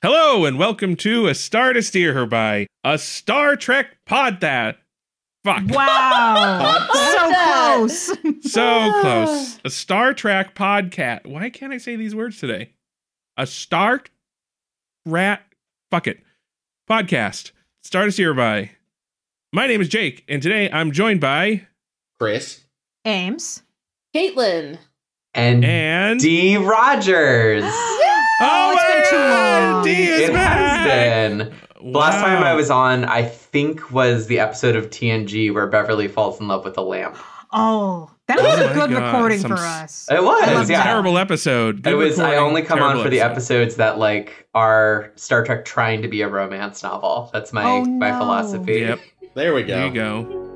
Hello and welcome to A Star to Steer Her By, a Star Trek pod that. Fuck. Wow. so close. So close. A Star Trek podcast. Why can't I say these words today? A Star Rat. Fuck it. Podcast. Star to Steer Her By. My name is Jake, and today I'm joined by. Chris. Ames. Caitlin. and And. D. Rogers. Oh, oh, it's been too long. D is it back. has been. The Last time I was on, I think was the episode of TNG where Beverly falls in love with a lamp. Oh, that oh was Oh a good God, recording some for us. It was, That was a yeah. terrible episode. Good it was. I only come on terrible for the episode. episodes that like are Star Trek trying to be a romance novel. That's my Oh, my philosophy. Yep. There we go. There you go.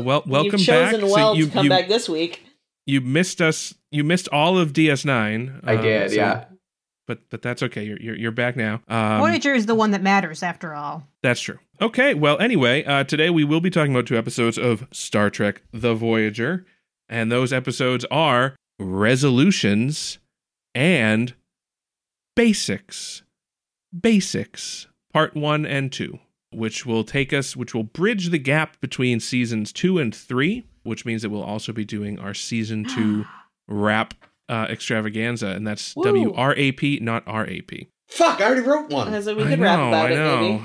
Well, well welcome You've chosen back. well you, to come you, back this week. you missed us. You missed all of DS9. I um, did, so- yeah. But but that's okay. You're you're, you're back now. Um, Voyager is the one that matters after all. That's true. Okay, well, anyway, uh, today we will be talking about two episodes of Star Trek The Voyager, and those episodes are Resolutions and Basics. Basics, part one and two, which will take us, which will bridge the gap between seasons two and three, which means that we'll also be doing our season two wrap uh, extravaganza, and that's W R A P, not R A P. Fuck, I already wrote one. As we I could rap know, about I it, know. maybe.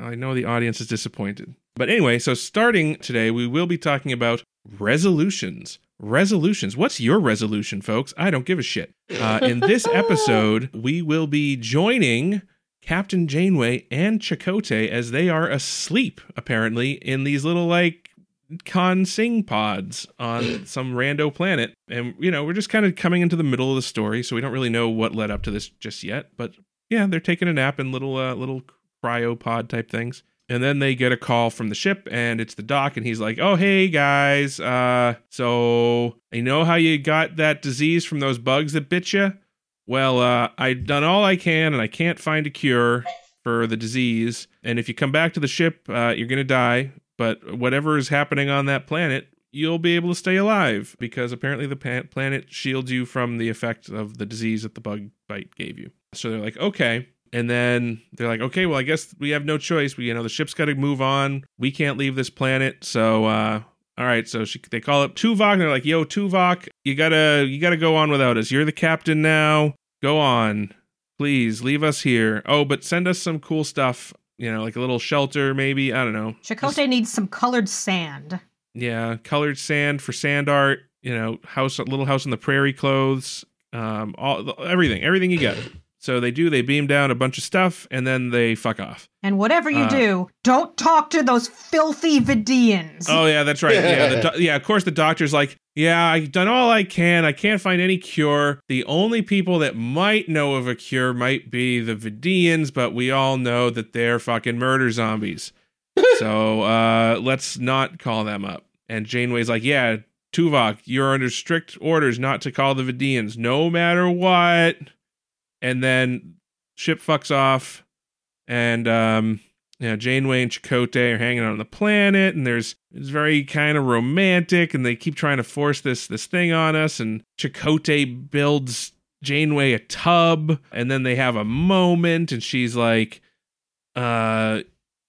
I know the audience is disappointed. But anyway, so starting today, we will be talking about resolutions. Resolutions. What's your resolution, folks? I don't give a shit. Uh, in this episode, we will be joining Captain Janeway and Chakotay as they are asleep, apparently, in these little, like, con sing pods on some rando planet. And, you know, we're just kind of coming into the middle of the story, so we don't really know what led up to this just yet. But yeah, they're taking a nap in little uh, little cryopod type things. And then they get a call from the ship and it's the doc and he's like, "Oh, hey guys. Uh so I know how you got that disease from those bugs that bit you? Well, uh I've done all I can and I can't find a cure for the disease. And if you come back to the ship, uh you're going to die, but whatever is happening on that planet, you'll be able to stay alive because apparently the pa- planet shields you from the effect of the disease that the bug bite gave you." So they're like, "Okay." And then they're like, okay, well, I guess we have no choice. We, you know, the ship's got to move on. We can't leave this planet. So, uh, all right. So she, they call up Tuvok. And they're like, yo, Tuvok, you gotta, you gotta go on without us. You're the captain now. Go on, please. Leave us here. Oh, but send us some cool stuff. You know, like a little shelter, maybe. I don't know. Chakotay needs some colored sand. Yeah, colored sand for sand art. You know, house, little house on the prairie clothes. Um, all everything, everything you got. So they do. They beam down a bunch of stuff, and then they fuck off. And whatever you Uh, do, don't talk to those filthy Vidians. Oh yeah, that's right. Yeah, the do- yeah. Of course, the doctor's like, yeah, I've done all I can. I can't find any cure. The only people that might know of a cure might be the Vidians, but we all know that they're fucking murder zombies. so uh, let's not call them up. And Janeway's like, yeah, Tuvok, you're under strict orders not to call the Vidians, no matter what. And then ship fucks off, and um, Janeway and Chakotay are hanging out on the planet, and there's it's very kind of romantic, and they keep trying to force this this thing on us. And Chakotay builds Janeway a tub, and then they have a moment, and she's like, uh,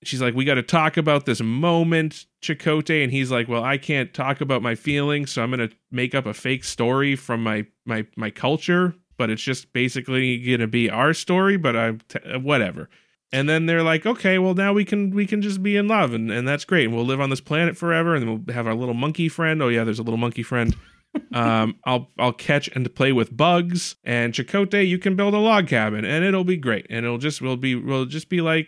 she's like, we got to talk about this moment, Chakotay, and he's like, well, I can't talk about my feelings, so I'm gonna make up a fake story from my my my culture, but it's just basically gonna be our story, but I'm t- whatever and then they're like okay well now we can we can just be in love and, and that's great and we'll live on this planet forever and then we'll have our little monkey friend oh yeah there's a little monkey friend um i'll i'll catch and play with bugs and Chakotay you can build a log cabin and it'll be great and it'll just we'll be we'll just be like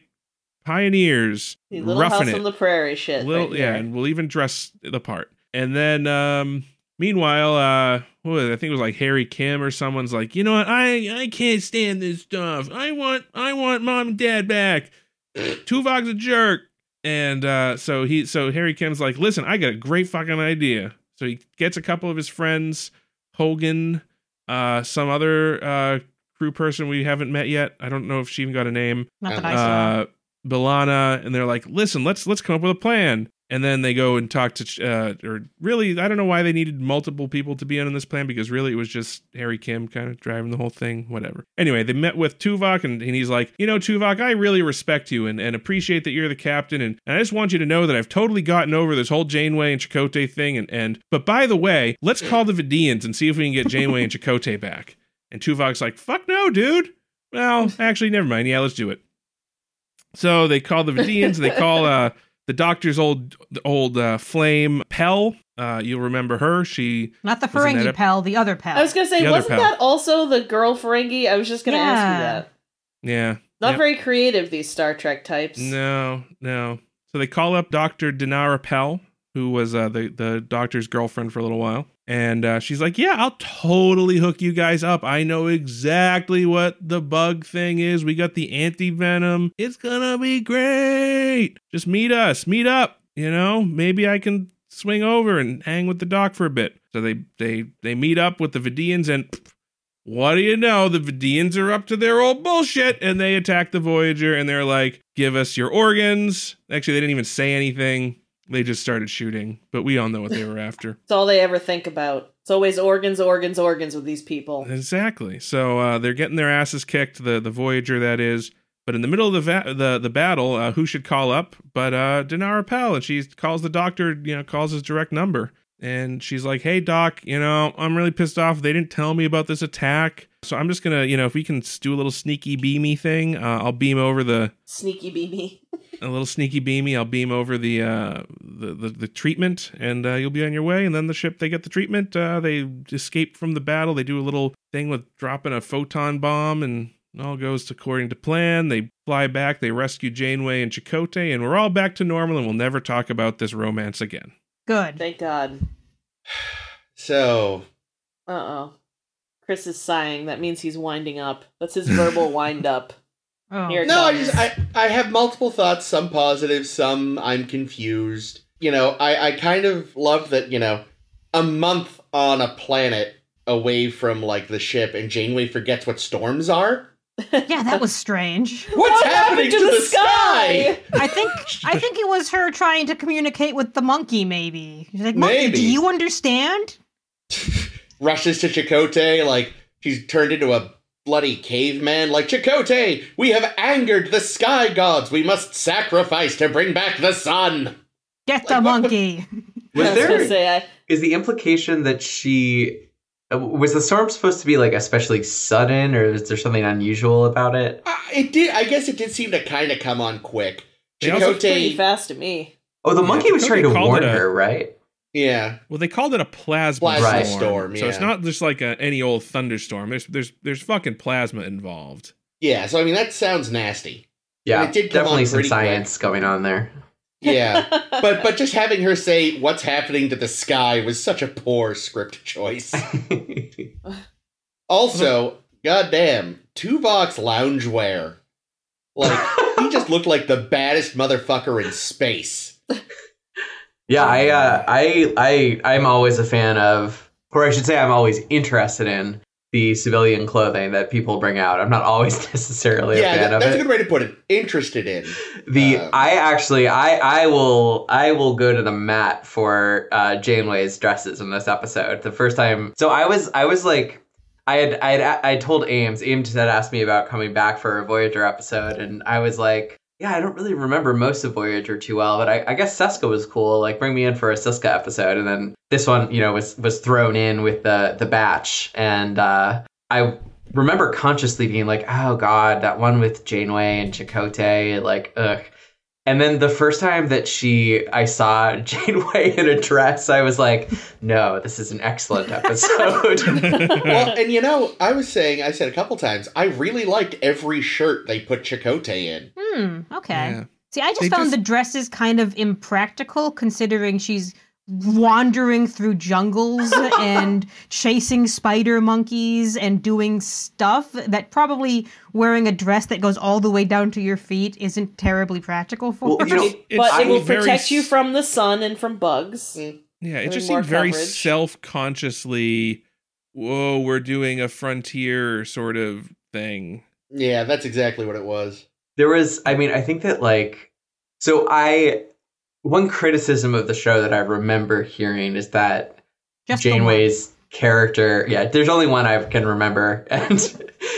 pioneers The little roughing house it on the prairie shit. Little, right yeah, and we'll even dress the part. And then, um, meanwhile, uh, was it? I think it was like Harry Kim or someone's like, you know what? I I can't stand this stuff. I want I want mom and dad back. Tuvok's a jerk. And uh, so he so Harry Kim's like, listen, I got a great fucking idea. So he gets a couple of his friends, Hogan, uh, some other uh, crew person we haven't met yet. I don't know if she even got a name. Not that Uh, I saw. B'Elanna, and they're like, "Listen, let's let's come up with a plan." And then they go and talk to, uh, or really, I don't know why they needed multiple people to be in on this plan because really it was just Harry Kim kind of driving the whole thing, whatever. Anyway, they met with Tuvok and, and he's like, you know, Tuvok, I really respect you and, and appreciate that you're the captain. And, and I just want you to know that I've totally gotten over this whole Janeway and Chakotay thing. And, and, but by the way, let's call the Vidians and see if we can get Janeway and Chakotay back. And Tuvok's like, fuck no, dude. Well, actually, never mind. Yeah, let's do it. So they call the Vidians. they call uh, the doctor's old old uh, flame Pel. Uh, you'll remember her. She Not the wasn't Ferengi a- Pel, the other Pel. I was gonna say, The wasn't that also the girl Ferengi? I was just gonna ask you Yeah. that. yeah. Not Yep. very creative, these Star Trek types. No, no. So they call up Doctor Danara Pel, who was uh, the the doctor's girlfriend for a little while, and uh, she's like, "Yeah, I'll totally hook you guys up. I know exactly what the bug thing is. We got the anti venom. It's gonna be great. Just meet us. Meet up. You know, maybe I can swing over and hang with the doc for a bit." So they they they meet up with the Vidians and. pff, what do you know? The Vidians are up to their old bullshit and they attack the Voyager and they're like, give us your organs. Actually, they didn't even say anything. They just started shooting, but we all know what they were after. It's all they ever think about. It's always organs, organs, organs with these people. exactly. So uh, they're getting their asses kicked, the, the Voyager, that is. But in the middle of the va- the, the battle, uh, who should call up but uh, Danara Pel? And she calls the doctor, you know, calls his direct number. And she's like, hey, doc, you know, I'm really pissed off. They didn't tell me about this attack. So I'm just going to, you know, if we can do a little sneaky beamy thing, uh, I'll beam over the, Sneaky beamy. a little sneaky beamy. I'll beam over the uh, the, the the treatment, and uh, you'll be on your way. And then the ship, they get the treatment. Uh, they escape from the battle. They do a little thing with dropping a photon bomb, and all goes according to plan. They fly back. They rescue Janeway and Chakotay, and we're all back to normal. And we'll never talk about this romance again. Good. Thank God. So, Uh oh. Chris is sighing. That means he's winding up. That's his verbal wind up. Oh. Here it no, I just I, I have multiple thoughts, some positive, some I'm confused. You know, I, I kind of love that, you know, a month on a planet away from like the ship and Janeway forgets what storms are. Yeah, that was strange. What's What happening happened to, the, sky? I think I think it was her trying to communicate with the monkey. Maybe she's like, "Monkey, Maybe. do you understand?" Rushes to Chakotay like she's turned into a bloody caveman. Like, Chakotay, we have angered the sky gods. We must sacrifice to bring back the sun. Get the Like, what- monkey. Was I was there say I, is the implication that she was the storm supposed to be like especially sudden, or is there something unusual about it? Uh, it did. I guess it did seem to kind of come on quick. They also pretty fast to me. Oh, the Yeah, monkey was Chakotay trying to warn a- her, right? yeah, Well, they called it a plasma, Plasma storm, storm, so it's not just like a, any old thunderstorm. There's there's there's fucking plasma involved. yeah. So I mean, that sounds nasty. Yeah, it did come definitely on some pretty science going on there. Yeah, but but just having her say what's happening to the sky was such a poor script choice. Also, goddamn, Tuvok's loungewear. Like he just looked like the baddest motherfucker in space. yeah, I, uh, I, I, I'm always a fan of, or I should say, I'm always interested in the civilian clothing that people bring out. I'm not always necessarily a yeah, fan that- of that's a good way to put it. Interested in. The Um, I actually I I will I will go to the mat for uh, Janeway's dresses in this episode. The first time, so I was I was like. I had I had I told Ames. Ames had asked me about coming back for a Voyager episode, and I was like, "Yeah, I don't really remember most of Voyager too well, but I, I guess Seska was cool. Like, bring me in for a Seska episode." And then this one, you know, was was thrown in with the the batch, and uh, I remember consciously being like, "Oh God, that one with Janeway and Chakotay, like, ugh." And then the first time that she, I saw Janeway in a dress, I was like, "No, this is an excellent episode." Well, and you know, I was saying, I said a couple times, I really liked every shirt they put Chakotay in. Hmm. Okay. Yeah. See, I just They found just- the dresses kind of impractical, considering she's wandering through jungles and chasing spider monkeys and doing stuff that probably wearing a dress that goes all the way down to your feet isn't terribly practical for Well, you know, It's but it will protect you from the sun and from bugs. Mm. Yeah, it just seemed very coverage. self consciously, whoa, we're doing a frontier sort of thing. Yeah, that's exactly what it was. There was, I mean, I think that like, so I, one criticism of the show that I remember hearing is that Just. Janeway's character, yeah, there's only one I can remember, and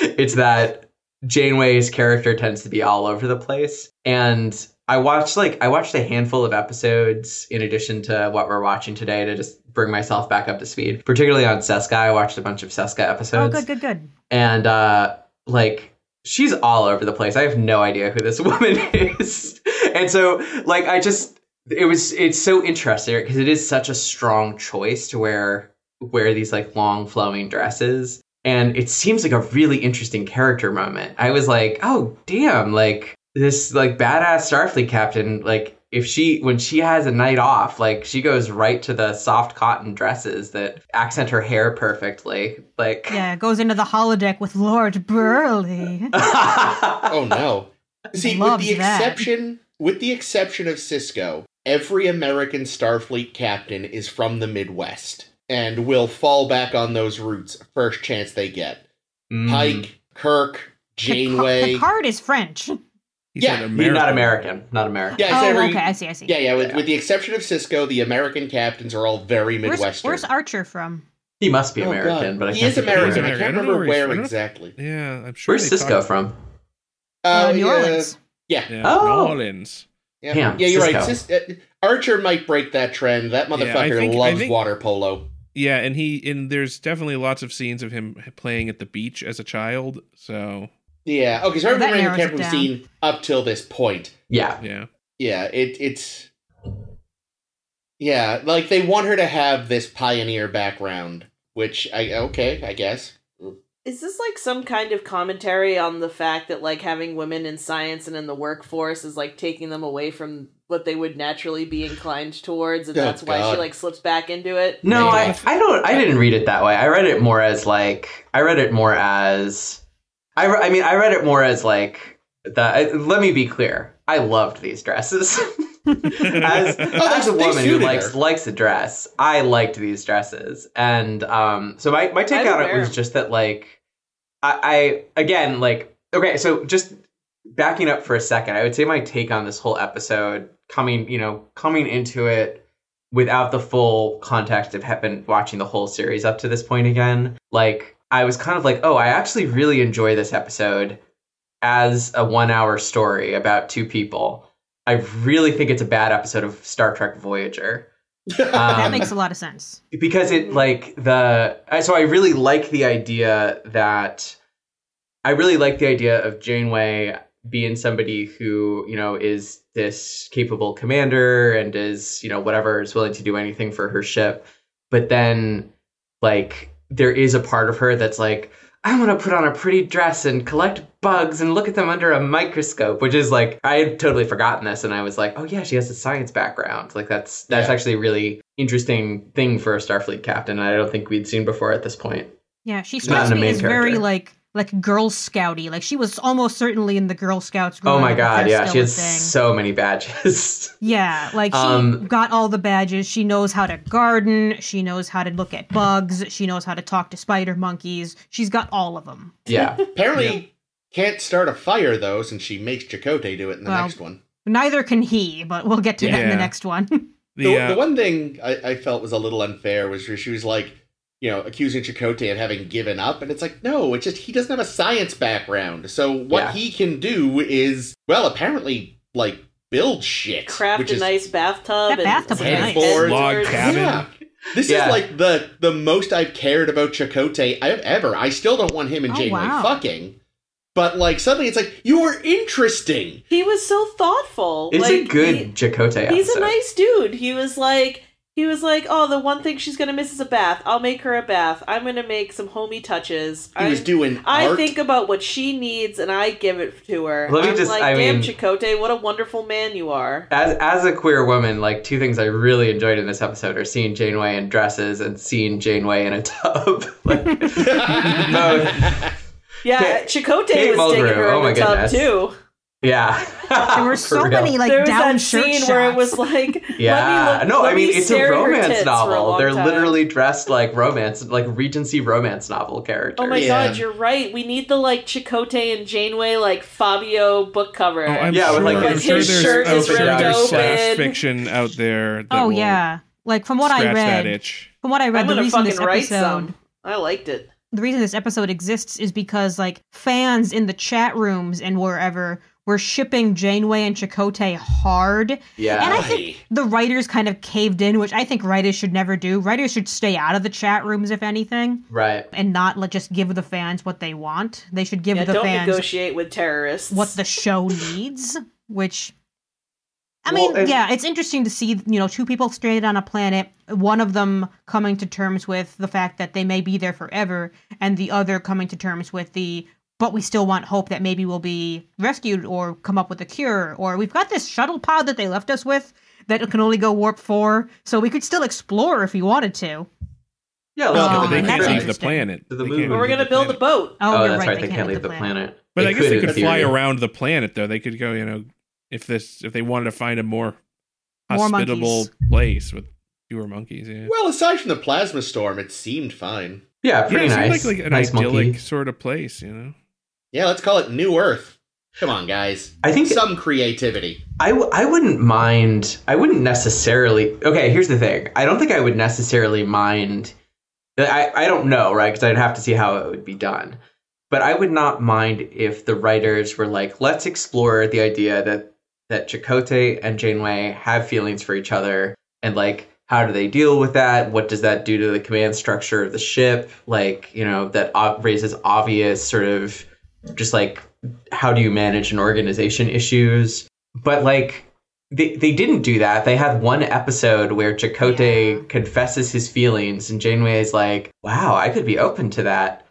it's that Janeway's character tends to be all over the place. And I watched like I watched a handful of episodes in addition to what we're watching today to just bring myself back up to speed. Particularly on Seska, I watched a bunch of Seska episodes. Oh, good, good, good. and uh like she's all over the place i have no idea who this woman is and so like i just it was it's so interesting because it is such a strong choice to wear wear these like long flowing dresses and it seems like a really interesting character moment i was like oh damn like this like badass starfleet captain like if she when she has a night off like she goes right to the soft cotton dresses that accent her hair perfectly like Yeah, goes into the holodeck with Lord Burleigh. Oh no. See, with the that. exception with the exception of Sisko, every American Starfleet captain is from the Midwest and will fall back on those roots first chance they get. Mm. Pike, Kirk, Janeway. Picard is French. He Yeah, said You're not American. American. Not American. Yeah, I Oh, every, okay, I see, I see. Yeah, yeah, with, Yeah. with the exception of Sisko, the American captains are all very Midwestern. where's Archer from? He must be Oh, American, God. but I he can't is think of American. I can't I remember where where exactly. Yeah, I'm sure. Where's Sisko from? Uh, Uh, New yeah, Orleans. Yeah, Yeah, Oh. New Orleans. Yeah, Damn, yeah. You're right. Cis- uh, Archer might break that trend. That Yeah, motherfucker think- loves think- water polo. Yeah, and he and there's definitely lots of scenes of him playing at the beach as a child. So Yeah. Okay, so I Well, that remember the narrows it captain down. scene up till this point. Yeah. yeah, Yeah, it it's yeah, like they want her to have this pioneer background, which I okay, I guess. Is this like some kind of commentary on the fact that like having women in science and in the workforce is like taking them away from what they would naturally be inclined towards, and Oh, that's why God. she like slips back into it? No, I, I don't. I didn't read it that way. I read it more as like. I read it more as. I. I mean, I read it more as like. The, I- let me be clear. I loved these dresses. as as a Oh, woman who likes her. likes a dress, I liked these dresses, and um, so my my take I on would it was just that like, I, I again like okay, so just backing up for a second, I would say my take on this whole episode coming you know coming into it without the full context of been watching the whole series up to this point again, like I was kind of like, oh, I actually really enjoy this episode as a one hour story about two people. I really think it's a bad episode of Star Trek Voyager that Um, makes a lot of sense. because it like the so I really like the idea that I really like the idea of Janeway being somebody who you know is this capable commander and is you know whatever is willing to do anything for her ship, but then like there is a part of her that's like I want to put on a pretty dress and collect bugs and look at them under a microscope, which is like I had totally forgotten this, and I was like, oh yeah, she has a science background. Like that's that's Yeah. actually a really interesting thing for a Starfleet captain. I don't think we'd seen before at this point. Yeah, she strikes me main as very like like Girl Scouty. Like she was almost certainly in the Girl Scouts. Oh my god, yeah, she a has so many badges. Yeah, like she Um, got all the badges. She knows how to garden. She knows how to look at bugs. She knows how to talk to spider monkeys. She's got all of them. yeah, Apparently can't start a fire though, since she makes Chakotay do it in the Well, next one. Neither can he, but we'll get to that in the next one. the, The, uh, the one thing I, I felt was a little unfair was she was like, you know, accusing Chakotay of having given up, and it's like, no, it's just he doesn't have a science background. So what Yeah. he can do is, well, apparently, like build shit, Craft which a is nice bathtub That and bathtub is nice. headboards. Log cabin. Yeah. This Yeah. is like the the most I've cared about Chakotay I've ever. I still don't want him and Oh, Janeway wow. fucking. But like suddenly it's like you're interesting. He was so thoughtful. it's a good he- Chakotay episode. He's a nice dude. He was like, he was like, oh, the one thing she's gonna miss is a bath. I'll make her a bath. I'm gonna make some homey touches. He I, was doing I art. think about what she needs and I give it to her. Let me I'm just- like, I damn, mean- Chakotay, what a wonderful man you are. as as a queer woman, like two things I really enjoyed in this episode are seeing Janeway in dresses and seeing Janeway in a tub. like, both. Yeah, Kate- Chakotay Kate was sticking Mulgrew, her oh in my the tub goodness. too. Yeah. There were so real. many like there was down that shirt scene shots. where it was like, Yeah, let me look, no, let I mean me it's a stare at her romance tits for a novel. They're time. literally dressed like romance, like Regency romance novel characters. Oh my Yeah. god, you're right. We need the like Chakotay and Janeway like Fabio book cover. Oh, I'm Yeah, sure, with, like, I'm his sure shirt there's is open ripped letter slash open. fiction out there. That oh yeah, like from what I scratch that read, itch. from what I read, I'm the reason this write episode, some. I liked it. the reason this episode exists is because like fans in the chat rooms and wherever were shipping Janeway and Chakotay hard, yeah. and I think the writers kind of caved in, which I think writers should never do. Writers should stay out of the chat rooms if anything, right. and not let just give the fans what they want. They should give Yeah, the don't fans negotiate with terrorists. what the show needs, which I Well, mean, and- yeah, it's interesting to see, you know, two people stranded on a planet, one of them coming to terms with the fact that they may be there forever, and the other coming to terms with the but we still want hope that maybe we'll be rescued or come up with a cure, or we've got this shuttle pod that they left us with that can only go warp four, so we could still explore if we wanted to. Yeah, No, let's go they can't leave the planet. To the moon. can't we're gonna the build a boat. Oh, Oh, you're that's right. right. They can't leave the planet. But I guess they could fly theory. around the planet though. They could go, you know, if this if they wanted to find a more More hospitable monkeys. place with fewer monkeys. Yeah, Well, aside from the plasma storm, it seemed fine. Yeah, yeah, pretty it seemed nice. like like an nice idyllic monkey. sort of place. You know, Yeah, let's call it New Earth. Come on, guys. I think Some creativity. I, w- I wouldn't mind. I wouldn't necessarily. Okay, here's the thing. I don't think I would necessarily mind. I, I don't know, right? Because I'd have to see how it would be done. But I would not mind if the writers were like, let's explore the idea that that Chakotay and Janeway have feelings for each other, and like, how do they deal with that? What does that do to the command structure of the ship? Like, you know, that ob- raises obvious sort of just like how do you manage an organization issues? But like they, they didn't do that. They had one episode where Chakotay Yeah. confesses his feelings and Janeway is like wow I could be open to that.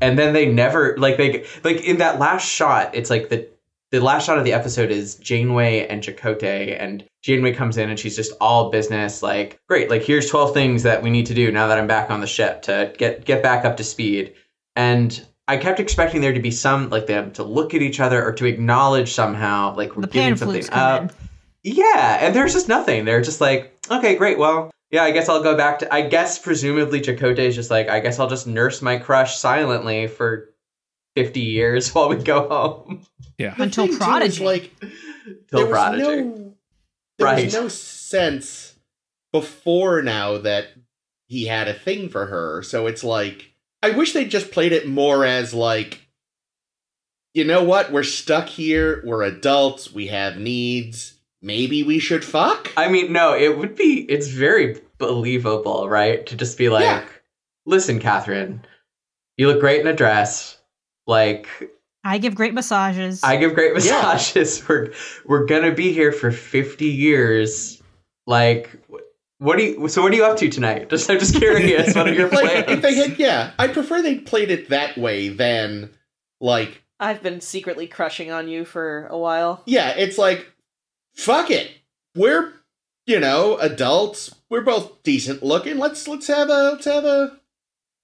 And then they never like they like in that last shot it's like the the last shot of the episode is Janeway and Chakotay and Janeway comes in and she's just all business like great like here's 12 things that we need to do now that I'm back on the ship to get get back up to speed. And I kept expecting there to be some like them to look at each other or to acknowledge somehow like we're The giving something flutes come up. Yeah, and there's just nothing. They're just like, okay, great. Well, yeah, I guess I'll go back to. I guess presumably Chakotay is just like, I guess I'll just nurse my crush silently for fifty years while we go home. yeah. The Until thing, too, is, Prodigy. like, Till there was prodigy. no, there Right. was no sense before now that he had a thing for her. So it's like, I wish they just played it more as like, you know what? We're stuck here. We're adults. We have needs. Maybe we should fuck. I mean, no, it would be. It's very believable, right? To just be like, Yeah. listen, Catherine, you look great in a dress. Like, I give great massages. I give great Yeah. massages. We're we're gonna be here for fifty years. Like, wh- what do you? So, what are you up to tonight? Just, I'm just curious. what are your plans? like if they had, yeah, I prefer they played it that way than like, I've been secretly crushing on you for a while. yeah, it's like, fuck it. We're, you know, adults. We're both decent looking. Let's let's have a let's have a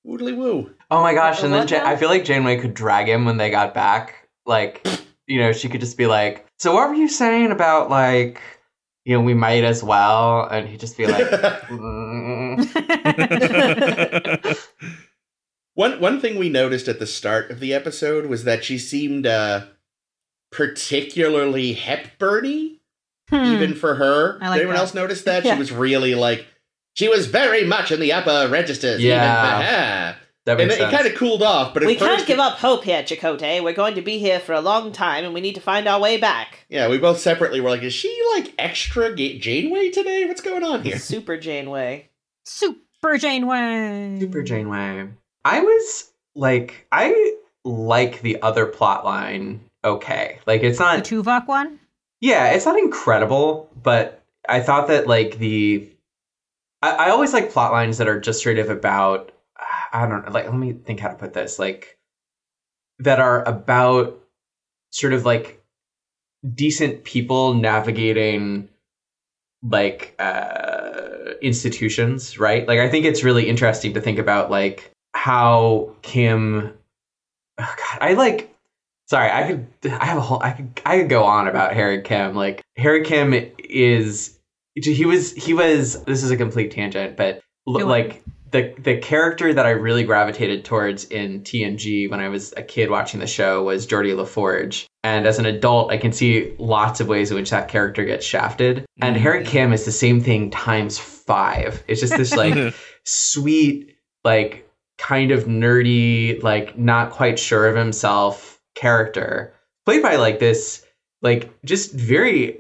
woodly woo. oh my gosh! And then What Ja- I feel like Janeway could drag him when they got back. Like, you know, she could just be like, "So, what were you saying about like, you know, we might as well?" And he'd just be like, "Mm." one one thing we noticed at the start of the episode was that she seemed uh particularly Hepburny, Hmm. even for her. Like Did anyone that. else notice that? Yeah. She was really like she was very much in the upper registers. Yeah. Even for her. That And makes it, sense. kind of cooled off, but at we first, can't give up hope here, Chakotay. We're going to be here for a long time, and we need to find our way back. Yeah, we both separately were like, "Is she like extra Ga- Janeway today? What's going on here?" Super Janeway. Super Janeway. Super Janeway. I was like, I like the other plot line. Okay, like it's not. The not. Tuvok one? Yeah, it's not incredible, but I thought that like the. I, I always like plot lines that are just sort of about. I don't know. Like, let me think how to put this. Like, that are about sort of like decent people navigating like uh institutions right like i think it's really interesting to think about like how kim oh god i like sorry, I could I have a whole I could I could go on about Harry Kim. Like Harry Kim is he was he was this is a complete tangent, but like the the character that I really gravitated towards in TNG when I was a kid watching the show was Geordi La Forge. And as an adult, I can see lots of ways in which that character gets shafted. And mm-hmm. Harry Kim is the same thing times five. It's just this like sweet, like kind of nerdy, like not quite sure of himself character played by like this, like just very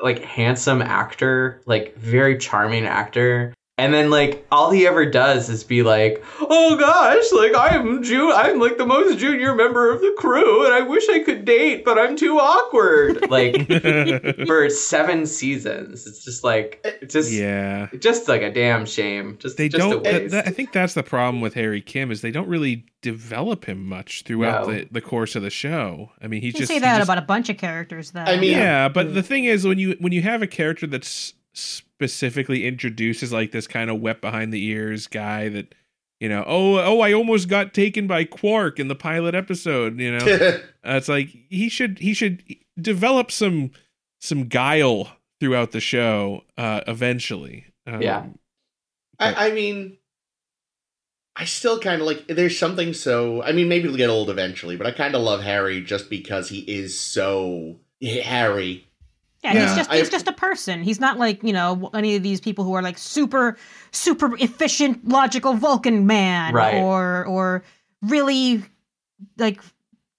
like handsome actor, like very charming actor. And then like all he ever does is be like, "Oh gosh, like I'm Ju- I'm like the most junior member of the crew and I wish I could date, but I'm too awkward." Like for 7 seasons. It's just like it's just yeah. just like a damn shame. Just They just don't. that- waste. that- I think that's the problem with Harry Kim is they don't really develop him much throughout No. the, the course of the show. I mean, he You just say he that just- about a bunch of characters, though. I mean- yeah, but mm. the thing is when you when you have a character that's specifically introduces like this kind of wet behind the ears guy that you know oh oh i almost got taken by quark in the pilot episode you know uh, it's like he should he should develop some some guile throughout the show uh eventually um, Yeah. I, I mean, I still kind of like. There's something so. I mean, maybe it'll get old eventually, but I kind of love Harry just because he is so Harry. Yeah, Yeah, he's just I- he's just a person. He's not like you know any of these people who are like super super efficient, logical Vulcan man, Right. or or really like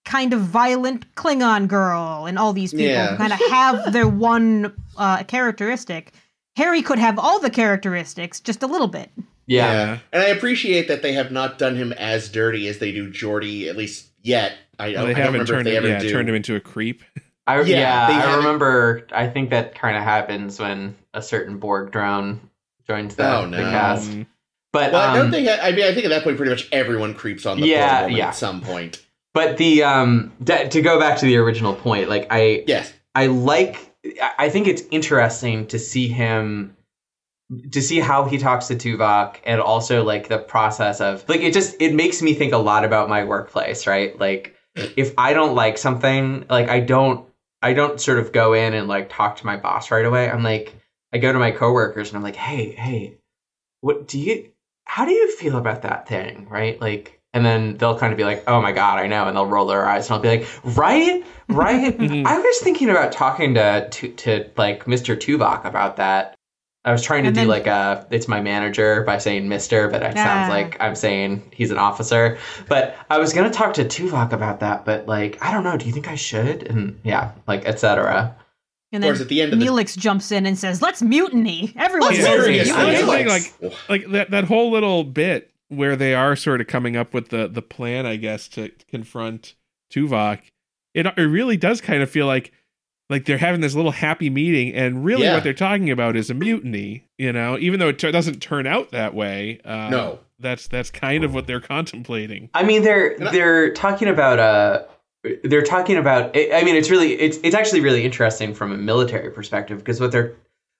kind of violent Klingon girl, and all these people Yeah. who kind of have their one uh, characteristic. Harry could have all the characteristics, just a little bit. yeah. and I appreciate that they have not done him as dirty as they do Geordi, at least yet. I, well, don't, I don't haven't remember if they him, ever yeah, do. turned him into a creep I, Yeah, yeah, they I haven't- remember. I think that kind of happens when a certain Borg drone joins the, Oh, the cast. Um, But Well, I don't um, think. I mean, I think at that point, pretty much everyone creeps on the Yeah, poor woman yeah. at some point. but the um d- to go back to the original point, like I Yes. I like I- I think it's interesting to see him to see how he talks to Tuvok and also like the process of like it just it makes me think a lot about my workplace, right? Like if I don't like something, like I don't I don't sort of go in and like talk to my boss right away. I'm like I go to my coworkers and I'm like, "Hey, hey, what do you how do you feel about that thing?" Right? Like and then they'll kind of be like, "Oh my god, I know," and they'll roll their eyes, and I'll be like, "Right, right." I was thinking about talking to to, to like Mr. Tuvok about that. I was trying to And do then- like a it's my manager by saying Mister, but it sounds Ah. like I'm saying he's an officer. But I was gonna talk to Tuvok about that, but like I don't know. Do you think I should? And yeah, like etc. And then at the end of the Neelix jumps in and says, "Let's mutiny! Everyone's Yeah. Serious Yeah, mutiny!" I Neelix. think, like- like that that whole little bit where they are sort of coming up with the the plan, I guess, to confront Tuvok. It it really does kind of feel like like they're having this little happy meeting, and really Yeah. what they're talking about is a mutiny. You know, even though it t- doesn't turn out that way. Uh, No. that's that's kind of what they're contemplating. I mean, they're they're talking about uh they're talking about. I mean, it's really it's it's actually really interesting from a military perspective because what they're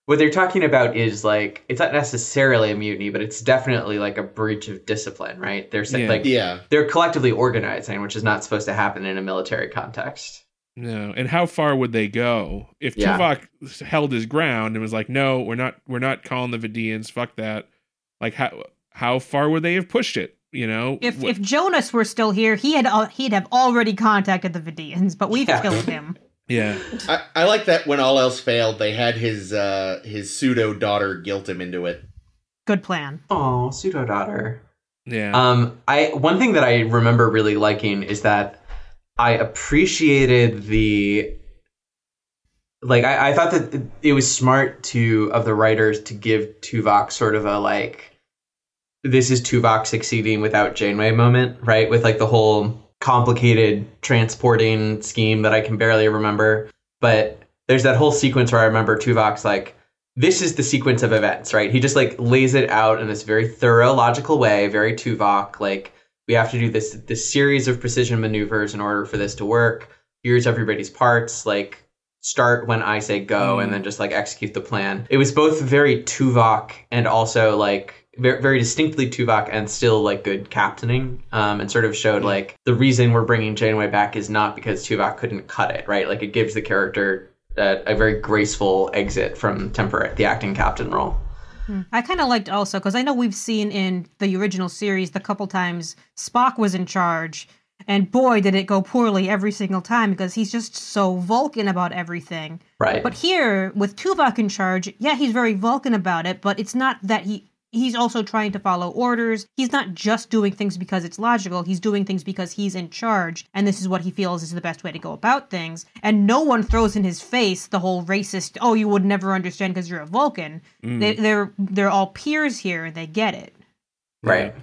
what they're talking about is like it's not necessarily a mutiny, but it's definitely like a breach of discipline, right? They're saying Yeah. like yeah. they're collectively organizing, which is not supposed to happen in a military context. No, and how far would they go if Yeah. Tuvok held his ground and was like, "No, we're not, we're not calling the Vidians. Fuck that." Like how how far would they have pushed it? You know, If Wh- if Jonas were still here, he had al- he'd have already contacted the Vidians, but we've Yeah. killed him. yeah, I, I like that when all else failed, they had his uh his pseudo daughter guilt him into it. Good plan. Oh, pseudo daughter. yeah. Um, I one thing that I remember really liking is that I appreciated the like I, I thought that it was smart to of the writers to give Tuvok sort of a like this is Tuvok succeeding without Janeway moment, right? With like the whole complicated transporting scheme that I can barely remember. But there's that whole sequence where I remember Tuvok's like, this is the sequence of events, right? He just like lays it out in this very thorough, logical way, very Tuvok. Like we have to do this this series of precision maneuvers in order for this to work. Here's everybody's parts. Like start when I say go, and then just like execute the plan. It was both very Tuvok and also like very, very distinctly Tuvok and still like good captaining, um, and sort of showed like the reason we're bringing Janeway back is not because Tuvok couldn't cut it, right? Like it gives the character a, a very graceful exit from temporary the acting captain role. Hmm. I kind of liked also because I know we've seen in the original series the couple times Spock was in charge, and boy did it go poorly every single time because he's just so Vulcan about everything. Right. But here with Tuvok in charge, yeah, he's very Vulcan about it, but it's not that he he's also trying to follow orders. He's not just doing things because it's logical. He's doing things because he's in charge and this is what he feels is the best way to go about things. And no one throws in his face the whole racist, "Oh, you would never understand because you're a Vulcan." Mm. They, they're they're all peers here and they get it. right.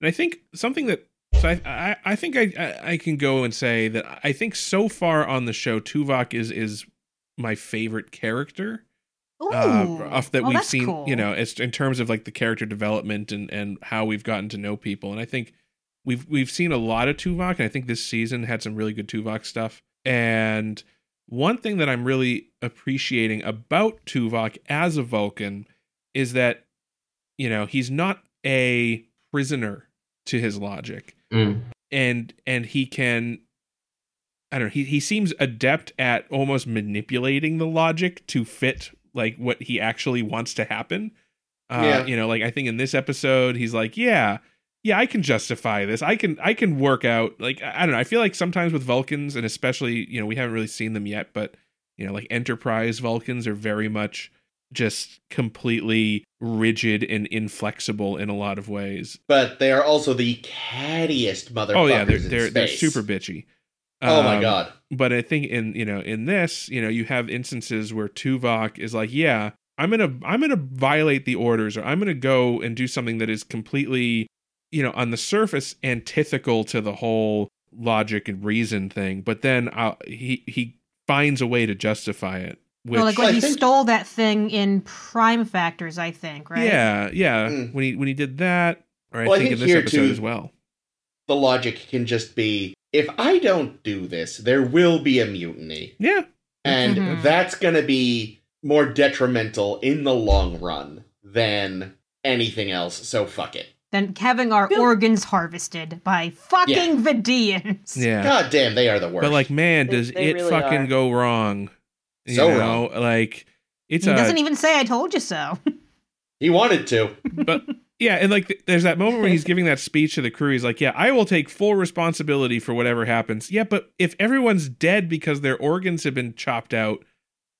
And I think something that so I I, I think I, I I can go and say that I think so far on the show Tuvok is is my favorite character Ooh, uh, off that well, we've that's seen. cool. You know, it's in terms of like the character development and and how we've gotten to know people. And I think we've we've seen a lot of Tuvok, and I think this season had some really good Tuvok stuff. And one thing that I'm really appreciating about Tuvok as a Vulcan is that you know he's not a prisoner to his logic Mm. and and he can i don't know he, he seems adept at almost manipulating the logic to fit like what he actually wants to happen. Uh Yeah. you know like i think in this episode he's like yeah yeah i can justify this. I can i can work out. Like i don't know. I feel like sometimes with vulcans and especially you know we haven't really seen them yet but you know like enterprise vulcans are very much just completely rigid and inflexible in a lot of ways. But they are also the cattiest motherfuckers oh yeah they're they're, they're super bitchy Oh my Um, god. but I think in you know in this you know you have instances where Tuvok is like yeah I'm gonna I'm gonna violate the orders or I'm gonna go and do something that is completely you know on the surface antithetical to the whole logic and reason thing but then i he he finds a way to justify it which Well, like when I he think- stole that thing in Prime Factors, I think, right? yeah yeah Mm. when he when he did that or Well, I I think think in this here, episode too- as well The logic can just be if I don't do this, there will be a mutiny. yeah And Mhm. that's going to be more detrimental in the long run than anything else. So fuck it. Than having our Bill- organs harvested by fucking Vidians. yeah God damn, they are the worst. but like man does they it really fucking are. go wrong you So know like it's He a doesn't even say "I told you so." he wanted to. but yeah, and like there's that moment when he's giving that speech to the crew. He's like, "Yeah, I will take full responsibility for whatever happens." Yeah, but if everyone's dead because their organs have been chopped out,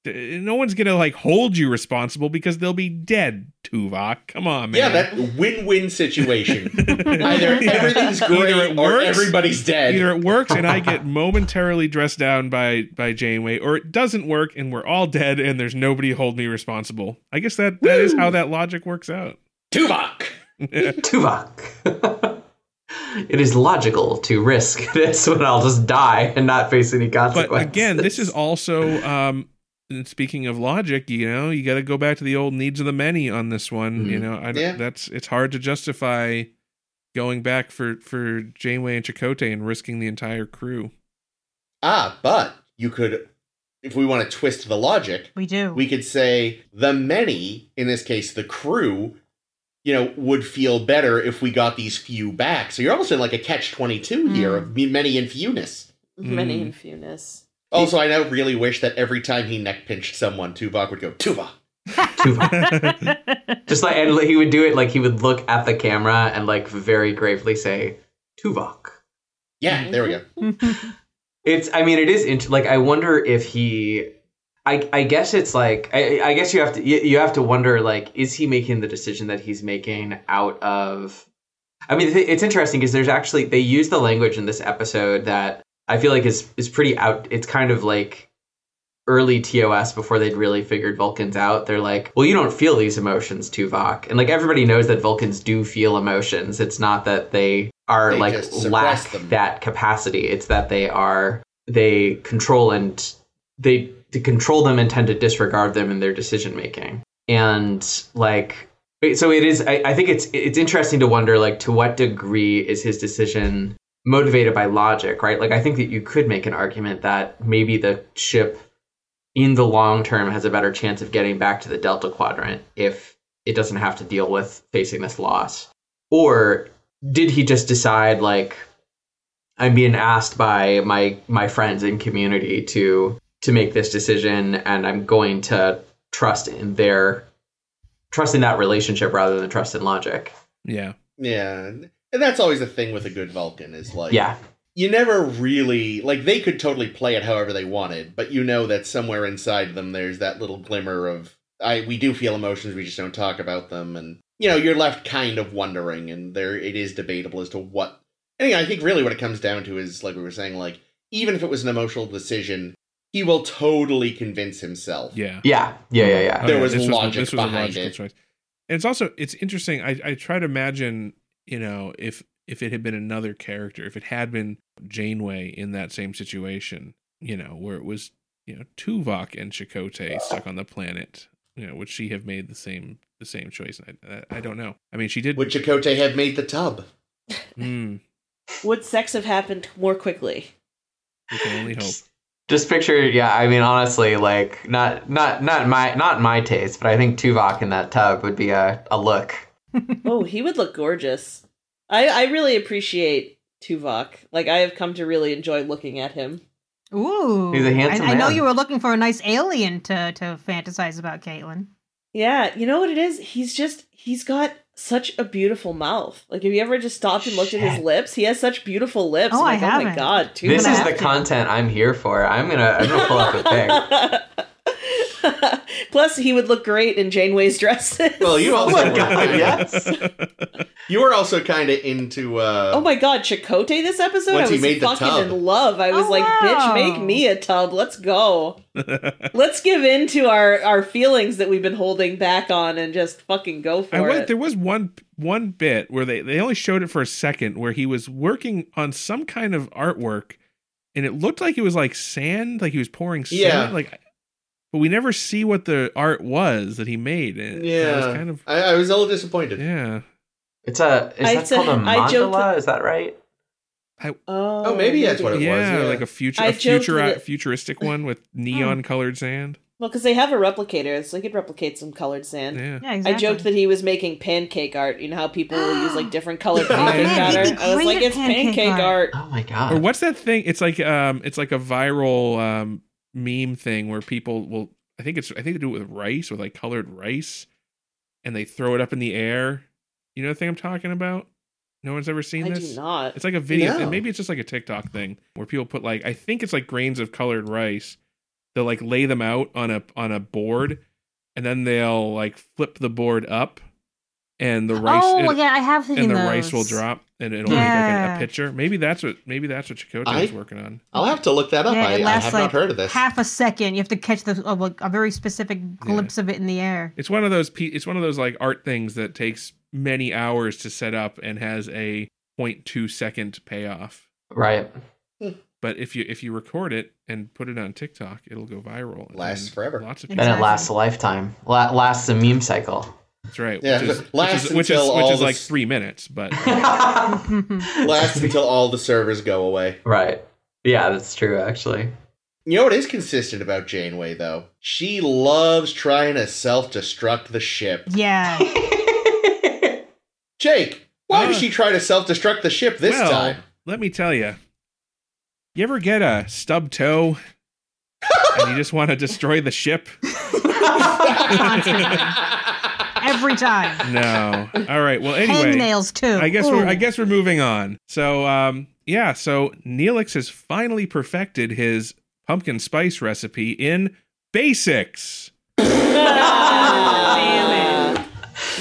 no one's gonna like hold you responsible because they'll be dead. Tuvok, come on, man. Yeah, that win-win situation. Either Yeah. everything's Either great it or works- everybody's dead. Either it works and I get momentarily dressed down by by Janeway, or it doesn't work and we're all dead and there's nobody hold me responsible. I guess that that is how that logic works out. Tuvok. Tuvok. it is logical to risk this when I'll just die and not face any consequences. but again this is also um speaking of logic you know you got to go back to the old needs of the many on this one you Mhm. know I, Yeah. that's it's hard to justify going back for for janeway and Chakotay and risking the entire crew Ah, but you could, if we want to twist the logic, We do. we could say the many, in this case the crew, you know, would feel better if we got these few back. So you're almost in like a catch 22 here of many and fewness. Many Mm. and fewness. Also, I now really wish that every time he neck pinched someone, Tuvok would go, Tuva. Tuvok. just like and he would do it like he would look at the camera and like very gravely say Tuvok. Yeah, there we go. It's I mean it is int- like I wonder if he I I guess it's like I I guess you have to you, you have to wonder like is he making the decision that he's making out of I mean it's interesting because there's actually they use the language in this episode that I feel like is is pretty out it's kind of like early TOS before they'd really figured Vulcans out. They're like, well, you don't feel these emotions, Tuvok. And like everybody knows that Vulcans do feel emotions. It's not that they are They like lack them. that capacity. It's that they are they control and they to control them and tend to disregard them in their decision making. And like so it is I, I think it's it's interesting to wonder like to what degree is his decision motivated by logic, right? Like I think that you could make an argument that maybe the ship in the long term has a better chance of getting back to the delta quadrant if it doesn't have to deal with facing this loss? Or did he just decide like I'm being asked by my my friends and community to to make this decision and I'm going to trust in their trust in that relationship rather than trust in logic. Yeah. Yeah, and that's always the thing with a good Vulcan is like, Yeah. you never really like they could totally play it however they wanted, but you know that somewhere inside them there's that little glimmer of I we do feel emotions, we just don't talk about them, and you know you're left kind of wondering, and there it is debatable as to what. And again, I think really what it comes down to is like we were saying, like even if it was an emotional decision, he will totally convince himself. Yeah. Yeah. Yeah, yeah, yeah. There yeah, was this logic this was a behind logical it. choice. And it's also it's interesting. I, I try to imagine, you know, if if it had been another character, if it had been Janeway in that same situation, you know, where it was, you know, Tuvok and Chakotay stuck on the planet, you know, would she have made the same the same choice? I, I, I don't know. I mean, she did. Would Chakotay have made the tub? Hmm, Would sex have happened more quickly? we can only hope. Just picture, yeah. I mean, honestly, like not not not my not my taste, but I think Tuvok in that tub would be a, a look. oh, he would look gorgeous. I I really appreciate Tuvok. Like I have come to really enjoy looking at him. Ooh. He's a handsome I, I know you were looking for a nice alien to, to fantasize about, Caitlin. Yeah, you know what it is? He's just he's got such a beautiful mouth. Like have you ever just stopped and looked at his lips? He has such beautiful lips. Oh, I'm I like, oh my haven't. god, Tuvok. This is the to. content I'm here for. I'm gonna I'm gonna pull up a pic. Plus, he would look great in Janeway's dresses. Well, you Oh also my were God, yes. you were also kind of into. uh Oh my god, Chakotay this episode? Once I he was made the fucking tub. in love. I was Oh, like, bitch, make me a tub. Let's go. Let's give in to our, our feelings that we've been holding back on and just fucking go for I was, it. there was one one bit where they they only showed it for a second where he was working on some kind of artwork and it looked like it was like sand like he was pouring sand Yeah. like but we never see what the art was that he made it yeah, was kind of I, I was a little disappointed. yeah It's a is I that called a I joked mandala? that- Is that right? oh, Oh, maybe that's what it was, yeah, yeah. like a future I a future it- futuristic one with neon colored sand Well, because they have a replicator, so they could replicate some colored sand. yeah Yeah, exactly. I joked that he was making pancake art. You know how people will use like different colored Oh, pancake batter? be I was like, it's pancake pancake art. art. Oh my god. or what's that thing it's like um it's like a viral um meme thing where people will i think it's i think they do it with rice with like colored rice and they throw it up in the air you know the thing i'm talking about no one's ever seen I this do not. it's like a video No. and maybe it's just like a tiktok thing where people put like i think it's like grains of colored rice they'll like lay them out on a on a board and then they'll like flip the board up and the rice oh, it- yeah, I have seen and the those. rice will drop and it'll make like a, a picture maybe that's what maybe that's what Chakotay I- was working on I'll have to look that up. Yeah, I, it I have like not heard of this. half a second. You have to catch the uh, like a very specific glimpse of it in the air. It's one of those. It's one of those like art things that takes many hours to set up and has a 0.2 second payoff. right. But if you if you record it and put it on TikTok, it'll go viral. and Lasts forever. Lots of Then it lasts a lifetime. La- lasts a meme cycle. That's right. Yeah, which is, lasts which is, which is, which all is like s- three minutes. But Lasts until all the servers go away. right. Yeah, that's true actually. You know what is consistent about Janeway though? She loves trying to self-destruct the ship. yeah. Jake, why Uh, did she try to self-destruct the ship this well, time? let me tell you. You ever get a stub toe and you just want to destroy the ship? Every time. No. All right. Well, anyway. Hangnails too. I guess we're I guess we're moving on. So um yeah, so Neelix has finally perfected his pumpkin spice recipe in basics. Damn.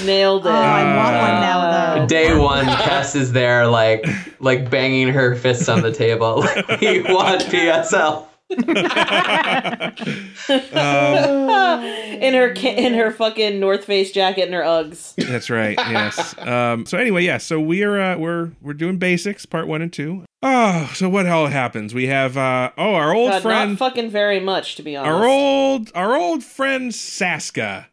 Nailed it. Oh, I want one Uh, now though. Day one, Tess is there like like banging her fists on the table. Like, we want PSL. Um, in her in her fucking North Face jacket and her Uggs. that's right. Yes. Um so anyway, yeah, so we're uh we're we're doing basics part 1 and 2. Oh, so what all happens? We have uh oh, our old God, friend not fucking very much to be honest. Our old our old friend Seska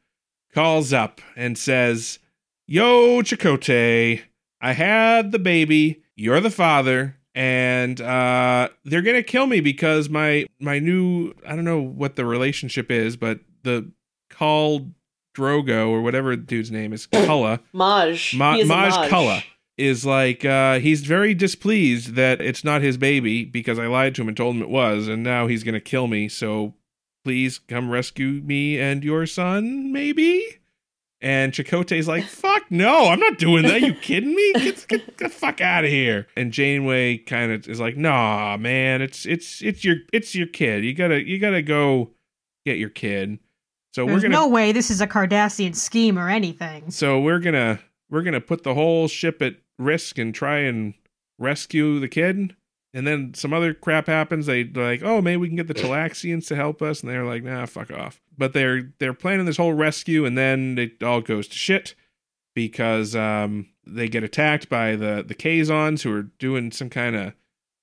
calls up and says, "Yo, Chakotay, I had the baby. You're the father." And uh, they're gonna kill me because my my new I don't know what the relationship is, but the called Drogo or whatever dude's name is, Cullen. Maj. Ma- Maj Maj. Is like uh, he's very displeased that it's not his baby because I lied to him and told him it was, and now he's gonna kill me. So please come rescue me and your son, maybe. And Chakotay's like, "Fuck no, I'm not doing that. you kidding me? Get, get, the fuck out of here!" And Janeway kind of is like, "Nah, man, it's it's it's your it's your kid. You gotta you gotta go get your kid." So There's we're gonna no way this is a Cardassian scheme or anything. so we're gonna we're gonna put the whole ship at risk and try and rescue the kid. And then some other crap happens. They like, oh, maybe we can get the Talaxians to help us, and they're like, nah, fuck off. But they're they're planning this whole rescue, and then it all goes to shit because um, they get attacked by the the Kazons who are doing some kind of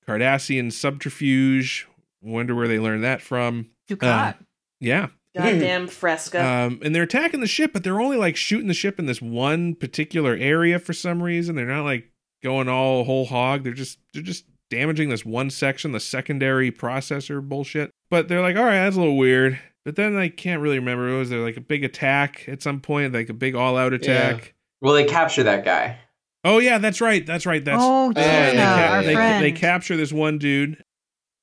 Cardassian subterfuge. Wonder where they learned that from. Dukat. Yeah, Goddamn Fresca. um, and they're attacking the ship, but they're only like shooting the ship in this one particular area for some reason. They're not like going all whole hog. They're just they're just damaging this one section, the secondary processor bullshit. But they're like, all right, that's a little weird. But then I can't really remember. Was there like a big attack at some point, like a big all out attack? Well, they capture that guy. Oh yeah, that's right. That's right. That's oh, yeah, Tina, they ca- our they, friend. they capture this one dude,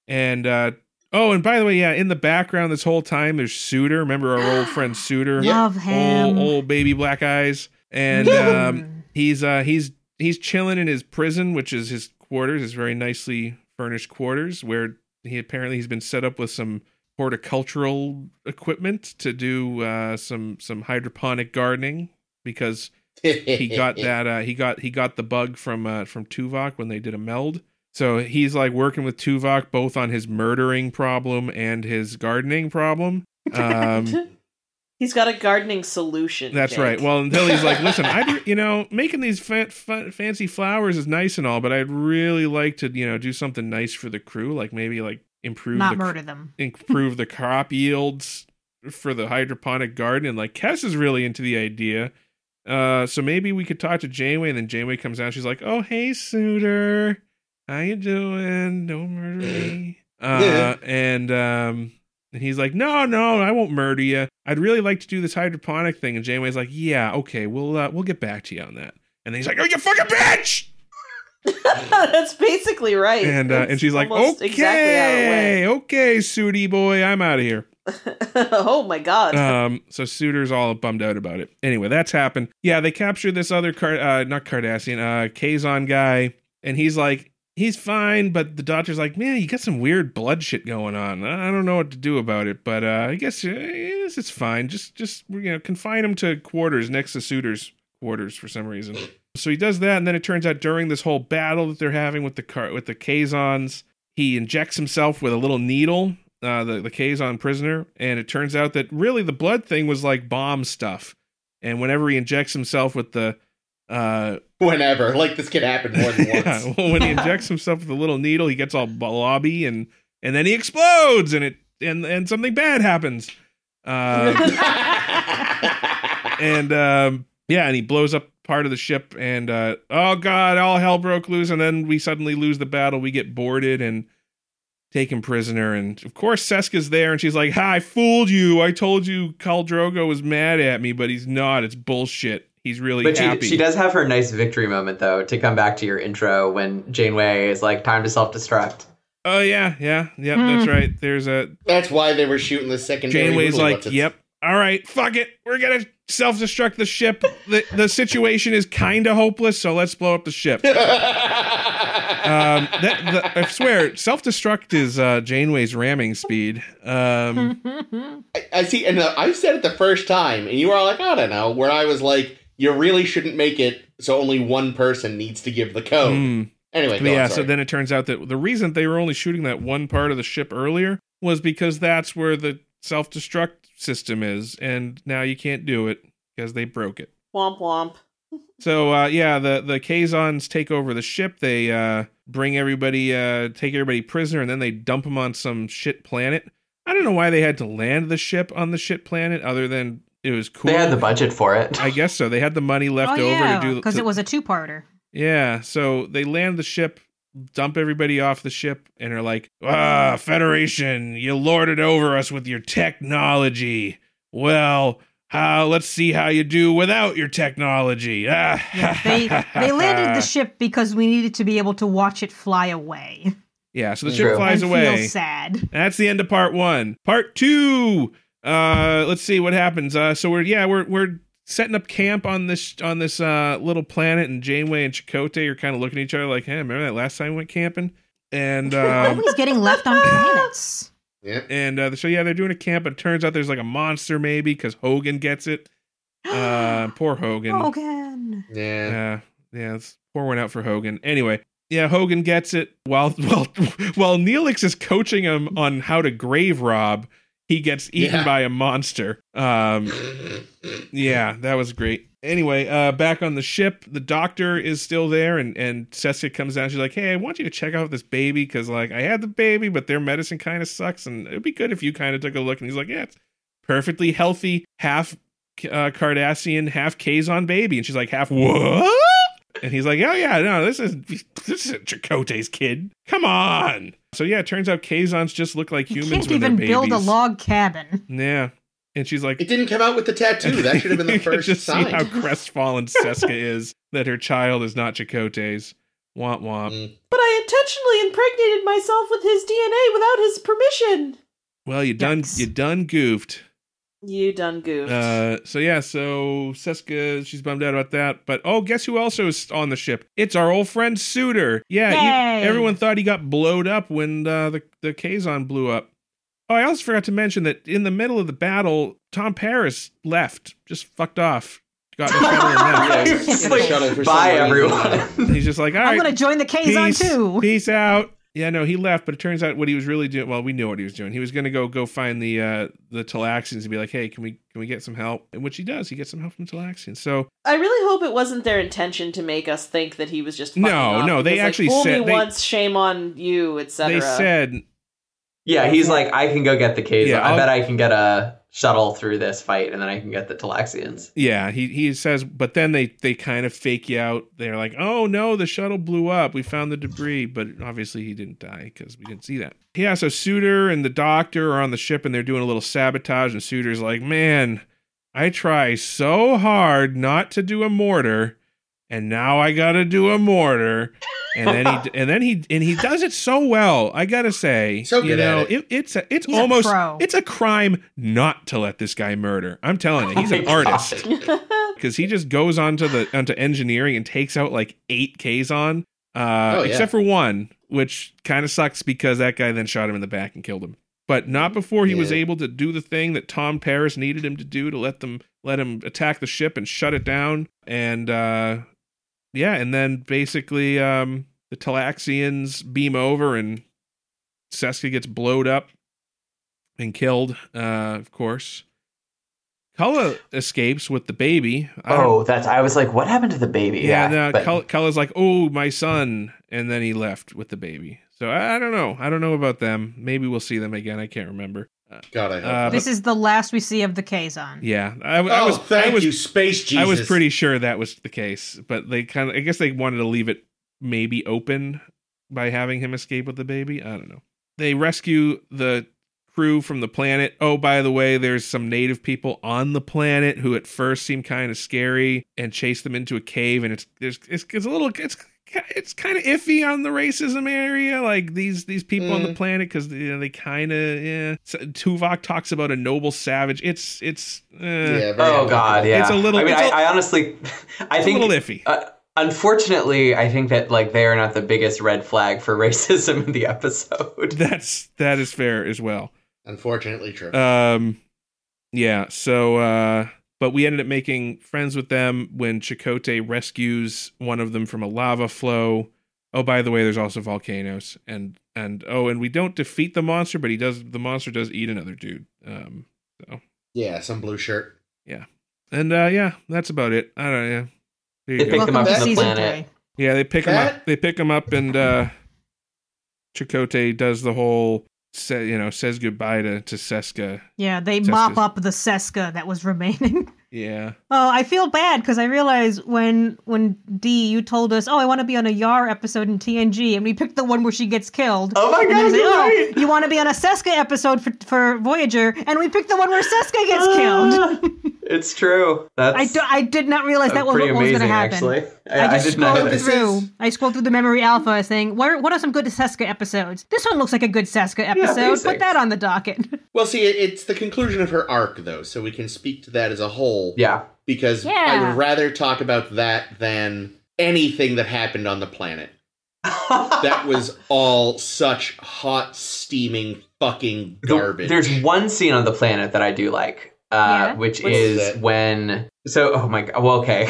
and uh oh, and by the way, yeah, in the background this whole time there's Suder. Remember our old friend Suder? Yeah. Love him. old, old baby black eyes, and um, he's uh, he's he's chilling in his prison, which is his quarters, his very nicely furnished quarters, where he apparently he's been set up with some horticultural equipment to do uh, some some hydroponic gardening because he got that uh, he got he got the bug from uh, from Tuvok when they did a meld. So he's like working with Tuvok both on his murdering problem and his gardening problem. Um, He's got a gardening solution. that's Jake. right. Well, until he's like, listen, I you know making these fa- fa- fancy flowers is nice and all, but I'd really like to you know do something nice for the crew, like maybe like improve Not the murder them. improve the crop yields for the hydroponic garden. And like Kes is really into the idea. Uh, so maybe we could talk to Janeway, and then Janeway comes out. She's like, "Oh, hey, Suder, how you doing? Don't murder me." Uh, and um, and he's like, "No, no, I won't murder you. I'd really like to do this hydroponic thing." And Janeway's like, "Yeah, okay, we'll uh, we'll get back to you on that." And then he's like, "Oh, you fucking bitch!" That's basically right. And uh, and she's like, "Okay, exactly okay, Sooty boy, I'm out of here." how it went. oh my god. um so Suder's all bummed out about it anyway that's happened yeah they captured this other car uh not cardassian uh kazon guy and he's like he's fine but the doctor's like man you got some weird blood shit going on. I don't know what to do about it but uh i guess, uh, yes, it's fine. Just just you know confine him to quarters next to Suder's quarters for some reason. So he does that and then it turns out during this whole battle that they're having with the car with the kazons he injects himself with a little needle uh, the the Kazon prisoner, and it turns out that really the blood thing was like bomb stuff. And whenever he injects himself with the uh, Whenever. Like this could happen more than yeah, once. well, when he injects himself with a little needle, he gets all blobby and and then he explodes, and it and and something bad happens. Uh, and um, yeah, and he blows up part of the ship, and uh, oh god, all hell broke loose, and then we suddenly lose the battle. We get boarded and taken prisoner, and of course Seska's there, and she's like, "Ha, I fooled you. I told you Khal Drogo was mad at me, but he's not. It's bullshit. He's really But she, happy." she does have her nice victory moment, though, to come back to your intro when Janeway is like, time to self destruct. Oh yeah, yeah, yep. Hmm. That's right. There's a That's why they were shooting the second. Janeway's like, what's-its. "Yep, all right, fuck it. We're gonna self-destruct the ship. the The situation is kind of hopeless, so let's blow up the ship." Um, that, the, I swear, self-destruct is uh, Janeway's ramming speed. Um, I, I see, and uh, I said it the first time, and you were all like, I don't know, where I was like, you really shouldn't make it so only one person needs to give the code. mm. Anyway, But on, yeah, so then it turns out that the reason they were only shooting that one part of the ship earlier was because that's where the self-destruct system is, and now you can't do it because they broke it. womp womp. So uh, yeah, the the Kazons take over the ship. They uh, bring everybody, uh, take everybody prisoner, and then they dump them on some shit planet. I don't know why they had to land the ship on the shit planet, other than it was cool. They had the budget for it. I guess so. They had the money left oh over yeah, to do the because it was a two-parter. yeah, so they land the ship, dump everybody off the ship, and are like, "Ah, Federation, you lorded over us with your technology. Well, uh, let's see how you do without your technology. Ah, Yeah, they they landed the ship because we needed to be able to watch it fly away. Yeah, so the True. ship flies and away. Feel sad. That's the end of part one. Part two. Uh, let's see what happens. Uh, so we're yeah we're we're setting up camp on this on this uh little planet, and Janeway and Chakotay are kind of looking at each other like, hey, remember that last time we went camping? And um, Always getting left on planets. Yeah. and uh, so yeah, they're doing a camp. But it turns out there's like a monster maybe because Hogan gets it. Uh, poor Hogan. Hogan. Yeah. Yeah, yeah. Let's pour one out for Hogan. Anyway, yeah, Hogan gets it while while while Neelix is coaching him on how to grave rob. He gets eaten Yeah. by a monster. Um, yeah, that was great. Anyway, uh, back on the ship, the doctor is still there, and and Seska comes down. She's like, "Hey, I want you to check out this baby because like I had the baby, but their medicine kind of sucks, and it'd be good if you kind of took a look." And he's like, "Yeah, it's perfectly healthy, half uh, Cardassian, half Kazon baby," and she's like, "Half what?" And he's like, "Oh yeah, no, this is this is Chakotay's kid. Come on." So yeah, it turns out Kazons just look like You humans can't when they're even babies. build a log cabin. Yeah, and she's like, It didn't come out with the tattoo. That should have been the first just sign. see how crestfallen Seska is that her child is not Chakotay's. Womp womp. Mm. But I intentionally impregnated myself with his DNA without his permission. Well, you done Yikes. you done goofed. You done goofed. Uh, so yeah, so Seska, she's bummed out about that. But oh, guess who also is on the ship? It's our old friend Suder. Yeah, you- Yay. everyone thought he got blowed up when uh, the the Kazon blew up. Oh, I also forgot to mention that in the middle of the battle, Tom Paris left, just fucked off, got in the shuttle and left. Yeah, He's he's like, the shuttle for Bye, everyone. He's just like, all right, I'm gonna join the Kazon peace, too. peace out. Yeah, no, he left, but it turns out what he was really doing. Well, we knew what he was doing. He was going to go go find the uh the Talaxians and be like, hey, can we can we get some help? And which he does. He gets some help from Talaxians. So I really hope it wasn't their intention to make us think that he was just No, no, they because, like, actually fool said- me they- once, shame on you, etc. they said yeah, he's like, I can go get the Kazon. Yeah, I I'll- bet I can get a shuttle through this fight, and then I can get the Talaxians. Yeah, he he says, but then they they kind of fake you out. They're like, "Oh no, the shuttle blew up. We found the debris, but obviously he didn't die because we didn't see that." Yeah, so Suder and the Doctor are on the ship and they're doing a little sabotage, and Suder's like, "Man, I try so hard not to do a mortar, and now I gotta do a mortar." And then he and then he and he does it so well. I gotta say, So you good at know, it. it, it's a, it's He's almost pro. it's a crime not to let this guy murder. I'm telling you, he's Oh an artist because he just goes onto the onto engineering and takes out like eight Kazon, uh, Oh, yeah. except for one, which kind of sucks because that guy then shot him in the back and killed him. But not before he was able to do the thing that Tom Paris needed him to do to let them let him attack the ship and shut it down. And uh, yeah, and then basically um, the Talaxians beam over and Seska gets blowed up and killed. Uh, of course. Culluh escapes with the baby. I Oh, that's. I was like, what happened to the baby? yeah, no, but- Culluh's like, "Oh, my son," and then he left with the baby. So I, I don't know. I don't know about them. Maybe we'll see them again. I can't remember. God, I hope. Uh, This is the last we see of the Kazon. Yeah, I, I oh, was. thank I was. you, Space Jesus. I was pretty sure that was the case, but they kind of. I guess they wanted to leave it maybe open by having him escape with the baby. I don't know. They rescue the crew from the planet. Oh, by the way, there's some native people on the planet who at first seem kind of scary and chase them into a cave, and it's there's it's, it's a little it's it's kind of iffy on the racism area, like these these people on the Mm. planet because you know, they kind of yeah. So, Tuvok talks about a noble savage. It's it's uh, Yeah, Oh God, yeah. It's a little- I mean, it's I, a- I honestly, I think a little iffy. Uh, unfortunately, I think that like they are not the biggest red flag for racism in the episode. That's that is fair as well. Unfortunately true. Um, yeah. So, uh, but we ended up making friends with them when Chakotay rescues one of them from a lava flow. Oh, by the way, there's also volcanoes, and and oh, and we don't defeat the monster, but he does. The monster does eat another dude. Um, so yeah, some blue shirt. Yeah, and uh, yeah, that's about it. I don't know. Yeah. There you They go. pick them up to from the season planet. three. Yeah, they pick him up. They pick him up, and uh, Chakotay does the whole. Say, you know, says goodbye to to Seska. Yeah, they Seska's- mop up the Seska that was remaining. Yeah. Oh, I feel bad because I realize when when D you told us, oh, I want to be on a Yar episode in TNG, and we picked the one where she gets killed. Oh my And then I god, said, you're oh, you want to be on a Seska episode for, for Voyager, and we picked the one where Seska gets Ah. killed. It's true. That's I, do, I did not realize that was pretty what was going to happen. actually. I, I I, just didn't scrolled this through. I scrolled through the memory alpha, saying, "What are, what are some good Seska episodes? This one looks like a good Seska episode. basic. Put that on the docket." Well, see, it's the conclusion of her arc, though, so we can speak to that as a whole. Yeah. Because I would rather talk about that than anything that happened on the planet. That was all such hot, steaming, fucking The- garbage. There's one scene on the planet that I do like, uh, Yeah? which What's is that? when. So, oh my god. Well, okay.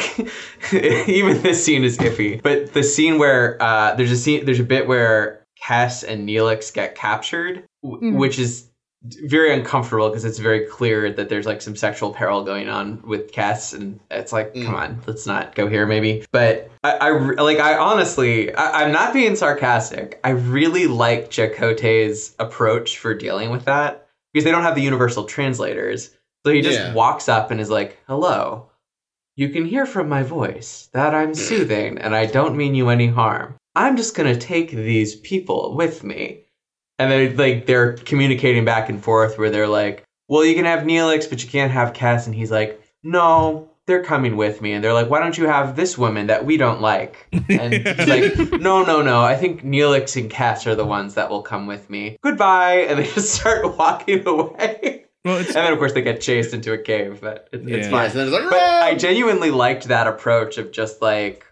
Even this scene is iffy, but the scene where uh, there's a scene, there's a bit where Kes and Neelix get captured, w- Mhm. which is very uncomfortable because it's very clear that there's like some sexual peril going on with Kes, and it's like, Mm. come on, let's not go here, maybe. But I, I like, I honestly, I, I'm not being sarcastic. I really like Chakotay's approach for dealing with that because they don't have the universal translators. So he just Yeah. walks up and is like, "Hello, you can hear from my voice that I'm soothing and I don't mean you any harm. I'm just gonna take these people with me." And they're like they're communicating back and forth where they're like, "Well, you can have Neelix, but you can't have Kes." And he's like, "No." They're coming with me, and they're like, "Why don't you have this woman that we don't like?" And he's like, "No, no, no. I think Neelix and Kes are the ones that will come with me. Goodbye." And they just start walking away. Well, it's And then, of course, they get chased into a cave, but it, it's Yeah. fine. Yes, and like, But I genuinely liked that approach of just like,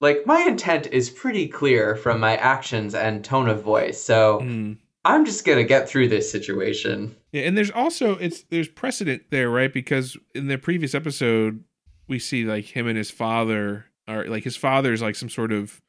like my intent is pretty clear from my actions and tone of voice, so mm. I'm just gonna get through this situation. Yeah, and there's also it's there's precedent there, right? Because in the previous episode, we see like him and his father are like his father's like some sort of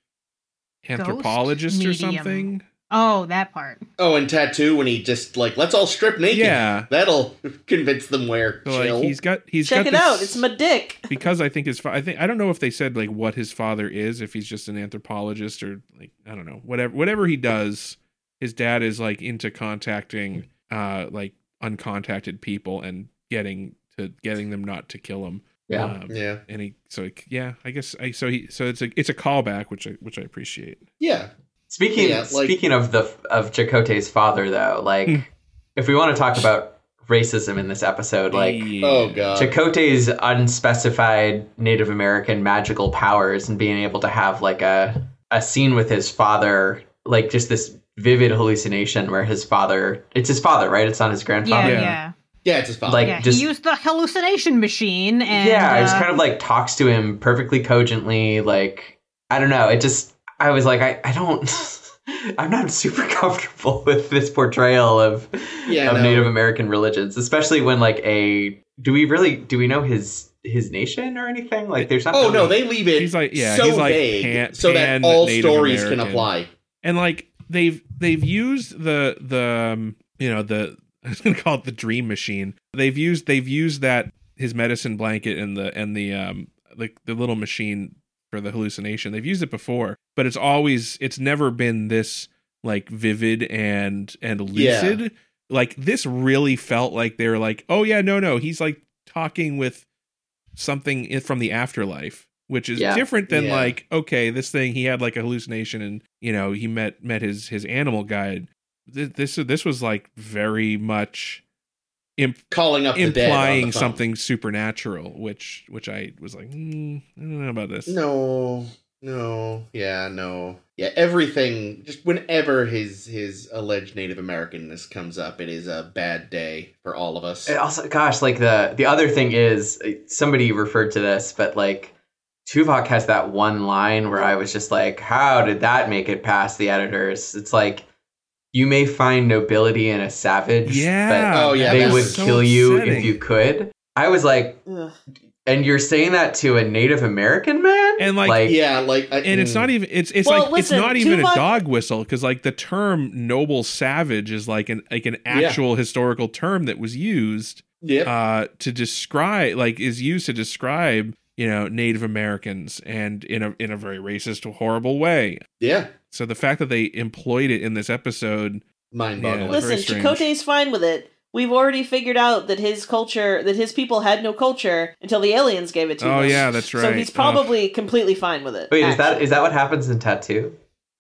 anthropologist or something. Oh, that part. Oh, and Tattoo, when he just, like, let's all strip naked. Yeah. That'll convince them where So chill. like he's got he's Check got it this- out. It's my dick. because I think his fa- I think I don't know if they said like what his father is if he's just an anthropologist or like I don't know whatever whatever he does his dad is like into contacting uh like uncontacted people and getting to getting them not to kill him Yeah. um, yeah. and he so he, yeah I guess I so he so it's a it's a callback which I which I appreciate Yeah. Speaking Yeah, like- speaking of the of Chakotay's father, though, like Hmm. if we want to talk about racism in this episode, like. Oh, God. Chakotay's unspecified Native American magical powers and being able to have like a a scene with his father, like just this vivid hallucination where his father it's his father, right? It's not his grandfather. yeah. Yeah. Yeah, Yeah, it's his father. Like, just- he used the hallucination machine and yeah, it just uh, kind of like talks to him perfectly cogently. Like I don't know, it just I was like I I don't. I'm not super comfortable with this portrayal of Yeah, of no. Native American religions, especially when like a do we really do we know his his nation or anything? Like there's not. oh, no, they leave it He's like- yeah, so he's like vague pan- so that all Native stories can apply. and like they've they've used the the um, you know the I was gonna call it the dream machine. They've used they've used that his medicine blanket and the and the um the the little machine for the hallucination. They've used it before, but it's always it's never been this like vivid and and lucid. Like this really felt like they were like, oh yeah, no no, he's like talking with something from the afterlife which is Yeah. different than Yeah. like okay this thing he had like a hallucination and you know he met met his his animal guide Th- this this was like very much imp- Calling up the dead. on implying the phone. something supernatural which which i was like mm, i don't know about this No, no, yeah, no, yeah. Everything. Just whenever his his alleged Native Americanness comes up, it is a bad day for all of us. And also, gosh, like the the other thing is somebody referred to this, but like Tuvok has that one line where I was just like, how did that make it past the editors? It's like you may find nobility in a savage, yeah But Oh, yeah, they would so kill you upsetting. if you could. I was like, Ugh. and you're saying that to a Native American man, And, like, yeah, like, I, and it's not even it's it's Well, like listen, it's not even Tuvok- a dog whistle because like the term noble savage is like an like an actual historical term that was used Yep. uh to describe like is used to describe you know native americans and in a in a very racist horrible way yeah, so the fact that they employed it in this episode mind Yeah. boggling. Listen, Listen. Chakotay's fine with it. we've already figured out that his culture, that his people had no culture until the aliens gave it to oh, him. Oh them. yeah, that's right. So right. he's Oh, probably completely fine with it. Wait, is that actually. is that what happens in Tattoo?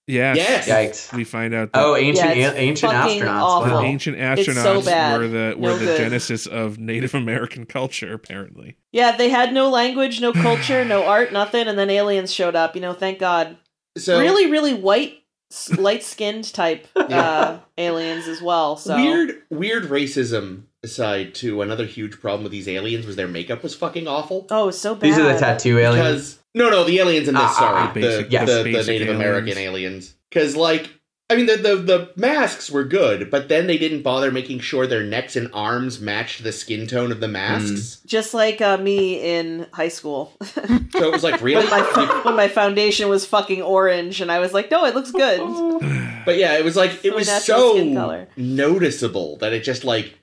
yes. Yes. Yikes. We find out that Oh, ancient Yeah, it's ancient astronauts. awful. Wow. ancient It's so astronauts were the were No the good. genesis of Native American culture. Apparently, Yeah, they had no language, no culture, no art, nothing, and then aliens showed up. You know, thank God. So really, really white, light skinned type uh, aliens as well. So weird, weird racism aside. To another huge problem with these aliens was their makeup was fucking awful. Oh, so bad. These are the tattoo aliens. Because no, no, the aliens in this. Ah, sorry, ah, the basic- yes, the, the Native aliens. American aliens. Because like, I mean, the, the the masks were good, but then they didn't bother making sure their necks and arms matched the skin tone of the masks. Just like uh, me in high school. So it was like really. when, my, when my foundation was fucking orange, and I was like, no, it looks good. But yeah, it was like it So was so noticeable that it just like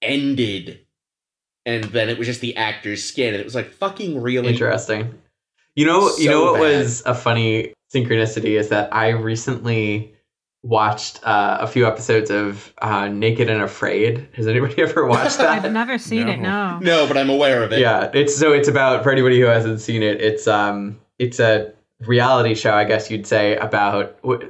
ended, and then it was just the actor's skin, and it was like fucking really. Interesting. You know, you know what bad. was a funny synchronicity is that I recently watched uh, a few episodes of uh, Naked and Afraid. Has anybody ever watched that? I've never seen it. No. No, but I'm aware of it. yeah, it's so it's about for anybody who hasn't seen it. It's um it's a reality show, I guess you'd say, about wh-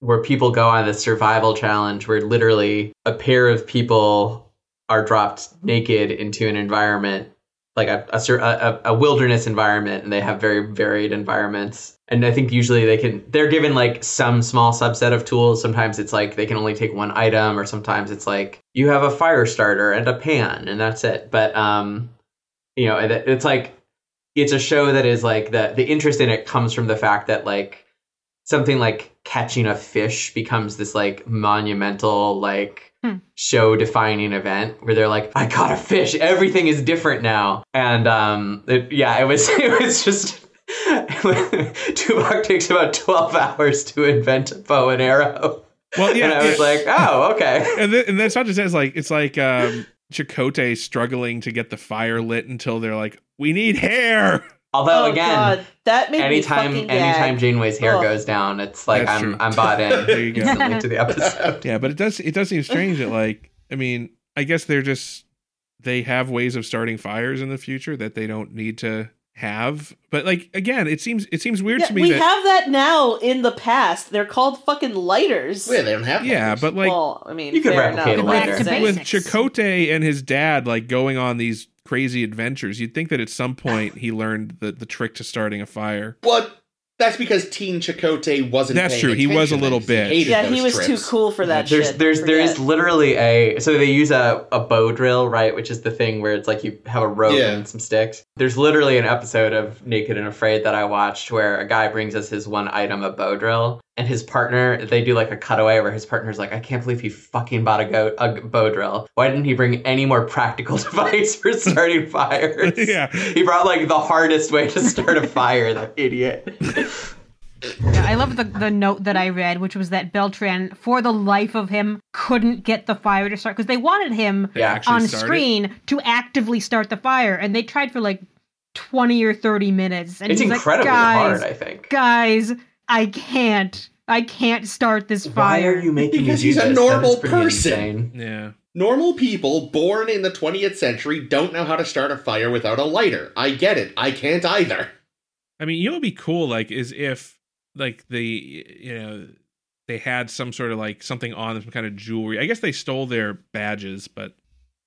where people go on this survival challenge where literally a pair of people are dropped naked into an environment like a, a, a, a wilderness environment and they have very varied environments and i think usually they can they're given like some small subset of tools. Sometimes it's like they can only take one item or sometimes it's like you have a fire starter and a pan and that's it. But um you know it- it's like it's a show that is like the the interest in it comes from the fact that like something like catching a fish becomes this like monumental like Hmm. show defining event where they're like i caught a fish. Everything is different now. And um it, yeah it was it was just Tuvok takes about 12 hours to invent a bow and arrow well, yeah, and i was yeah. like oh okay and, th- and that's not just it's like it's like um Chakotay struggling to get the fire lit until they're like, "We need hair." although oh again god, that made anytime me fucking gag. anytime janeway's hair Ugh. goes down it's like That's i'm true. i'm bought in There you go. instantly to the episode Yeah, but it does it does seem strange that like I mean, I guess they're just they have ways of starting fires in the future that they don't need to have. But like again, it seems it seems weird Yeah, to me we that have that now in the past. They're called fucking lighters. Yeah, they don't have. yeah, lighters. but like well, I mean, You could fair replicate enough. a lighter. Back with basics. Chakotay and his dad like going on these crazy adventures, you'd think that at some point he learned the the trick to starting a fire. What? That's because Teen Chakotay wasn't. That's true, he was a little bit. hated Yeah, he was trips. too cool for that there's shit. there's there is Forget. literally a so they use a, a bow drill right which is the thing where it's like you have a rope Yeah. and some sticks there's literally an episode of naked and afraid that i watched where a guy brings us his one item a bow drill and his partner they do like a cutaway where his partner's like i can't believe he fucking bought a, go- a bow drill why didn't he bring any more practical device for starting fires Yeah. he brought like the hardest way to start a fire that idiot Yeah, I love the, the note that I read, which was that Beltran, for the life of him, couldn't get the fire to start because they wanted him They on start it. screen to actively start the fire, and they tried for like twenty or thirty minutes. And it's he's like, incredibly guys, hard i think guys, I can't, I can't start this fire. why fire. are you making Because me do he's a this? That is normal pretty person. insane. Yeah. Normal people born in the 20th century don't know how to start a fire without a lighter. I get it. I can't either. I mean, you know, what'd be cool, like, is if like the you know they had some sort of like something on them, some kind of jewelry. I guess they stole their badges, but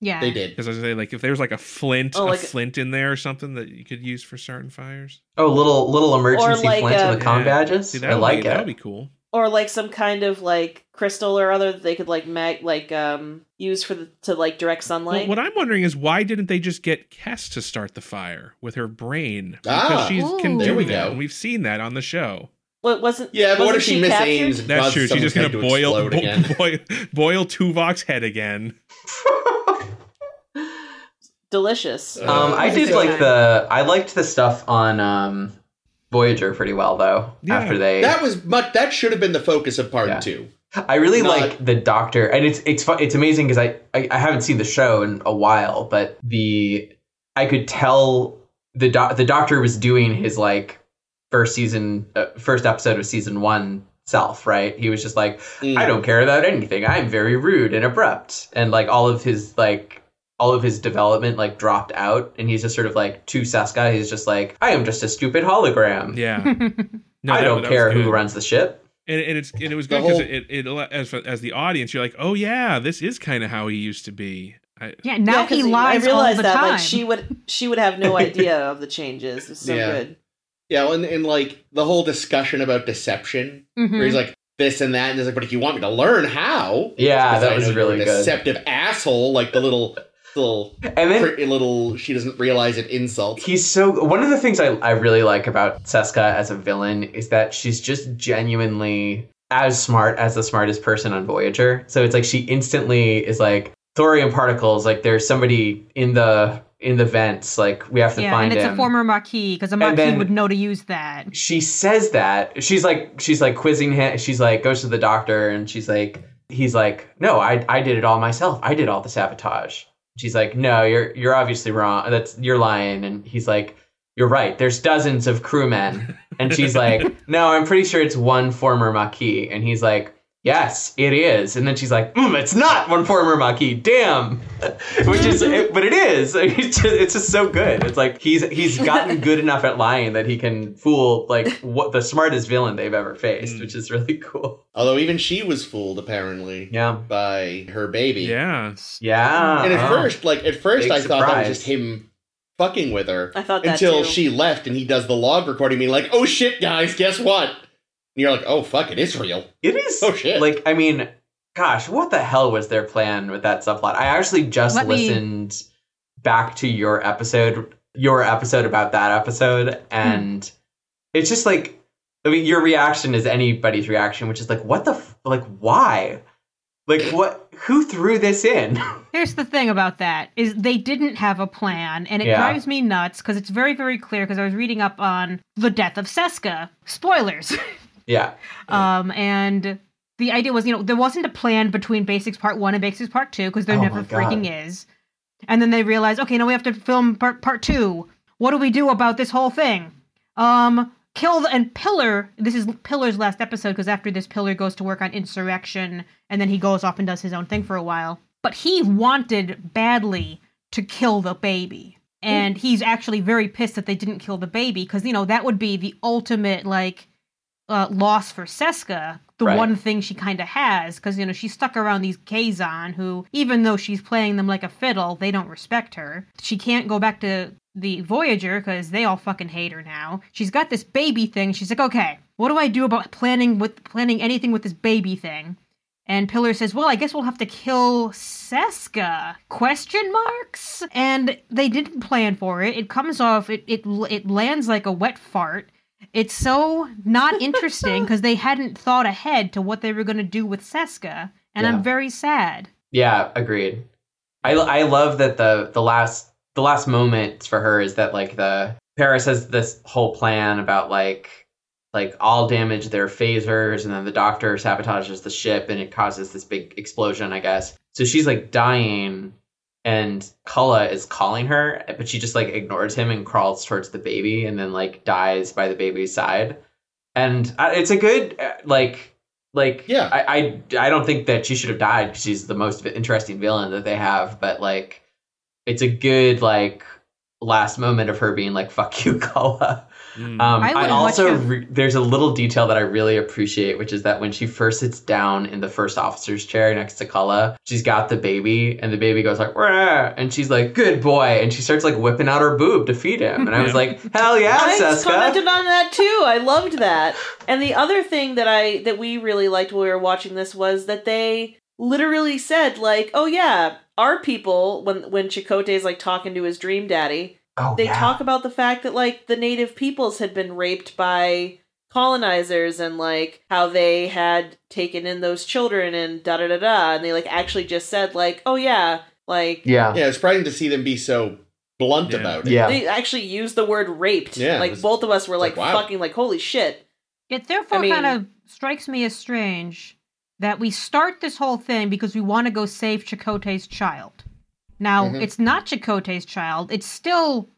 Yeah, They did. because I was say like if there was like a flint, Oh, a like- flint in there or something that you could use for starting fires. Oh, little little emergency like, flint uh, in the com Yeah. badges. See, I that would like be, it. That would be cool. or like some kind of like crystal or other that they could like mag like um use for the to like direct Well, sunlight. what I'm wondering is why didn't they just get Kes to start the fire with her brain? Because Ah. she can do we that, go. and we've seen that on the show. what wasn't? Yeah, but what wasn't if she miss captured? That's true. She's just gonna to boil bo- boil boil Tuvok's head again. Delicious. Uh, Um, I did like the I liked the stuff on um, Voyager pretty well though. Yeah. After they, That was much. That should have been the focus of part Yeah. two. I really not- like the Doctor, and it's it's fu- it's amazing because I, I I haven't seen the show in a while, but the I could tell the doc, the Doctor was doing his like first season uh, first episode of season one self, right? He was just like, Mm. I don't care about anything. I'm very rude and abrupt. And like all of his like all of his development like dropped out and he's just sort of like to Seska, he's just like, I am just a stupid hologram. Yeah. No, I that- don't that care who runs the ship. And, and it's and it was The good because whole- it, it, it as as the audience you're like oh yeah this is kind of how he used to be. I, yeah, now Yeah, 'cause he lies I realized all the that time. like she would she would have no idea of the changes. It's so Yeah. good. Yeah, and, and like the whole discussion about deception, Mhm. where he's like this and that, and he's like, "But if you want me to learn how, yeah, that was really a good. deceptive asshole." Like the little, little, And then pretty little. She doesn't realize it insult. He's so one of the things I, I really like about Seska as a villain is that she's just genuinely as smart as the smartest person on Voyager. So it's like she instantly is like thorium particles, like there's somebody in the in the vents, like we have to yeah, find and it's him. a former Maquis because a Maquis then- would know to use that. she says that. She's like she's like quizzing him she's like goes to the doctor and she's like he's like, No, I I did it all myself. I did all the sabotage. She's like, No, you're you're obviously wrong. That's you're lying and he's like you're right. There's dozens of crewmen. And she's like, No, I'm pretty sure it's one former Maquis. And he's like, Yes, it is. And then she's like, mm, It's not one former Maquis. Damn. Which is, it, but it is. It's just, it's just so good. It's like he's he's gotten good enough at lying that he can fool like what the smartest villain they've ever faced, Mm. which is really cool. Although even she was fooled apparently Yeah. by her baby. yeah. Yeah. And at Oh. first, like at first, Big I thought that was just him fucking with her I thought that until too. she left, and he does the log recording, being like, "Oh shit, guys, guess what?" And you're like, "Oh fuck, it is real." It is. Oh, shit. Like, I mean, gosh, what the hell was their plan with that subplot? I actually just Let me- listened back to your episode, your episode about that episode, and it's just like, I mean, your reaction is anybody's reaction, which is like, what the, f- like, why? Like, what, who threw this in? Here's the thing about that is they didn't have a plan, and it Yeah. drives me nuts because it's very, very clear. Because I was reading up on the death of Seska. Spoilers. yeah. um, and the idea was, you know, there wasn't a plan between Basics Part One and Basics Part Two because there Oh never freaking is. And then they realized, okay, now we have to film part part two. What do we do about this whole thing? Um, kill the and Piller. This is Piller's last episode because after this, Piller goes to work on Insurrection, and then he goes off and does his own thing for a while. But he wanted badly to kill the baby. And he's actually very pissed that they didn't kill the baby because, you know, that would be the ultimate, like, uh, loss for Seska, the Right. one thing she kind of has, because you know she's stuck around these Kazon who, even though she's playing them like a fiddle, they don't respect her. She can't go back to the Voyager because they all fucking hate her now. She's got this baby thing. She's like, okay, what do I do about planning with planning anything with this baby thing? And Piller says, "Well, I guess we'll have to kill Seska?" Question marks. And they didn't plan for it. It comes off. It it it lands like a wet fart. It's so not interesting because they hadn't thought ahead to what they were going to do with Seska, and Yeah. I'm very sad. Yeah, agreed. I I love that the the last the last moment for her is that like the Paris has this whole plan about like like I'll damage their phasers and then the doctor sabotages the ship and it causes this big explosion, I guess. So she's like dying and Culluh is calling her, but she just like ignores him and crawls towards the baby and then like dies by the baby's side. And uh, it's a good uh, like like Yeah. I, I I don't think that she should have died because she's the most interesting villain that they have, but like it's a good like last moment of her being like "fuck you, Culluh." Mm. Um, I I, also re- there's a little detail that I really appreciate, which is that when she first sits down in the first officer's chair next to Culluh, she's got the baby, and the baby goes like, "Rah," and she's like, "Good boy," and she starts like whipping out her boob to feed him, and I was like, "Hell yeah, I Seska!" commented on that too. I loved that. And the other thing that I that we really liked when we were watching this was that they literally said like, "Oh yeah, our people when when Chakotay is like talking to his dream daddy, oh, they yeah. talk about the fact that like the native peoples had been raped by colonizers and like how they had taken in those children and da da da da and they like actually just said like, "Oh yeah, like yeah, Yeah, it's surprising to see them be so blunt Yeah. about it. yeah, they actually used the word raped. Yeah, like was- both of us were like, like, wow. fucking like holy shit. It therefore I mean- kind of strikes me as strange that we start this whole thing because we want to go save Chakotay's child. Now, Mhm. it's not Chakotay's child. It's still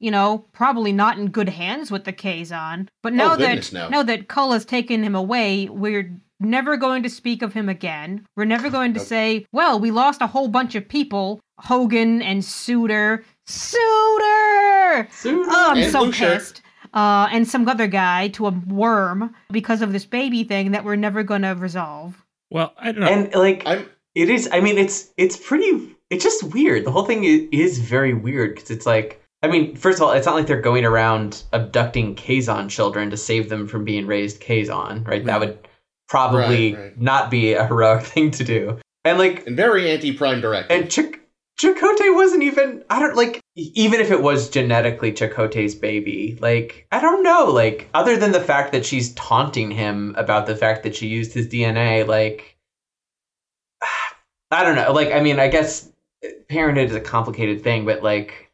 you know, probably not in good hands with the Kazon. But now goodness, that no. now that Culluh's taken him away, we're never going to speak of him again. We're never going to Nope. say, "Well, we lost a whole bunch of people: Hogan and Suder, Suder." Oh, I'm And so Blue Shirt. pissed. Uh, and some other guy to a worm because of this baby thing that we're never going to resolve. Well, I don't know. And like I'm it is i mean it's it's pretty it's just weird the whole thing is, very weird because it's like i mean first of all it's not like they're going around abducting kazon children to save them from being raised kazon right that would probably Right, right. not be a heroic thing to do and like and very anti-prime directive. and Chak- Chakotay wasn't even I don't like even if it was genetically Chakotay's baby, like I don't know, like other than the fact that she's taunting him about the fact that she used his DNA, like I don't know. Like I mean, I guess parenthood is a complicated thing, but like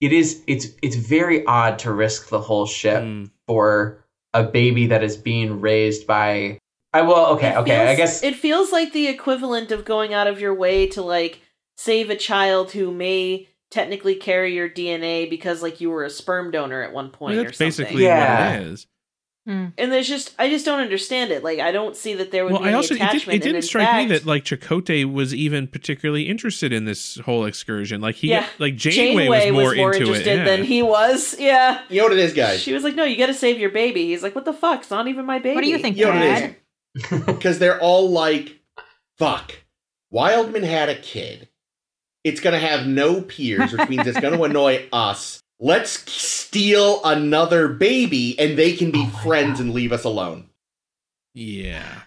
it is it's it's very odd to risk the whole ship Mm. for a baby that is being raised by I well, okay, It okay. I guess it feels like the equivalent of going out of your way to like save a child who may technically carry your DNA because like you were a sperm donor at one I point mean, or that's something. basically Yeah. what it is. Mm. And there's just I just don't understand it. Like I don't see that there would Well, be I any also it, did, attachment. it didn't in strike fact, me that like Chakotay was even particularly interested in this whole excursion. Like he, Yeah. like Janeway, Janeway was more into interested it. yeah. than he was. Yeah. you know what it is, guys? She was like, "No, you got to save your baby." He's like, "What the fuck? It's not even my baby." What do you think, You know what it Dad? Because they're all like, fuck. Wildman had a kid. It's going to have no peers, which means it's going to annoy us. Let's steal another baby and they can be Oh friends God. and leave us alone. yeah.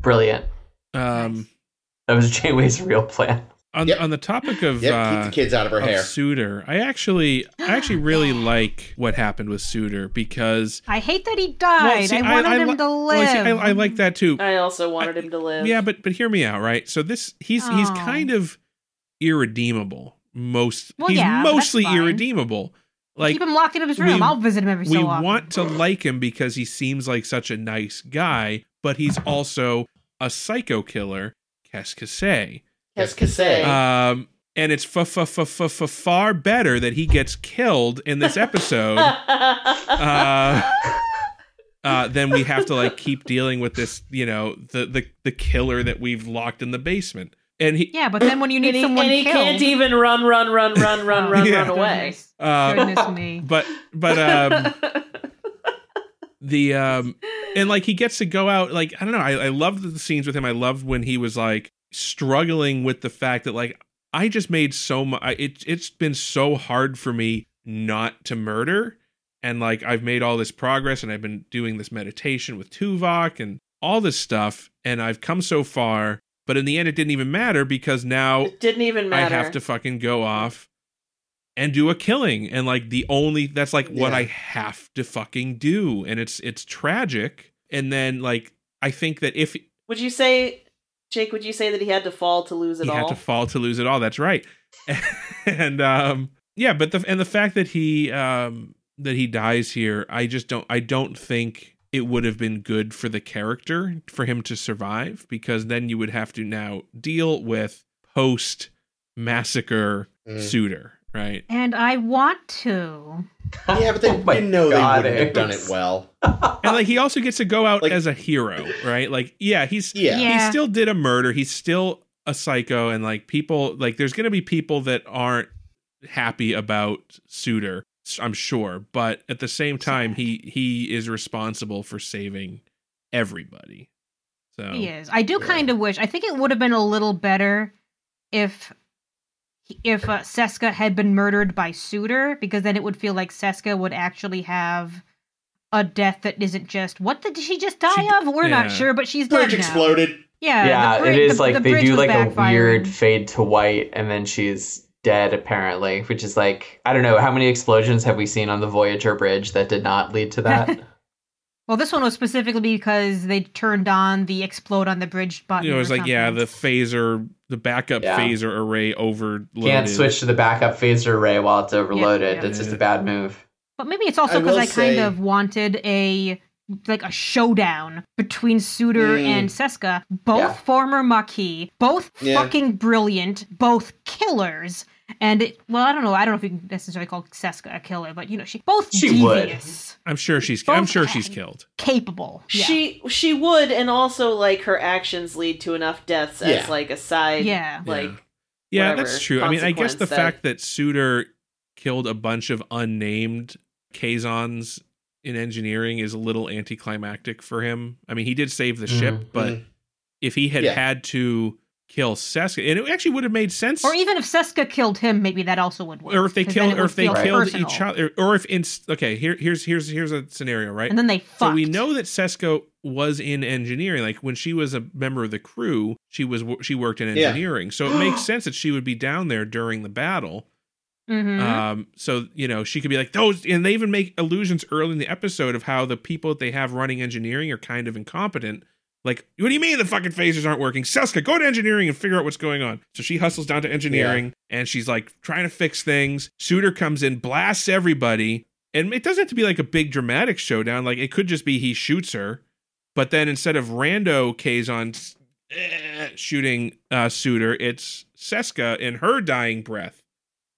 brilliant. Um, That was Janeway's real plan. on Yep. on the topic of Yep, uh, keep the kids out of her of hair. Suder, I actually I actually really like what happened with Suder because I hate that he died. see, I wanted I him li- to well, live. see, I, I like that too. I also wanted him to live. Yeah, but but hear me out, right? So this he's he's Oh. kind of irredeemable. Most Well, he's yeah, mostly irredeemable. Like Keep him locked in his room. we- I'll visit him every we so often. We want to like him because he seems like such a nice guy, but he's also a psycho killer. Qu'est-ce que c'est? Qu'est-ce que c'est? Um, and it's f- f- f- f- f- far better that he gets killed in this episode uh, uh, then we have to like keep dealing with this, you know, the the the killer that we've locked in the basement. And he, Yeah, but then when you need and he, someone and he killed, can't even run, run, run, run, run, run, Yeah. run away. Goodness, uh, goodness me. but but um, the um, and like he gets to go out. Like I don't know. I I loved the scenes with him. I loved when he was like struggling with the fact that like I just made so much. It it's been so hard for me not to murder. And like I've made all this progress and I've been doing this meditation with Tuvok and all this stuff and I've come so far, but in the end it didn't even matter because now it didn't even matter. I have to fucking go off and do a killing and like the only that's like what I have to fucking do and it's it's tragic and then like I think that if Would you say, Jake? Would you say that he had to fall to lose it he all? had to fall to lose it all that's right and um yeah but the and the fact that he um that he dies here I just don't I don't think it would have been good for the character for him to survive because then you would have to now deal with post massacre Mm. Suder right And I want to. Yeah, but they, Oh my you know God, they wouldn't have done it well. and like he also gets to go out Like- as a hero right like yeah he's Yeah. he still did a murder he's still a psycho and like people like there's gonna be people that aren't happy about Suder i'm sure but at the same time he he is responsible for saving everybody so He is. I do Yeah. kind of wish. I think it would have been a little better if if uh, Seska had been murdered by Suder, because then it would feel like Seska would actually have a death that isn't just what did she just die She- of? We're yeah. not sure, but she's Bridge dead now. exploded. Yeah, yeah, bri- it is the- like the they do like a weird fade to white, and then she's dead apparently, which is like I don't know how many explosions have we seen on the Voyager bridge that did not lead to that. Well, this one was specifically because they turned on the explode on the bridge button. you know it's or like yeah the phaser the backup Yeah. phaser array overloaded Can't switch to the backup phaser array while it's overloaded. yeah. That's just a bad move. But maybe it's also because will I, kind say- of wanted a like a showdown between Suder Mm. and Seska, both Yeah. former Maquis, both Yeah. fucking brilliant, both killers, And it, well, I don't know. I don't know if you can necessarily call Seska a killer, but you know, she both She would. I'm sure she's. I'm sure she's killed. capable. Yeah. She she would, and also like her actions lead to enough deaths as like a side. Yeah. Like Yeah, whatever that's true. I mean, I guess the that- fact that Suder killed a bunch of unnamed Kazons in engineering is a little anticlimactic for him. I mean, he did save the ship, Mhm. but Mhm. if he had Yeah. had to kill Seska, and it actually would have made sense. or even if Seska killed him, maybe that also would work. or if they 'cause then killed, or if they feel killed personal. each other, or if in okay, here, here's here's here's a scenario, right? and then they fucked. So we know that Seska was in engineering. Like when she was a member of the crew, she was she worked in Yeah. engineering. So it makes sense that she would be down there during the battle. Mhm. Um, so you know she could be like those, and they even make allusions early in the episode of how the people that they have running engineering are kind of incompetent. Like, what do you mean the fucking phasers aren't working? Seska, go to engineering and figure out what's going on. So she hustles down to engineering and she's like trying to fix things. Suder comes in, blasts everybody, and it doesn't have to be like a big dramatic showdown. Like it could just be he shoots her, but then instead of Rando Kazon eh, shooting uh, Suder, it's Seska in her dying breath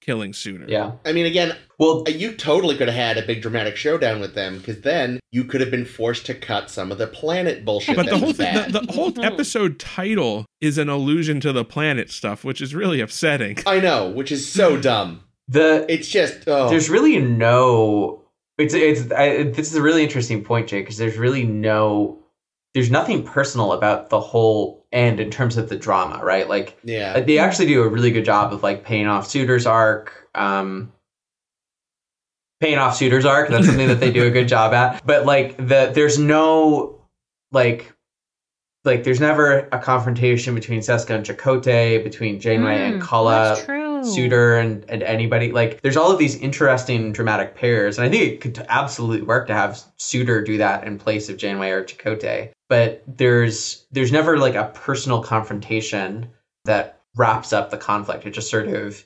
killing Suder. Yeah. I mean, again, Well, you totally could have had a big dramatic showdown with them because then you could have been forced to cut some of the planet bullshit. But the whole was thing, the, the whole episode title is an allusion to the planet stuff, which is really upsetting. I know, which is so dumb. the It's just oh, there's really no. It's it's. I, this is a really interesting point, Jake, because there's really no. There's nothing personal about the whole end in terms of the drama, right? Like yeah. They actually do a really good job of like paying off Suder's arc. Um, paying off Suder's arc. That's something that they do a good job at. But like the there's no like like there's never a confrontation between Seska and Chakotay, between Janeway and Mm, Culluh. That's. Suder and, and anybody like there's all of these interesting dramatic pairs and i think it could absolutely work to have Suder do that in place of janeway or Chakotay. But there's there's never like a personal confrontation that wraps up the conflict it just sort of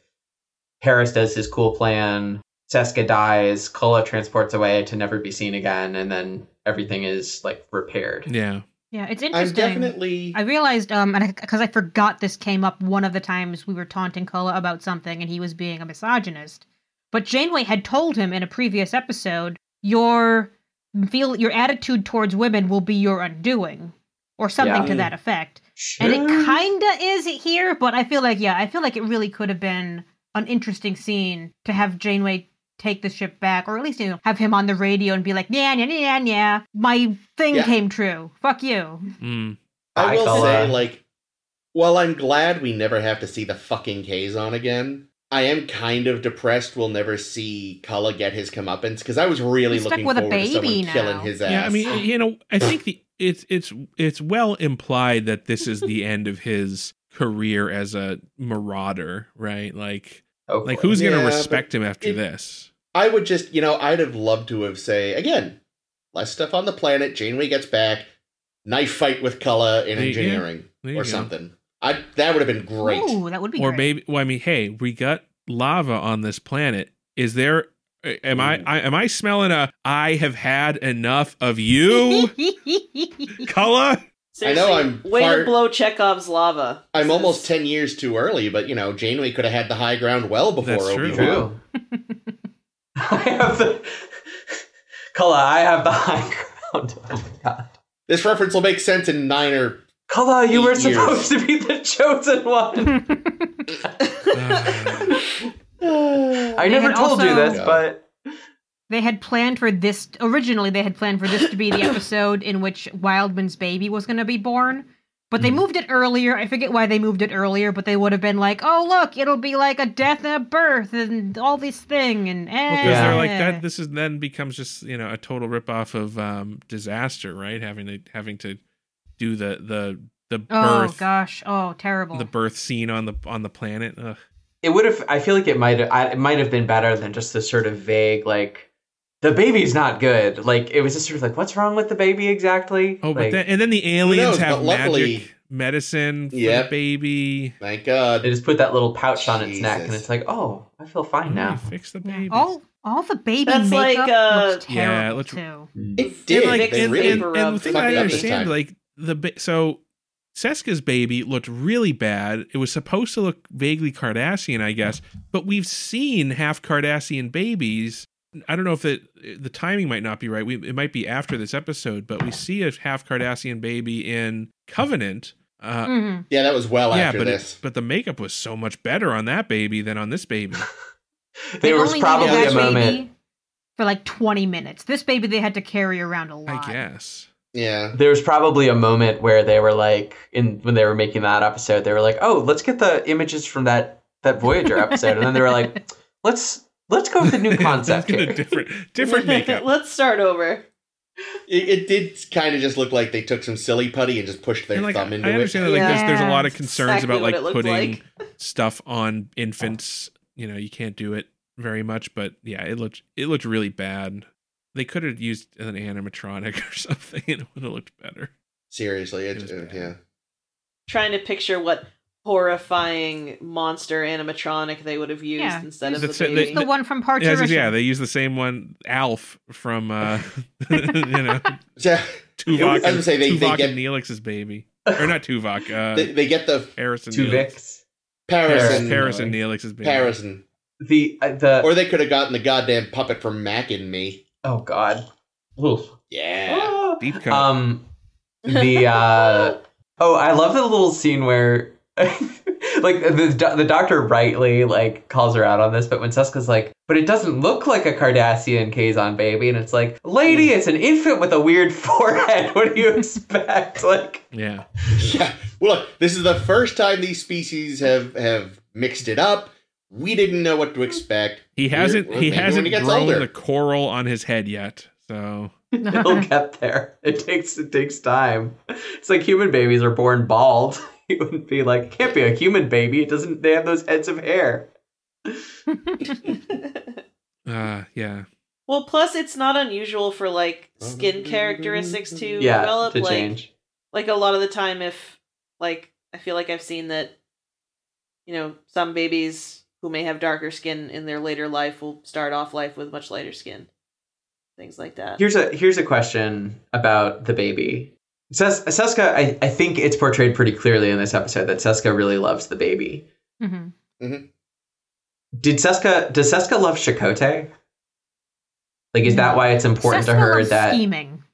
harris does his cool plan seska dies Culluh transports away to never be seen again and then everything is like repaired Yeah. Yeah, it's I'm interesting. definitely. I realized, um, and because I, forgot this came up one of the times we were taunting Culluh about something, and he was being a misogynist. But Janeway had told him in a previous episode, "Your feel your attitude towards women will be your undoing," or something Yeah. to that effect. And it kinda is here, but I feel like yeah, I feel like it really could have been an interesting scene to have Janeway take the ship back, or at least you know have him on the radio and be like, "Yeah, yeah, yeah, yeah, my thing Yeah. came true. Fuck you." Mm. I Hi, will Culluh. say, like, while I'm glad we never have to see the fucking Kazon again, I am kind of depressed we'll never see Culluh get his comeuppance because I was really He's stuck looking with a forward to someone baby now. killing his ass. Yeah, I mean, you know, I think the it's it's it's well implied that this is the end of his career as a marauder, right? Like Hopefully. like who's Yeah, going to but respect him after it- this? I would just, you know, I'd have loved to have say again, less stuff on the planet. Janeway gets back, knife fight with Culluh in engineering There or go. something. I that would have been great. Ooh, that would be Or great. maybe well, I mean, hey, we got lava on this planet. Is there am I, I am I smelling a I have had enough of you, Culluh? I know I'm way far- to blow Chekhov's lava. I'm This almost is- ten years too early, but you know, Janeway could have had the high ground well before That's true. Obi-Wan. True. I have the Culluh, I have the high ground. Oh my god. This reference will make sense in nine or Culluh, you were Eight years. supposed to be the chosen one. I never had told you this, Yeah. but They had planned for this originally. They had planned for this to be the episode in which Wildman's baby was going to be born, but they Mhm. moved it earlier. I forget why they moved it earlier, but they would have been like, "Oh, look, it'll be like a death and a birth and all this thing." And eh. Well, because Yeah. they're like that. This is then becomes just you know a total ripoff of um, disaster, right? Having to having to do the the the birth. oh gosh, oh terrible. the birth scene on the on the planet. Ugh. it would have. I feel like it might. I- It might have been better than just this sort of vague, like the baby's not good. Like it was just sort of like, what's wrong with the baby exactly? Oh, but then and then the aliens knows, have but luckily- magic medicine for Yep. the baby. thank God. they just put that little pouch on its neck, and it's like, oh, I feel fine Yeah, now. fix the baby. all all the baby That's like, makeup uh, looks Yeah, it looks- too. It and did. like they and, really and, and the thing I it understand, like the ba- so Seska's baby looked really bad. It was supposed to look vaguely Cardassian, I guess, but we've seen half Cardassian babies. I don't know if it the timing might not be right. We, it might be after this episode, but we see a half Cardassian baby in Covenant. Uh, hmm Yeah, that was well yeah, after but this. it, but the makeup was so much better on that baby than on this baby. There was probably a moment. for like 20 minutes. This baby they had to carry around a lot. I guess. Yeah. There was probably a moment where they were like, in when they were making that episode, they were like, "Oh, let's get the images from that that Voyager episode," and then they were like, "Let's let's go with a new concept Let's get a different different makeup. Let's start over. It, it did kind of just look like they took some silly putty and just pushed their And, like, thumb into I it. understand that like there's, there's a lot of concerns exactly about like putting like. stuff on infants. You know, you can't do it very much, but yeah, it looked it looked really bad. They could have used an animatronic or something, and it would have looked better. Seriously, it, It was uh, yeah. Trying to picture what horrifying monster animatronic they would have used Yeah. instead of That's the it, baby—the one from Parts Yeah, yeah, they use the same one, Alf from uh, you know Yeah, Tuvok. I was gonna say, they- they get- and Neelix's baby, or not Tuvok. Uh, they, they get the Paris and Two Neelix. Vicks. Paris Paris. and Paris and Neelix's baby. Paris and, The uh, the or they could have gotten the goddamn puppet from Mac and Me. Oh god. Oof. Yeah, Deep cut. Um, the uh, oh, I love the little scene where, like, the the doctor rightly like calls her out on this, but when Seska's like, "But it doesn't look like a Cardassian Kazon baby," and it's like, "Lady, it's an infant with a weird forehead. What do you expect?" Like, yeah, yeah. Well, look, this is the first time these species have have mixed it up. We didn't know what to expect. he hasn't We're- he maybe when hasn't he gets grown older. the coral on his head yet. So it'll get there. It takes it takes time. It's like human babies are born bald. You wouldn't be like, it can't be a human baby. It doesn't. They have those heads of hair. uh, yeah, well, plus it's not unusual for like skin characteristics to Yeah, develop. to like, change. like a lot of the time, if like I feel like I've seen that, you know, some babies who may have darker skin in their later life will start off life with much lighter skin, things like that. Here's a here's a question about the baby. Ses- Seska, I, I think it's portrayed pretty clearly in this episode that Seska really loves the baby. hmm Did Seska does Seska love Chakotay? Like, is that why it's important to her that scheming.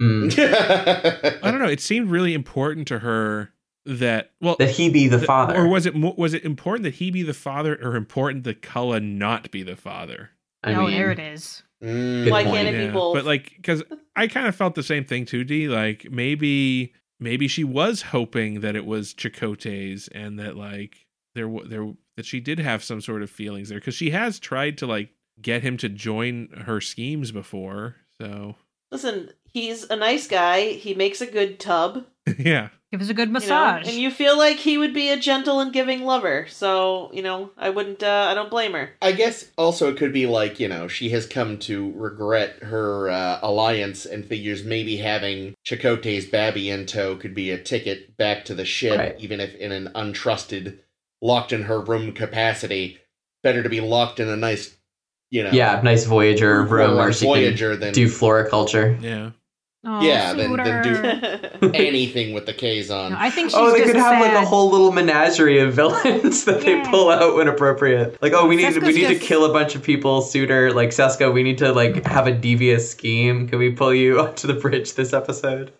mm, I don't know. It seemed really important to her that well that he be the th- father? or was it was it important that he be the father, or important that Culluh not be the father? I oh, mean, there it is. Mm. Good Why point. can't it be both? But like, because I kind of felt the same thing too, D. Like maybe maybe she was hoping that it was Chakotay's and that like there w- there that she did have some sort of feelings there because she has tried to like get him to join her schemes before. So Listen, he's a nice guy. He makes a good tub. yeah, Give us a good you know, massage. and you feel like he would be a gentle and giving lover. So you know, I wouldn't. Uh, I don't blame her. I guess also it could be like, you know, she has come to regret her uh, alliance and figures maybe having Chakotay's Babby in tow could be a ticket back to the ship, Right. even if in an untrusted, locked in her room capacity. Better to be locked in a nice, you know, yeah, nice Voyager room where she Voyager can than do floriculture. yeah. Oh, yeah, then- then do- anything with the Kazon. No, I think she's Oh, they just could have like a whole little menagerie of villains that they pull out when appropriate. Like, oh, we need we Seska's need to kill a bunch of people. Suder, like Seska, we need to like have a devious scheme. Can we pull you onto the bridge this episode?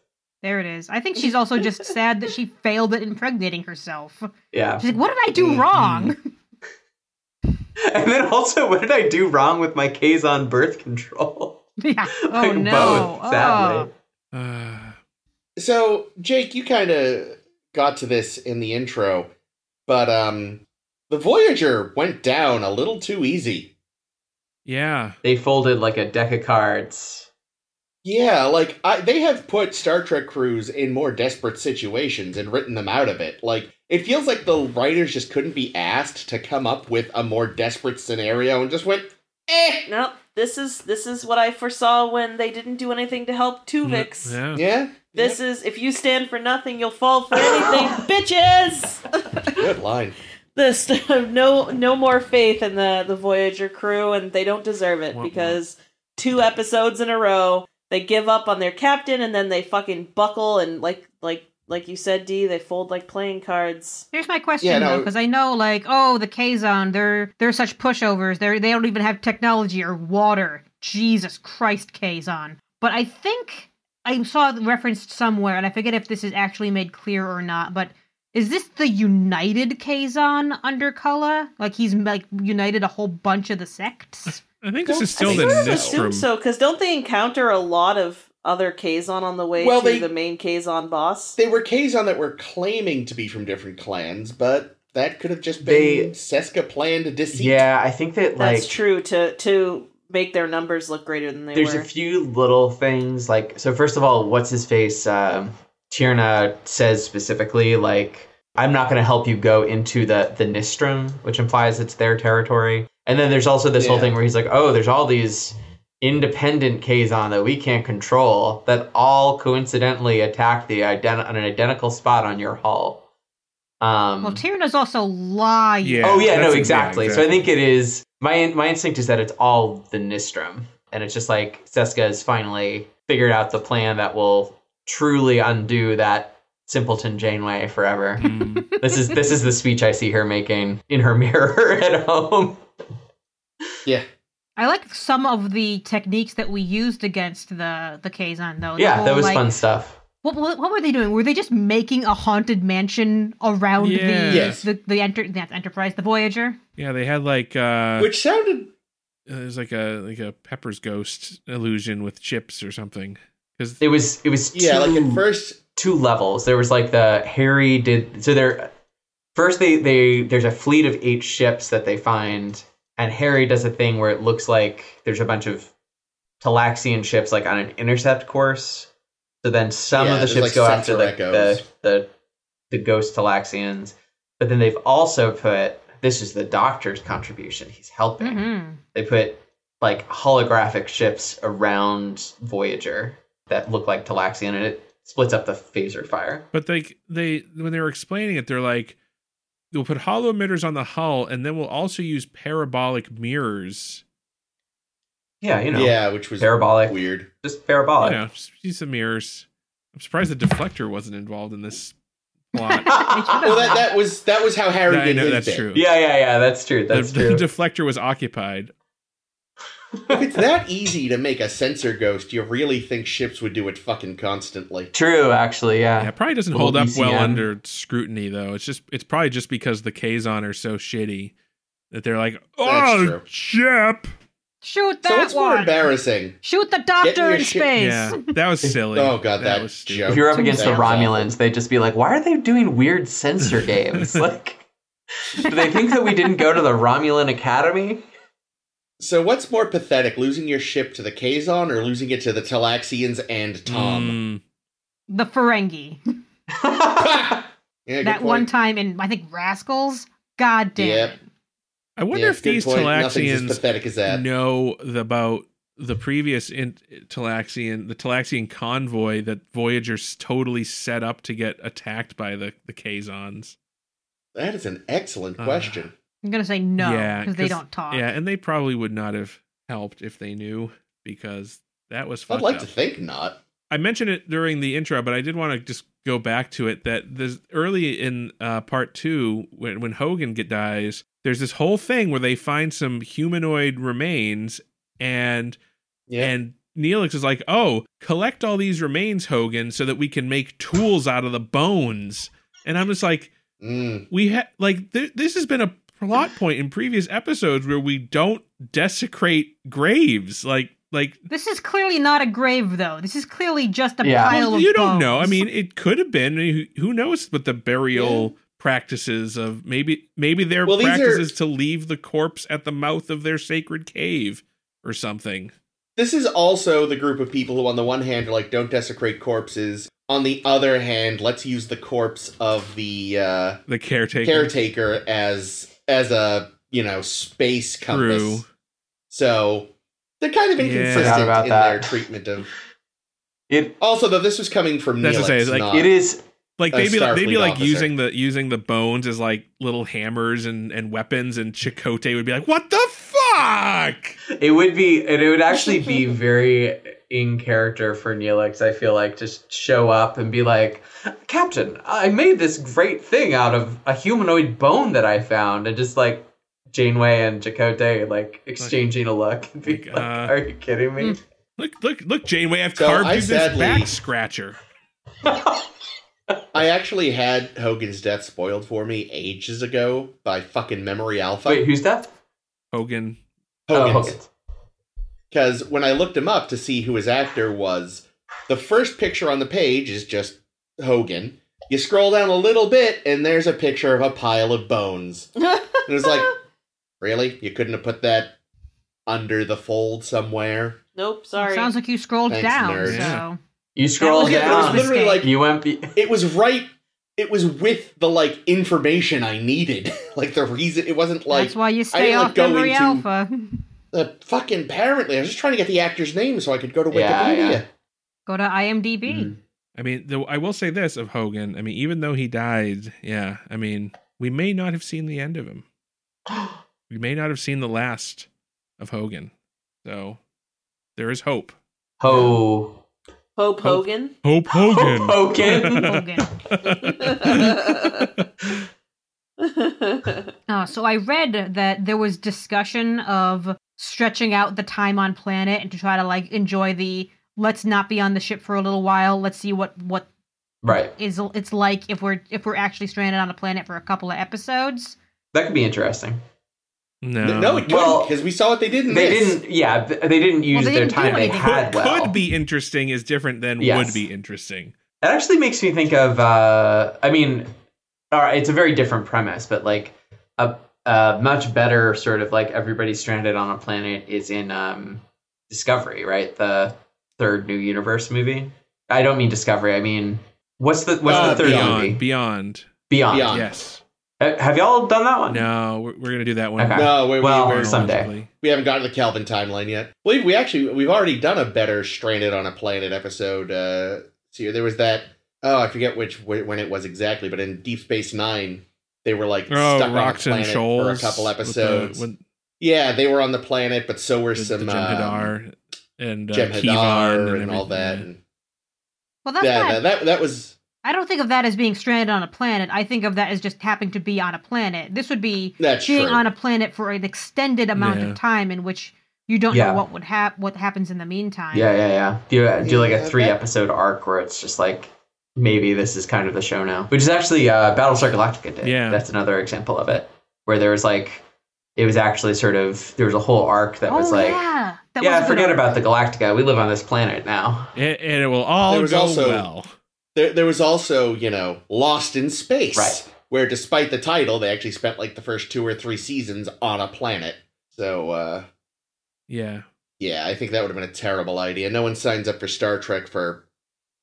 There it is. I think she's also just sad that she failed at impregnating herself. Yeah. She's like, what did I do Mhm. wrong? And then also, what did I do wrong with my Kazon birth control? yeah. Oh Like, no. both, sadly. Oh. Uh, So, Jake, you kind of got to this in the intro, but um the Voyager went down a little too easy. yeah. They folded like a deck of cards. Yeah, like I, they have put Star Trek crews in more desperate situations and written them out of it. Like it feels like the writers just couldn't be asked to come up with a more desperate scenario and just went, eh. no, this is this is what I foresaw when they didn't do anything to help Tuvix. Yeah. Yeah, This is if you stand for nothing, you'll fall for anything, bitches. good line. this no no more faith in the the Voyager crew, and they don't deserve it Wah, wah. because two episodes in a row they give up on their captain, and then they fucking buckle and like like like you said, D, they fold like playing cards. Here's my question Yeah, though, because I know like, oh, the Kazon, they're they're such pushovers. They're they don't even have technology or water. Jesus Christ, Kazon. But I think I saw it referenced somewhere, and I forget if this is actually made clear or not. But is this the United Kazon under Culluh? Like he's like united a whole bunch of the sects? I think this Don't- is still I the sort of assume so because don't they encounter a lot of other Kazon on the way Well, to they- the main Kazon boss? They were Kazon that were claiming to be from different clans, but that could have just They- been Seska planned deceit. Yeah, I think that like That's true to to make their numbers look greater than they were. there's were. a few little things like so first of all what's his face um Teirna says specifically like i'm not going to help you go into the the Nistrim which implies it's their territory and then there's also this whole thing where he's like oh there's all these independent kazon that we can't control that all coincidentally attack the ident- on an identical spot on your hull um well, Teirna's also lying. Yeah. oh yeah, no, that's- yeah, exactly. So I think it is my my instinct is that it's all the Nistrim, and it's just like Seska has finally figured out the plan that will truly undo that simpleton Janeway forever. Mm. this is this is the speech I see her making in her mirror at home. Yeah. I like some of the techniques that we used against the the Kazon though. The yeah, that was like, fun stuff. What, what what were they doing? Were they just making a haunted mansion around Yeah. the Yes. the the, enter, the Enterprise, the Voyager? Yeah, they had like uh Which sounded there's like a like a Pepper's ghost illusion with chips or something. Because It was it was yeah, like two- at first two levels. There was like the Harry did so there first they they there's a fleet of eight ships that they find and Harry does a thing where it looks like there's a bunch of Talaxian ships like on an intercept course. So then some Yeah, of the ships like, go after sensor the, the the the ghost Talaxians. But then they've also put this is the doctor's contribution. He's helping Mm-hmm. they put like holographic ships around Voyager that look like Talaxian, and it splits up the phaser fire. but like they when they were explaining it, they're like we'll put holo emitters on the hull and then we'll also use parabolic mirrors. Yeah, you know, yeah, which was parabolic, weird. just parabolic. You know, just use some mirrors. I'm surprised the deflector wasn't involved in this plot. Well, that that was that was how Harry I did know his that's bit. true. yeah, yeah, yeah. That's true. That's the true. The deflector was occupied. If it's that easy to make a sensor ghost, you really think ships would do it fucking constantly? true, actually. Yeah. Yeah, it probably doesn't hold up well under scrutiny though. It's just it's probably just because the Kazon are so shitty that they're like, oh, true. Shoot that So what's more embarrassing? Shoot the doctor in shit- space! Yeah, that was silly. Oh, God, that was joke. stupid. If you're up against the Romulans, they'd just be like, "Why are they doing weird sensor games? like, do they think that we didn't go to the Romulan Academy?" So what's more pathetic, losing your ship to the Kazon or losing it to the Talaxians and Tom? Mm, The Ferengi. yeah, that point. one time in I think Rascals. God damn Yep. it. I wonder Yeah, if these point. Nothing's as pathetic as that. know about the previous in, Talaxian, the Talaxian convoy that Voyager's totally set up to get attacked by the the Kazons. That is an excellent Uh, question. I'm gonna say no Yeah, because they 'cause- don't talk. Yeah, and they probably would not have helped if they knew because that was. Fun. I'd like up. to think not. I mentioned it during the intro, but I did want to just go back to it that there's early in uh, part two when when Hogan get dies, there's this whole thing where they find some humanoid remains and Yeah. and Neelix is like, "Oh, collect all these remains, Hogan, so that we can make tools out of the bones." And I'm just like, Mm. we had like th- this has been a plot point in previous episodes where we don't desecrate graves, like like This is clearly not a grave though. This is clearly just a Yeah. pile well, of you don't know. I mean, it could have been. Who- Who knows what the burial practices of maybe maybe their Well, these are- practices to leave the corpse at the mouth of their sacred cave or something. This is also the group of people who, on the one hand, are like, don't desecrate corpses. On the other hand, let's use the corpse of the uh, The caretaker. caretaker as as a you know space compass. True. So they're kind of inconsistent Forgot about in that. their treatment of. It Also, though, this was coming from That's Neelix, to say, like, not- it is Like a they'd be like, they'd be like officer. using the using the bones as like little hammers and and weapons, and Chakotay would be like, "What the fuck?" it would be it would actually be very in character for Neelix. I feel like just show up and be like, Captain, I made this great thing out of a humanoid bone that I found, and just like Janeway and Chakotay like exchanging a look and be Like, like, uh, "Are you kidding me?" Look, look, look, Janeway! I've So carved I you this back scratcher. I actually had Hogan's death spoiled for me ages ago by fucking Memory Alpha. Wait, who's that? Hogan. Oh, Hogan's. Hogan's. Because when I looked him up to see who his actor was, the first picture on the page is just Hogan. You scroll down a little bit, and there's a picture of a pile of bones. And it's like, really? You couldn't have put that under the fold somewhere? nope, sorry. Sounds like you scrolled Thanks, down. nerd. So You scroll was Yeah, but it was down. literally like You went. Be- it was right. It was with the like information I needed. like the reason it wasn't like that's why you stay didn't, like, off go memory into- alpha. The fucking apparently. I was just trying to get the actor's name so I could go to Wikipedia. Yeah, yeah. Go to IMDb. Mm. I mean, though I will say this of Hogan. I mean, even though he died, yeah. I mean, we may not have seen the end of him. We may not have seen the last of Hogan. So there is hope. Ho. Hope Hogan. Hope Hogan. Hogan. Hogan. Uh, so I read that there was discussion of stretching out the time on planet and to try to like enjoy the let's not be on the ship for a little while. Let's see what what right. is it's like if we're if we're actually stranded on a planet for a couple of episodes. That could be interesting. no. No, it couldn't Well, because we saw what they did in They this. didn't. Yeah, they didn't use they their didn't do time they had What well. could be interesting is different than Yes. would be interesting. That actually makes me think of. Uh, I mean, all right, it's a very different premise, but like a, a much better sort of like everybody stranded on a planet is in um, Discovery, right? The third New Universe movie. I don't mean Discovery. I mean, what's the what's Uh, the third Beyond. movie? Beyond. Beyond. Beyond. Yes. Uh, Have y'all done that one? No, we're, we're gonna do that one. Okay. No, we, Well, we, we're, someday. we haven't gotten to the Kelvin timeline yet. We we actually we've already done a better stranded on a planet episode. Uh, see, there was that. Oh, I forget which wh- when it was exactly, but in Deep Space Nine, they were like Oh, stuck rocks on a and planet shoals. for a couple with the- episodes. with yeah, they were on the planet, but so were the, some the um, and uh, Jem'Hadar Keevan and, all that. everything, And, Well, that's yeah, that, that that was I don't think of that as being stranded on a planet. I think of that as just happening to be on a planet. This would be that's being true. on a planet for an extended amount Yeah. of time in which you don't Yeah. know what would hap- what happens in the meantime. Yeah, yeah, yeah. Do uh, do like a Yeah, three that- episode arc where it's just like maybe this is kind of the show now, which is actually uh, Battlestar Galactica did. Yeah. that's another example of it where there was like it was actually sort of there was a whole arc that Oh was like yeah. That yeah, forget arc. about the Galactica. We live on this planet now. And, and it will all There was go also- well. there, there was also you know Lost in Space, Right. Where despite the title, they actually spent like the first two or three seasons on a planet. So uh, Yeah. yeah, I think that would have been a terrible idea. No one signs up for Star Trek for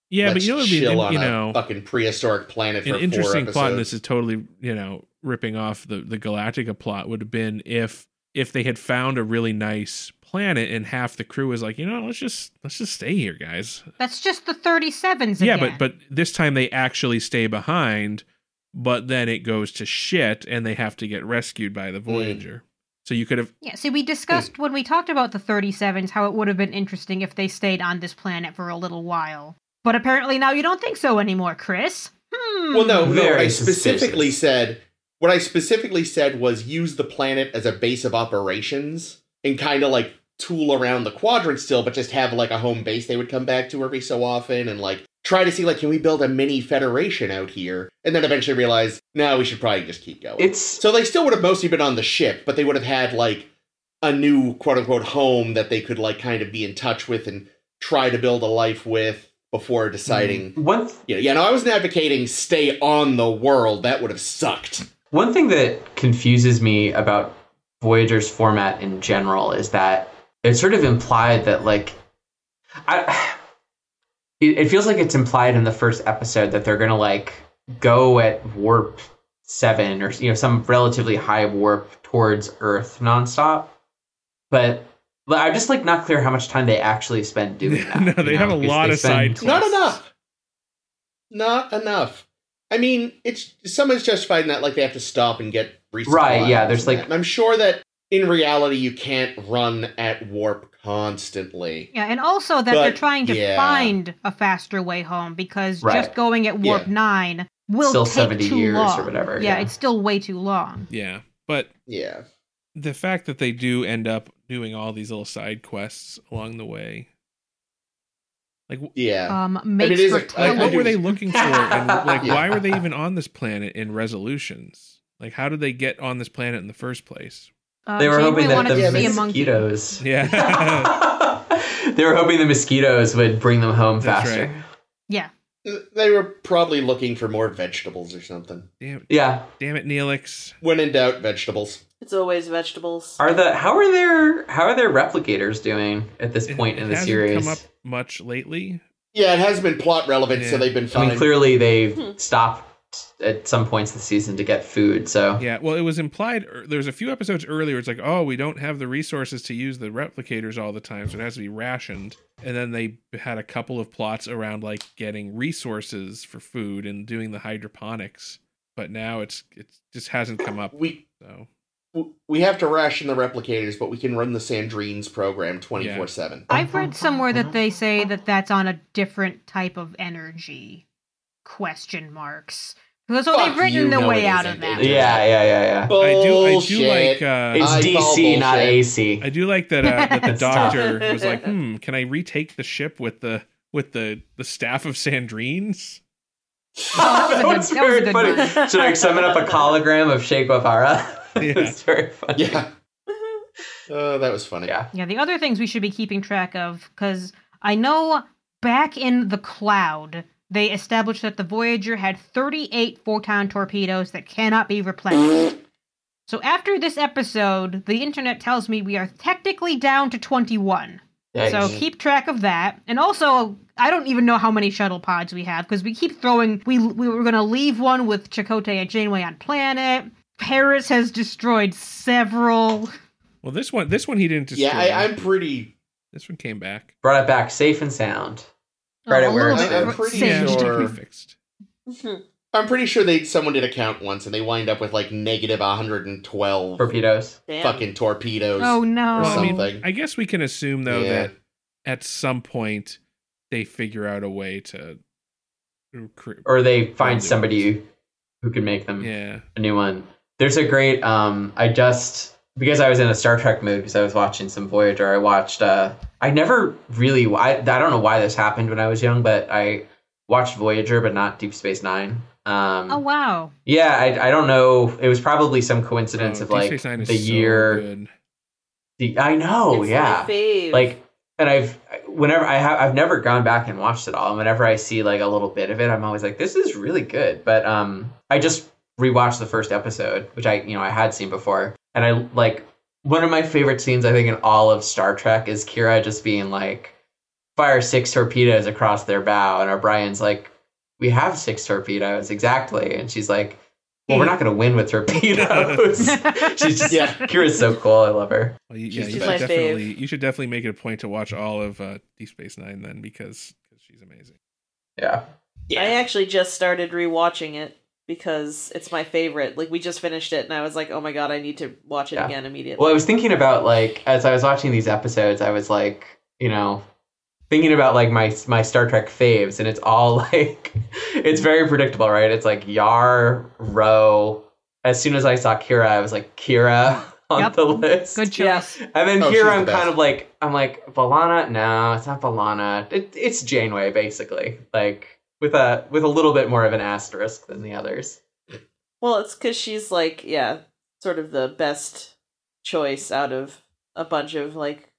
Yeah, but let's you know, what would be chill an, on you a know, fucking prehistoric planet for an interesting episodes. plot, and this is totally, you know, ripping off the the Galactica plot would have been if if they had found a really nice planet and half the crew was like, you know, let's just let's just stay here, guys. That's just the 37s Yeah, but but this time they actually stay behind, but then it goes to shit and they have to get rescued by Hmm. the Voyager. So you could have Yeah, see, we discussed when we talked about the 37s how it would have been interesting if they stayed on this planet for a little while. But apparently now you don't think so anymore, Chris. Hmm. well, no, no. Very What I specifically suspicious. said what I specifically said was use the planet as a base of operations and kind of like tool around the quadrant still, but just have like a home base they would come back to every so often and like try to see like can we build a mini federation out here and then eventually realize no we should probably just keep going It's so they still would have mostly been on the ship but they would have had like a new quote unquote home that they could like kind of be in touch with and try to build a life with before deciding mm. one th- yeah yeah no i wasn't advocating stay on the world. That would have sucked. One thing that confuses me about Voyager's format in general is that it's sort of implied that like I it, it feels like it's implied in the first episode that they're gonna like go at warp seven or you know some relatively high warp towards Earth nonstop, but. But I'm just like not clear how much time they actually spend doing that. No, they you have know, a 'cause lot of spend- side not enough not enough i mean it's someone's justified in that like they have to stop and get resupply Right, yeah, there's, like- And i'm sure that in reality, you can't run at warp constantly. Yeah, and also that they're trying to yeah. find a faster way home because Right. just going at warp Yeah. nine will Still take 70 too years or whatever, Yeah, yeah. it's still way too long. Yeah, but Yeah. the fact that they do end up doing all these little side quests along the way, like Yeah. Um, makes it is for a- I- like, what were they looking for, and like Yeah. why were they even on this planet in resolutions? Like, how did they get on this planet in the first place? uh, They were hoping that the Yeah, to see a but- monkey. mosquitoes. Yeah, they were hoping the mosquitoes would bring them home That's faster. right. Yeah, they were probably looking for more vegetables or something. damn, Yeah. damn it, Neelix. When in doubt, vegetables. It's always vegetables. Are the how are their how are their replicators doing at this It- point it in the hasn't series? come up much lately. Yeah, it has been plot relevant, Yeah. so they've been I mean, clearly they Hmm. stopped at some points this season to get food. So Yeah, well, it was implied. er, There was a few episodes earlier. It's like, oh, we don't have the resources to use the replicators all the time, so it has to be rationed. And then they had a couple of plots around like getting resources for food and doing the hydroponics. But now it's it just hasn't come up. we So we have to ration the replicators, but we can run the Sandrines program twenty four seven. I've read somewhere that they say that that's on a different type of energy. Question marks. So Fuck they've written the way out of that. yeah, yeah, yeah, yeah. I do I do like uh, It's I DC, not. AC. I do like that uh, that the Stop. doctor was like, hmm, can I retake the ship with the with the the staff of Sandrines? that was a good- that was funny. Should I summon up a hologram of Che Guevara? Yeah. it's very funny. Yeah. Uh, that was funny. Yeah. Yeah, the other things we should be keeping track of, because I know back in the cloud, they established that the Voyager had 38 photon torpedoes that cannot be replenished. so after this episode, the internet tells me we are technically down to 21. Yikes. So keep track of that. And also, I don't even know how many shuttle pods we have because we keep throwing. We we were going to leave one with Chakotay and Janeway on planet. Paris has destroyed several. Well, this one this one he didn't destroy. Yeah, I, I'm pretty. this one came back. Brought it back safe and sound. Oh, right Oh, where little it's bit I'm pretty Yeah, sure. fixed. I'm pretty sure they someone did a count once, and they wind up with like negative 112 Torpedoes. Damn. fucking torpedoes. Oh no! Or Well, I mean, something. I guess we can assume though Yeah. that at some point they figure out a way to. cre- Or they find somebody who can make them Yeah, a new one. There's a great um I just because I was in a Star Trek mood because I was watching some Voyager. I watched uh I never really I I don't know why this happened when I was young, but I watched Voyager but not Deep Space 9. Um Oh wow! yeah, I I don't know. It was probably some coincidence Oh, of Deep like Space Nine is the so year good. the I know, It's yeah. like and I've whenever I have I've never gone back and watched it all. And whenever I see like a little bit of it, I'm always like, this is really good. But um I just rewatched the first episode, which I you know I had seen before, and I like one of my favorite scenes I think in all of Star Trek is Kira just being like, fire six torpedoes across their bow, and O'Brien's like, we have six torpedoes exactly, and she's like. Well, we're not going to win with torpedoes. She's just, Yeah. Kira's so cool. I love her. Well, you, yeah, you should best. definitely you should definitely make it a point to watch all of uh, Deep Space Nine then because because she's amazing. Yeah. Yeah. I actually just started rewatching it because it's my favorite. Like we just finished it, and I was like, "Oh my god, I need to watch it Yeah. again immediately." Well, I was thinking about like as I was watching these episodes, I was like, you know, thinking about like my my Star Trek faves, and it's all like, it's very predictable, right? It's like Yar, Ro. As soon as I saw Kira, I was like Kira on Yep. the list. Good Yeah. choice. And then Oh, here I'm best. kind of like, I'm like B'Elanna. No, it's not B'Elanna. It, it's Janeway, basically, like with a with a little bit more of an asterisk than the others. Well, it's because she's like, yeah, sort of the best choice out of a bunch of like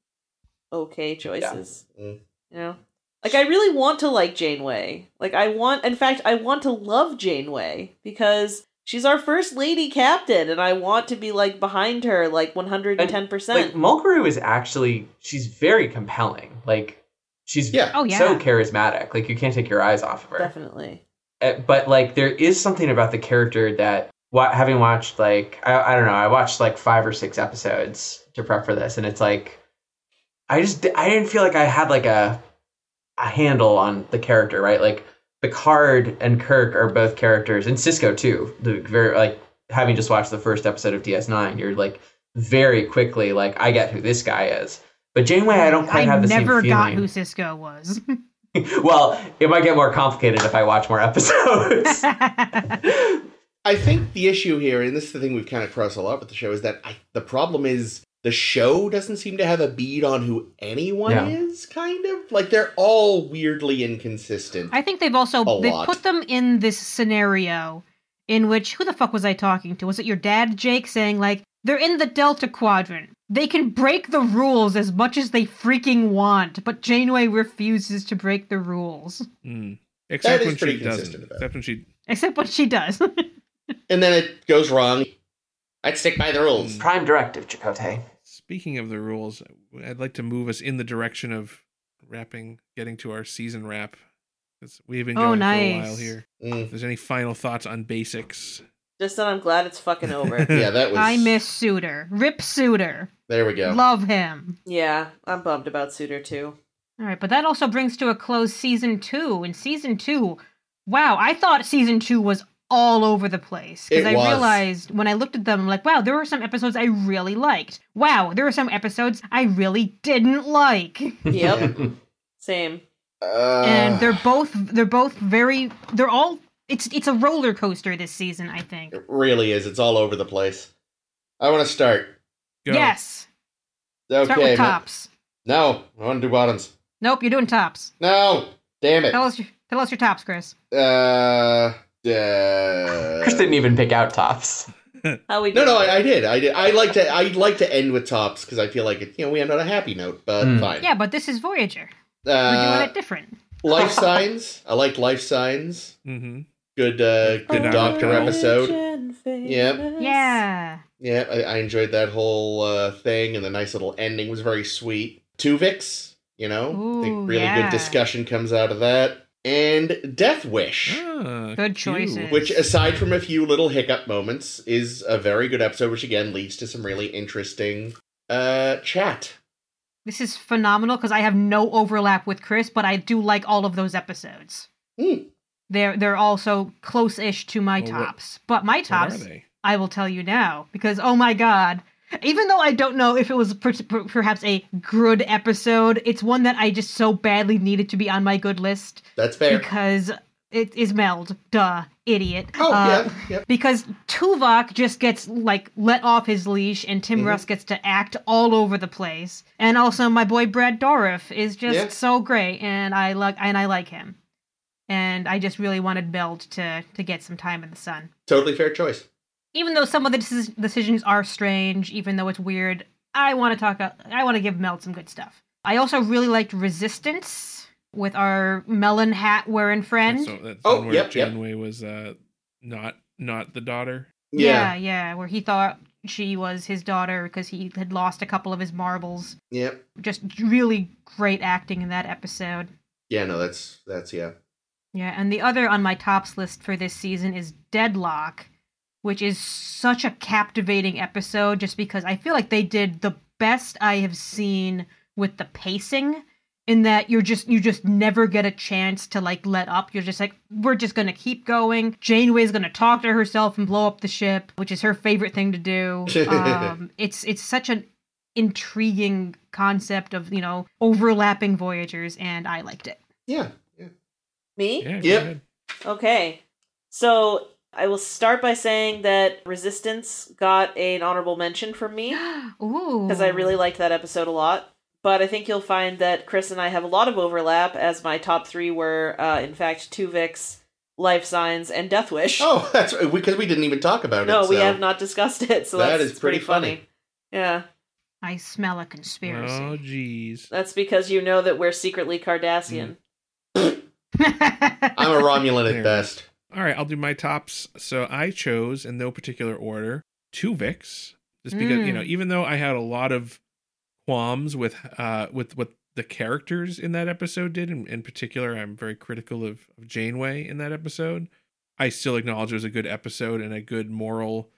okay choices. Mm. You know, like I really want to like Janeway. Like I want, in fact, I want to love Janeway because she's our first lady captain, and I want to be like behind her, like one hundred and ten Like percent. Mulgrew is actually she's very compelling. Like she's Yeah. Oh yeah. so charismatic. Like you can't take your eyes off of her. Definitely. Uh, But like there is something about the character that wa- having watched like I, I don't know I watched like five or six episodes to prep for this, and it's like I just I didn't feel like I had like a a handle on the character, right? Like Picard and Kirk are both characters, and Sisko too. The very like having just watched the first episode of DS9, you're like very quickly like I get who this guy is. But Janeway, I don't quite I have the same feeling. I never got who Sisko was. well, it might get more complicated if I watch more episodes. I think the issue here, and this is the thing we've kind of crossed a lot with the show, is that I, the problem is the show doesn't seem to have a bead on who anyone Yeah. is. Kind of like they're all weirdly inconsistent. I think they've also they've lot. put them in this scenario in which who the fuck was I talking to? Was it your dad, Jake, saying like they're in the Delta Quadrant. They can break the rules as much as they freaking want, but Janeway refuses to break the rules. Mm. Except is when pretty she consistent doesn't. Except when she. Except what she does. and then it goes wrong. I'd stick by the rules. Prime directive, Chakotay. Speaking of the rules, I'd like to move us in the direction of wrapping, getting to our season wrap. 'Cause We've been Oh, going for a while here. Mm. If there's any final thoughts on basics? Just that I'm glad it's fucking over. Yeah, that was. I miss Suder. Rip Suder. There we go. Love him. yeah, I'm bummed about Suder too. All right, but that also brings to a close season two. In season two, wow, I thought season two was all over the place because I was. realized when I looked at them, I'm like, wow, there were some episodes I really liked. Wow, there were some episodes I really didn't like, Yep. Same. Uh, and they're both they're both very they're all it's it's a roller coaster this season. I think. It really is. It's all over the place. I want to start. Go. Yes. Okay. Start with tops. No, I want to do bottoms. Nope, you're doing tops. No, damn it. Tell us your tell us your tops, Chris. Uh, uh, Chris didn't even pick out tops. How we No, no. I, I did. I did. I like to. I like to end with tops because I feel like it, you know we end on a happy note. But Mm. fine. Yeah, but this is Voyager. We're Uh, doing it different. life signs. I liked life signs. Mm-hmm. Good. Uh, good Good doctor Doctor. episode. Yep. Yeah. Yeah, I, I enjoyed that whole uh, thing, and the nice little ending was very sweet. Tuvix, you know, I think really yeah. good discussion comes out of that. And Death Wish. Ah, Good cute. choices. Which, aside from a few little hiccup moments, is a very good episode, which again leads to some really interesting uh, chat. This is phenomenal because I have no overlap with Chris, but I do like all of those episodes. Hmm. They're they're also close-ish to my Well, what- tops, but my tops? I will tell you now because oh my god, even though I don't know if it was per- per- perhaps a good episode, it's one that I just so badly needed to be on my good list That's fair. because it is Meld, duh, idiot. oh, Uh, yeah, yeah. because Tuvok just gets like let off his leash and Tim Mhm. Russ gets to act all over the place. And also my boy Brad Dourif is just Yeah. so great and I like and I like him. And I just really wanted Meld to to get some time in the sun. Totally fair choice. Even though some of the decis- decisions are strange, even though it's weird, I want to talk I want to give Meld some good stuff. I also really liked Resistance with our melon hat wearing friend. So that's Oh, one where yep, yep. Janeway was uh, not not the daughter. Yeah, yeah, where he thought she was his daughter because he had lost a couple of his marbles. Yep. Just really great acting in that episode. yeah. No, that's that's yeah. Yeah, and the other on my tops list for this season is Deadlock, which is such a captivating episode just because I feel like they did the best I have seen with the pacing in that you're just you just never get a chance to like let up. You're just like we're just going to keep going. Janeway's going to talk to herself and blow up the ship, which is her favorite thing to do. um, it's it's such an intriguing concept of, you know, overlapping voyagers and I liked it. Yeah. Me? Yeah. Yep. Okay. So I will start by saying that Resistance got an honorable mention from me Ooh. because I really liked that episode a lot. But I think you'll find that Chris and I have a lot of overlap, as my top three were, uh, in fact, Tuvix, Life Signs, and Death Wish. Oh, that's because we didn't even talk about no, it. No, we so- have not discussed it, so That that's is pretty funny. Yeah, I smell a conspiracy. Oh, jeez. that's because you know that we're secretly Cardassian. I'm a Romulan There. at best. All right, I'll do my tops. So I chose, in no particular order, Tuvix, just because you know, Mm. even though I had a lot of qualms with uh with what the characters in that episode did, in, in particular, I'm very critical of, of Janeway in that episode. I still acknowledge it was a good episode and a good moral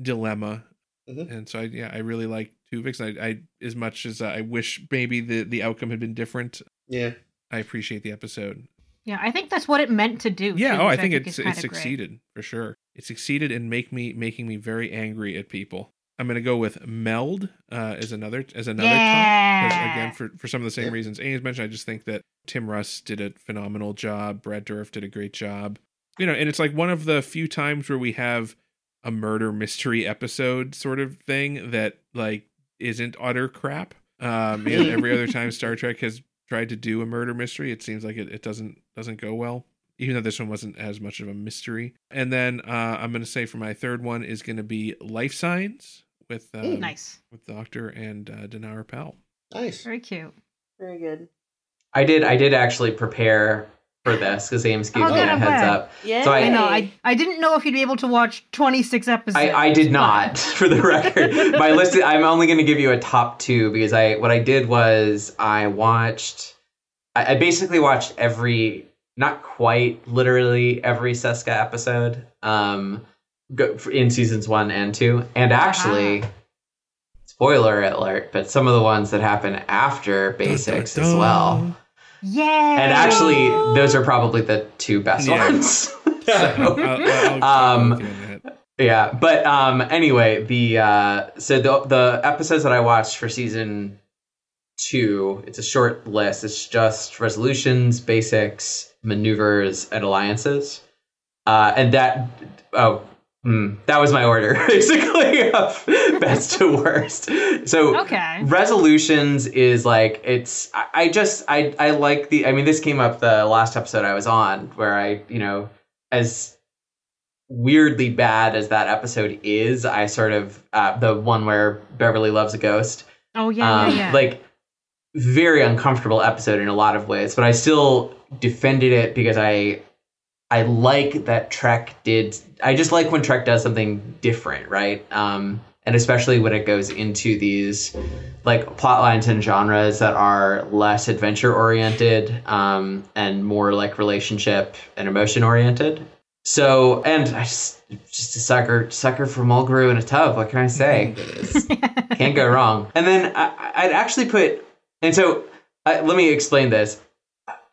dilemma, Mhm. and so I, yeah, I really like Tuvix. I, I as much as I wish maybe the the outcome had been different, Yeah. I appreciate the episode. Yeah, I think that's what it meant to do. Yeah, too, oh, I which think it's kinda it great. succeeded for sure. It succeeded in make me making me very angry at people. I'm going to go with Meld uh, as another as another top. 'cause, Yeah. Again, for for some of the same Yeah. reasons Ames mentioned, I just think that Tim Russ did a phenomenal job. Brad Dourif did a great job. You know, and it's like one of the few times where we have a murder mystery episode sort of thing that like isn't utter crap. Um, you know, every other time Star Trek has tried to do a murder mystery, it seems like it, it doesn't doesn't go well. Even though this one wasn't as much of a mystery. And then uh, I'm going to say for my third one is going to be Life Signs with uh, Ooh, Nice. with Doctor and uh, Danara Pel. Nice. Very cute. Very good. I did. I did actually prepare for this because Ames gave me a heads up. Yeah. So I- I know. I I didn't know if you'd be able to watch 26 episodes. I, I did not, for the record. My list. I'm only going to give you a top two because I what I did was I watched. I, I basically watched every, not quite literally every Seska episode, um, go, in seasons one and two, and actually. Spoiler alert, but some of the ones that happen after basics Dun, as dun, well. Dun. Yeah. And actually, those are probably the two best Yeah. ones. So, I'll, I'll Um, with you on that. yeah, but um, anyway, the uh, so the the episodes that I watched for season two, it's a short list. It's just resolutions, basics, maneuvers, and alliances. Uh, and that oh. Hmm, that was my order, basically, of best to worst. So, Okay. resolutions is like it's I, I just I I like the I mean this came up the last episode I was on where I you know as weirdly bad as that episode is I sort of uh, the one where Beverly loves a ghost Oh yeah, um, yeah, yeah. like very uncomfortable episode in a lot of ways but I still defended it because I I like that Trek did I just like when Trek does something different right um and especially when it goes into these like plot lines and genres that are less adventure oriented um, and more like relationship and emotion oriented. So, and I just just a sucker sucker for Mulgrew in a tub. What can I say? Can't go wrong. And then I, I'd actually put, and so I, let me explain this.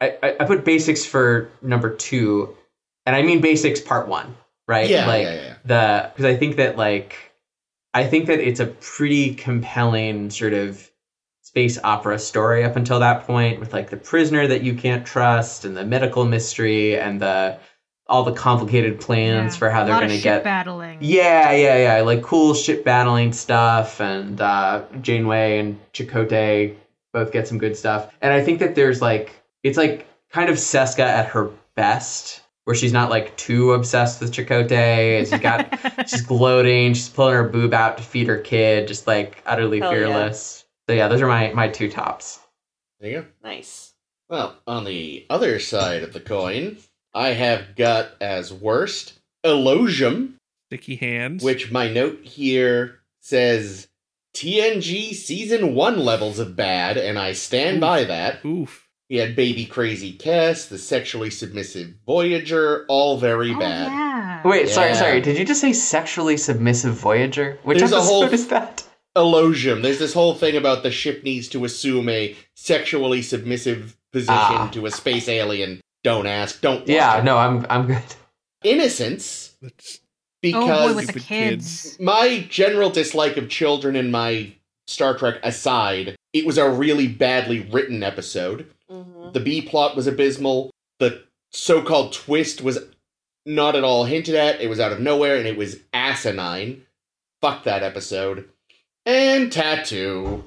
I, I, I put basics for number two, and I mean basics part one, right? Yeah, like yeah, yeah. the because I think that like I think that it's a pretty compelling sort of space opera story up until that point with like the prisoner that you can't trust and the medical mystery and the all the complicated plans Yeah. for how a they're lot going of to ship get battling. yeah, yeah, yeah. Like cool ship battling stuff, and uh, Janeway and Chakotay both get some good stuff. And I think that there's like it's like kind of Seska at her best, where she's not like too obsessed with Chakotay. She's got she's gloating, she's pulling her boob out to feed her kid, just like utterly Hell yeah. fearless. So yeah, those are my my two tops. There you go. Nice. Well, on the other side of the coin, I have got as worst Elogium, Sticky hands. which my note here says TNG season one levels of bad, and I stand Oof. by that. oof. He had baby crazy Kes, the sexually submissive Voyager, all very Oh, bad. yeah. Wait, sorry, Yeah. sorry. Did you just say sexually submissive Voyager? Which There's a episode whole- is that? Elogium. There's this whole thing about the ship needs to assume a sexually submissive position Ah. to a space alien. Don't ask. Don't. Yeah, it. no, I'm I'm good. Innocence, That's Oh because boy, with the kids. my general dislike of children in my Star Trek aside, it was a really badly written episode. Hmm The B plot was abysmal. The so called twist was not at all hinted at. It was out of nowhere and it was asinine. Fuck that episode. And Tattoo.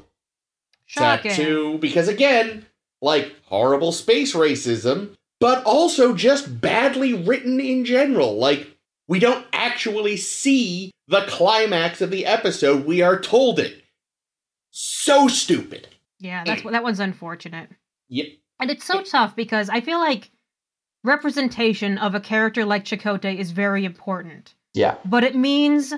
Shocking. Tattoo. Because again, like horrible space racism, but also just badly written in general. Like, we don't actually see the climax of the episode. We are told it. So stupid. Yeah, that's that one's unfortunate. Yep. And it's so tough because I feel like representation of a character like Chakotay is very important. Yeah. But it means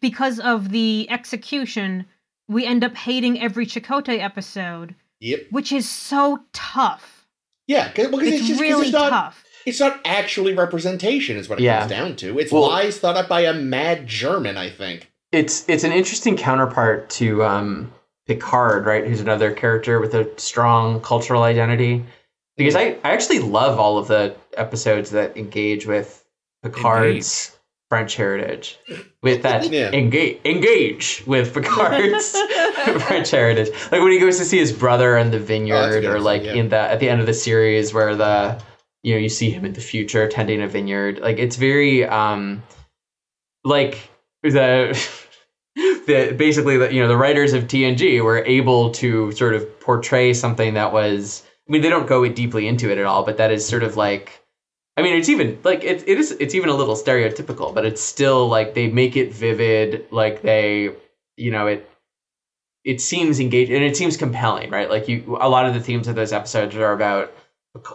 because of the execution, we end up hating every Chakotay episode, Yep. which is so tough. Yeah, because it's, It's, just 'cause really it's not, tough. It's not actually representation, is what it Yeah. comes down to. It's Well- lies thought up by a mad German, I think. It's it's an interesting counterpart to um, Picard, right? Who's another character with a strong cultural identity. Because I, I actually love all of the episodes that engage with Picard's French heritage with that Yeah. engage engage with Picard's French heritage. Like when he goes to see his brother in the Oh, that's a vineyard, good or like yeah. in the at the end of the series where the you know you see him in the future tending a vineyard. Like it's very um like the the basically the you know the writers of TNG were able to sort of portray something that was I mean they don't go deeply into it at all, but that is sort of like I mean it's even like it, it is it's even a little stereotypical, but it's still like they make it vivid, like they you know it it seems engaged and it seems compelling, right? Like you a lot of the themes of those episodes are about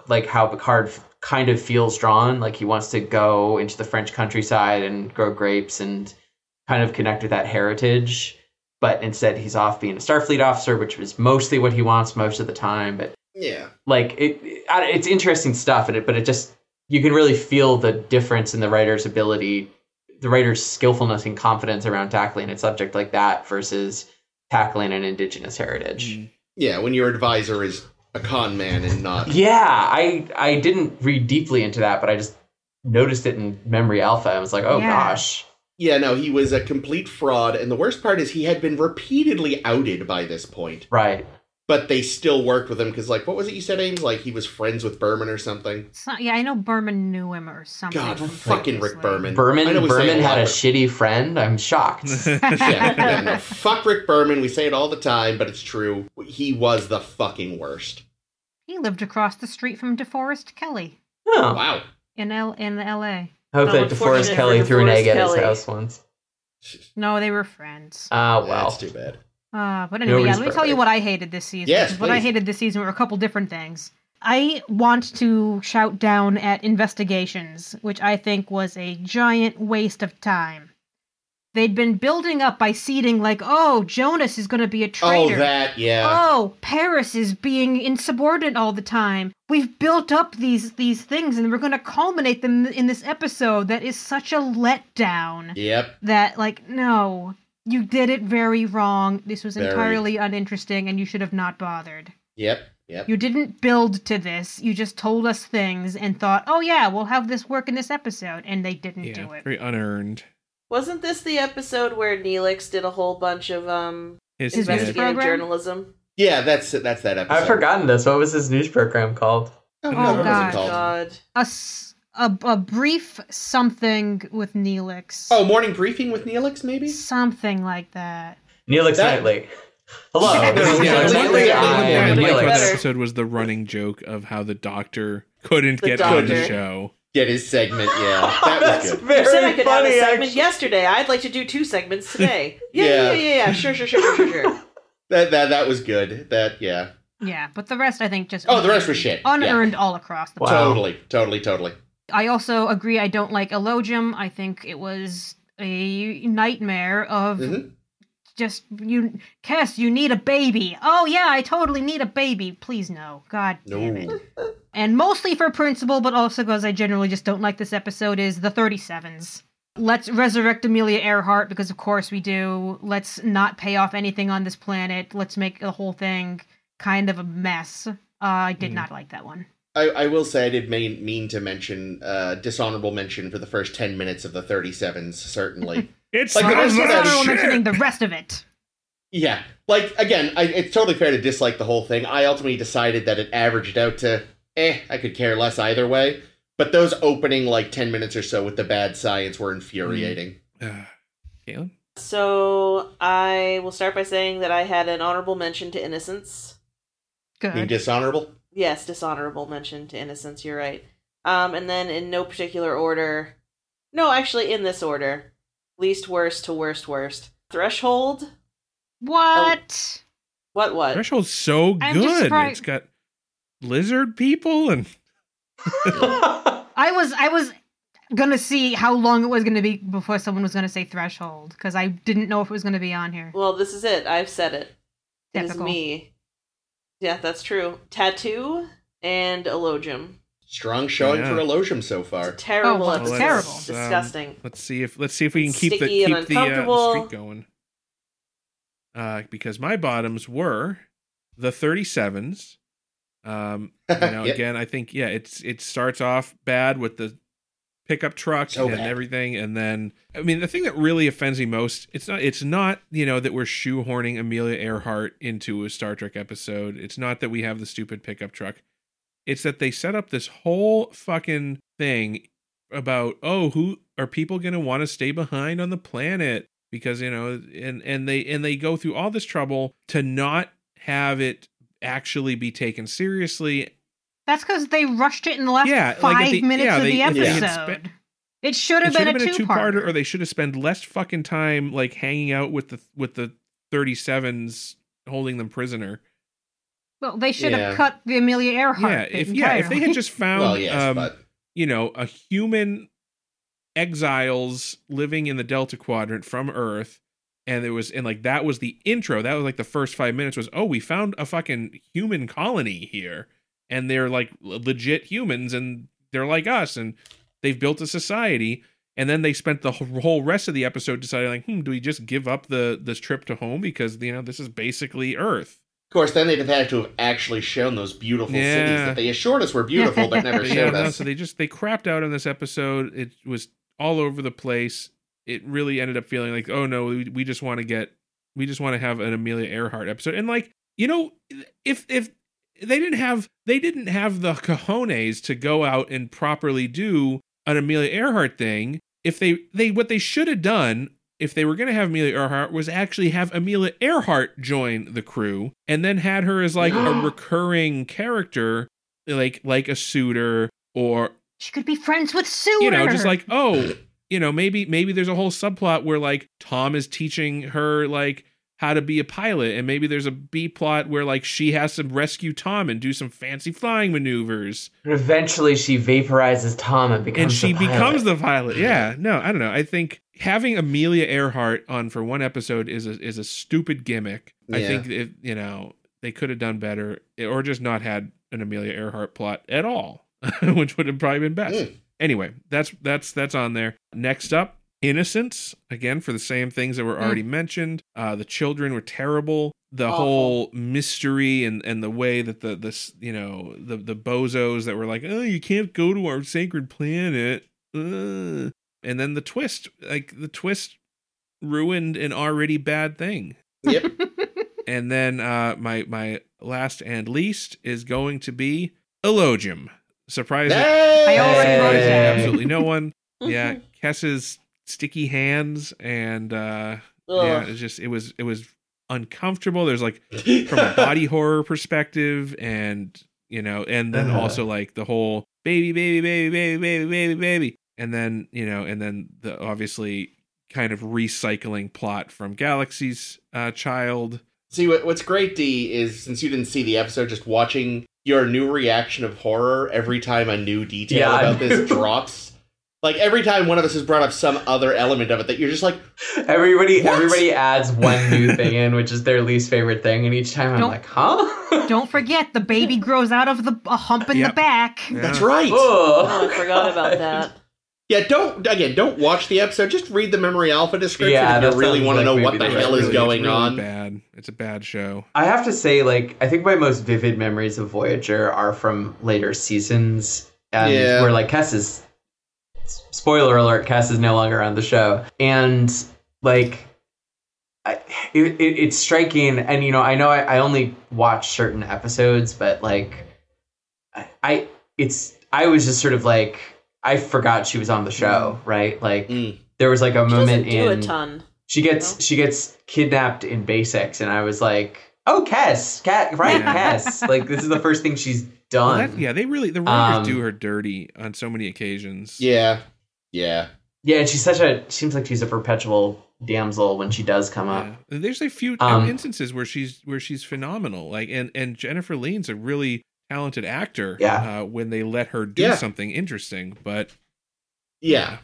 like how Picard kind of feels drawn, like he wants to go into the French countryside and grow grapes and kind of connect with that heritage. But instead, he's off being a Starfleet officer, which is mostly what he wants most of the time. But Yeah. like it, it it's interesting stuff, and it but it just you can really feel the difference in the writer's ability, the writer's skillfulness and confidence around tackling a subject like that versus tackling an indigenous heritage. Mm. Yeah, when your advisor is a con man and not. Yeah, I I didn't read deeply into that, but I just noticed it in Memory Alpha. I was like, oh Yeah. gosh. Yeah, no, he was a complete fraud, and the worst part is he had been repeatedly outed by this point, Right. but they still worked with him because, like, what was it you said, Ames? Like he was friends with Berman or something. So, yeah, I know Berman knew him or something. God, fucking Rick previously. Berman. I Berman Berman had a lot, shitty friend. I'm shocked. yeah, yeah, no, fuck Rick Berman. We say it all the time, but it's true. He was the fucking worst. He lived across the street from DeForest Kelley Oh. Wow. in L in L.A. I hope How that DeForest Kelley for threw an DeForest egg at his house once. No, they were friends. Ah, well. That's too bad. Uh, but anyway, yeah, let me tell you what I hated this season. Yes, what I hated this season were a couple different things. I want to shout down at investigations, which I think was a giant waste of time. They'd been building up by seeding like, oh, Jonas is going to be a oh, traitor. Oh, that, yeah. Oh, Paris is being insubordinate all the time. We've built up these these things, and we're going to culminate them in this episode that is such a letdown Yep. that like no you did it very wrong this was Very. entirely uninteresting and you should have not bothered Yep. Yep. you didn't build to this you just told us things and thought oh yeah we'll have this work in this episode and they didn't yeah, do it very unearned. Wasn't this the episode where Neelix did a whole bunch of um His, His news investigative program? journalism? Yeah, that's that's that episode. I've forgotten this. What was his news program called? Oh, Oh, what was it God. A, God. a, s- a, a brief something with Neelix Oh, morning briefing with Neelix, maybe. something like that Neelix That- Knightley. Hello. Yeah, this Neelix yeah, Nightly. yeah, I yeah, am yeah, like yeah. that Neelix. Episode was the running joke of how the doctor couldn't The get on the show. Get his segment. Yeah, that was That's good. You very said I could have a segment actually. yesterday. I'd like to do two segments today. Yeah, Yeah. yeah, yeah, yeah. yeah. Sure, sure, sure, sure, sure, sure. That that that was good. That yeah. yeah but the rest i think just Oh, the rest was shit. Yeah. unearned all across the Wow. Totally, totally, totally. I also agree. I don't like Elogium. I think it was a nightmare of Mhm. Just you, Kes. You need a baby. Oh yeah, I totally need a baby. Please no. God damn it. And mostly for principle, but also because I generally just don't like this episode. Is the thirty sevens. Let's resurrect Amelia Earhart because of course we do. Let's not pay off anything on this planet. Let's make the whole thing kind of a mess. Uh, I did Mm. not like that one. I, I will say I did mean, mean to mention uh, dishonorable mention for the first ten minutes of the thirty sevens. Certainly. It's Like, like, the rest of that mentioning the rest of it. yeah, like again, I, it's totally fair to dislike the whole thing. I ultimately decided that it averaged out to eh. I could care less either way. But those opening like ten minutes or so with the bad science were infuriating. uh, Caitlin? So I will start by saying that I had an honorable mention to Innocence. You Good. dishonorable. Yes, dishonorable mention to Innocence. You're right. Um, and then in no particular order. No, actually, in this order: least worst to worst worst. Threshold. What? What? What? Threshold's so I'm good. surprised- It's got lizard people and I was I was gonna see how long it was gonna be before someone was gonna say threshold because I didn't know if it was gonna be on here. Well, this is it. I've said it. It is me. Yeah, that's true. Tattoo and Elogium. Strong showing Yeah. for Elogium so far. Terrible Oh, well, episode. terrible. Um, Disgusting. let's see if let's see if we can keep the Sticky and keep the, uh, the streak going. Uh, because my bottoms were the 37s. Um, you know, Yep. again, I think yeah, it's it starts off bad with the pickup truck So and bad. everything and then i mean the thing that really offends me most it's not it's not you know that we're shoehorning amelia earhart into a star trek episode it's not that we have the stupid pickup truck it's that they set up this whole fucking thing about oh who are people going to want to stay behind on the planet because you know and and they and they go through all this trouble to not have it actually be taken seriously That's because they rushed it in the last Yeah, like five the- minutes yeah, of they- the episode. spent- it should have been, been a two-parter. two-parter or they should have spent less fucking time like hanging out with the with the 37s holding them prisoner well, they should Yeah. have cut the Amelia Earhart. yeah if yeah if they had just found well, yes, um, but you know a human exiles living in the delta quadrant from earth and it was and like that was the intro that was like the first five minutes was oh we found a fucking human colony here and they're like legit humans and they're like us and they've built a society and then they spent the whole rest of the episode deciding like hmm do we just give up the this trip to home because you know this is basically earth of course, then they'd have had to have actually shown those beautiful cities that they assured us were beautiful, but never But yeah, showed no, us. so they just they crapped out on this episode. It was all over the place. It really ended up feeling like, oh no, we, we just want to get, we just want to have an Amelia Earhart episode. And like, you know, if if they didn't have they didn't have the cojones to go out and properly do an Amelia Earhart thing. If they they what they should have done if they were going to have Amelia Earhart was actually have Amelia Earhart join the crew and then had her as like a recurring character like like a suitor or she could be friends with Sue. you know just like oh you know maybe maybe there's a whole subplot where like Tom is teaching her like how to be a pilot and maybe there's a B plot where like she has to rescue Tom and do some fancy flying maneuvers And eventually she vaporizes Tom and becomes and she the pilot. becomes the pilot. Yeah, no, I don't know. I think having Amelia Earhart on for one episode is a is a stupid gimmick. I think it, you know they could have done better, or just not had an Amelia Earhart plot at all, which would have probably been best. Mm. Anyway, that's that's that's on there. Next up. Innocence again for the same things that were already mentioned. Uh, the children were terrible. The Awful. whole mystery and and the way that the this you know the the bozos that were like oh you can't go to our sacred planet uh. And then the twist like the twist ruined an already bad thing Yep. and then uh my my last and least is going to be elogium surprising Hey! I already wrote it absolutely no one yeah kes's sticky hands and uh yeah Ugh. it's just it was it was uncomfortable there's like from a body horror perspective and you know and then Uh-huh. also like the whole baby baby baby baby baby baby baby and then you know and then the obviously kind of recycling plot from galaxy's uh child See, what, what's great, D, is since you didn't see the episode, just watching your new reaction of horror every time a new detail Yeah, about this drops. Like every time one of us has brought up some other element of it, that you're just like, Everybody, What? everybody adds one new thing in, which is their least favorite thing, and each time I'm like, huh? Don't forget, the baby grows out of the a hump in Yep. the back. "That's right." Oh, Ugh. I forgot about that. Yeah, don't again, don't watch the episode. Just read the memory alpha description Yeah, if that you really want to like know what the the hell right- is Really- going it's really on. bad it's a bad show I have to say, like, I think my most vivid memories of Voyager are from later seasons, and Yeah. where like Kes is. Spoiler alert: Kes is no longer on the show, and like, I, it, it, it's striking. And you know, I know I, I only watch certain episodes, but like, I, I, it's I was just sort of like I forgot she was on the show, right? Like, Mm. there was like a She moment do in a ton. she gets No? she gets kidnapped in basics, and I was like, "Oh, Kes, Cat, right, Yeah. Kes." Like this is the first thing she's Well, done. that- yeah they really the writers Um, do her dirty on so many occasions Yeah, yeah. Yeah, and she's such a seems like she's a perpetual damsel when she does come up. Yeah. There's a few Um, instances where she's where she's phenomenal. Like and and Jennifer Lien's a really talented actor. Yeah. Uh, when they let her do Yeah. something interesting, but Yeah.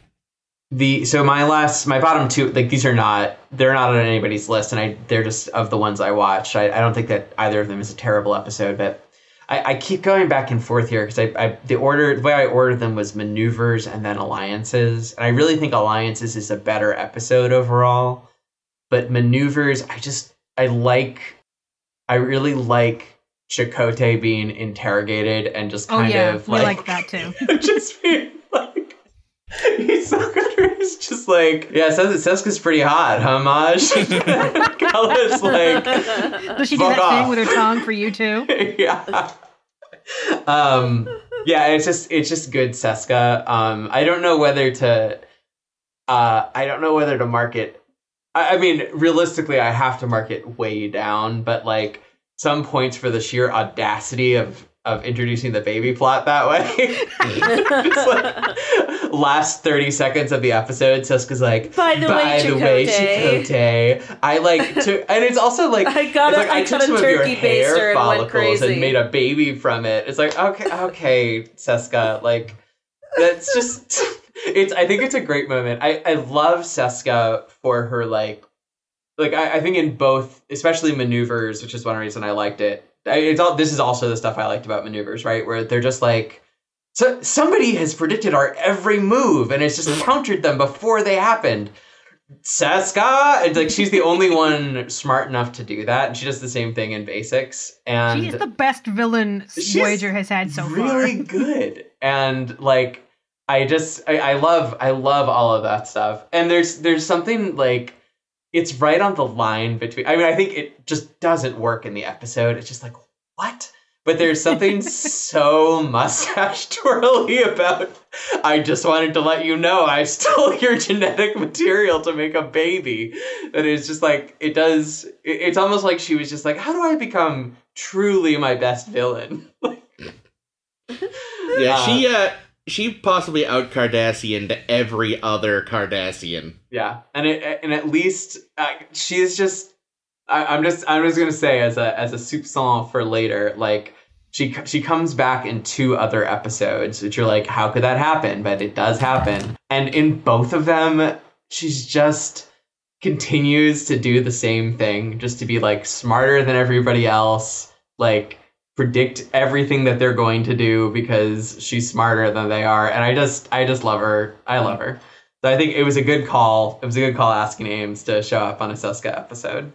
The so my last my bottom two like these are not they're not on anybody's list, and I they're just of the ones I watched. I, I don't think that either of them is a terrible episode, but I, I keep going back and forth here because I, I the order the way I ordered them was maneuvers and then alliances, and I really think alliances is a better episode overall. But maneuvers, I just I like I really like Chakotay being interrogated and just kind Oh kind yeah, of we like, like that too. just being like He's so good. He's just like, yeah, Ses- Seska's pretty hot, huh, Maje? Culluh's like, Does she do that off. thing with her tongue for you too? yeah. Um, yeah, it's just it's just good Seska. Um, I don't know whether to, uh, I don't know whether to mark it. I, I mean, realistically, I have to mark it way down, but like some points for the sheer audacity of of introducing the baby plot that way. It's like, last 30 seconds of the episode, Seska's like, By the way, Chakotay." Chakotay, I like to, and it's also like, I got it's a- like, I I took some of your turkey hair and follicles crazy. and made a baby from it. It's like, okay, okay, Seska, like, that's just, it's, I think it's a great moment. I, I love Seska for her, like, like I, I think in both, especially maneuvers, which is one reason I liked it. I, it's all this is also the stuff I liked about maneuvers, right? Where they're just like, so somebody has predicted our every move and it's just mm-hmm. countered them before they happened. Seska, it's like she's the only one smart enough to do that, and she does the same thing in basics. And She is the best villain She's Voyager has had so really far. good and like i just I, I love i love all of that stuff and there's there's something like it's right on the line between i mean i think it just doesn't work in the episode. It's just like what? But there's something so mustache twirly about i just wanted to let you know i stole your genetic material to make a baby. That is just like it does it- it's almost like she was just like how do i become truly my best villain? Yeah, Uh, she uh she possibly out Cardassian to every other Cardassian. Yeah, and it, and at least uh, she is just. I, I'm just I'm just gonna say as a as a soupçon for later, like she she comes back in two other episodes, which you're like, how could that happen? But it does happen, and in both of them, she's just continues to do the same thing, just to be like smarter than everybody else, like predict everything that they're going to do because she's smarter than they are, and I just I just love her. I love her. So I think it was a good call. It was a good call asking Ames to show up on a Seska episode.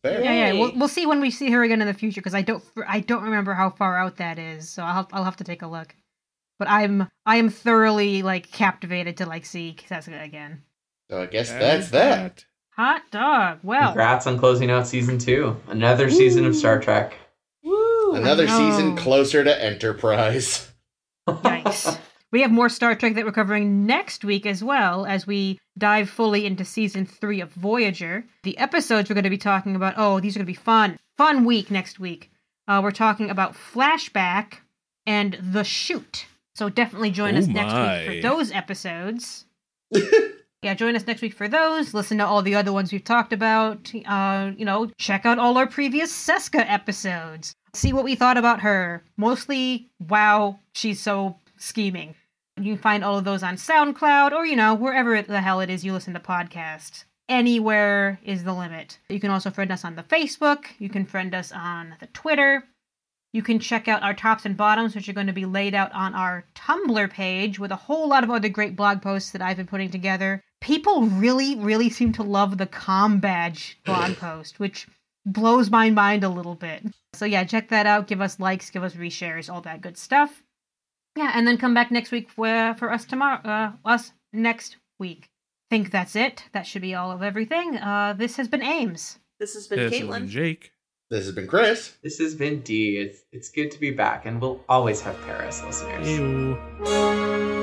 Fair. Yeah, yeah. We'll, we'll see when we see her again in the future because I don't I don't remember how far out that is, so I'll I'll have to take a look. But I'm I am thoroughly like captivated to like see Seska again. So I guess That that's is that. Hot dog. Well, Congrats on closing out season two. Another season of Star Trek. Woo! Another know. season closer to Enterprise. nice. we have more Star Trek that we're covering next week as well as we dive fully into season three of Voyager. The episodes we're going to be talking about, oh, these are going to be fun. Fun week next week. Uh, we're talking about Flashback and The Chute. So definitely join Oh us next week for those episodes. yeah, join us next week for those. Listen to all the other ones we've talked about. Uh, you know, check out all our previous Seska episodes. See what we thought about her. Mostly, wow, she's so scheming. You can find all of those on SoundCloud or, you know, wherever the hell it is you listen to podcasts. Anywhere is the limit. You can also friend us on the Facebook. You can friend us on the Twitter. You can check out our tops and bottoms, which are going to be laid out on our Tumblr page with a whole lot of other great blog posts that I've been putting together. People really, really seem to love the Com Badge blog post, which blows my mind a little bit. So yeah, check that out. Give us likes, give us reshares, all that good stuff. Yeah, and then come back next week for, for us tomorrow. Uh, us next week. Think that's it. That should be all of everything. Uh, this has been Ames. This has been This is Caitlin. Jake. This has been Chris. This has been D. It's, it's good to be back, and we'll always have Paris listeners. Ew.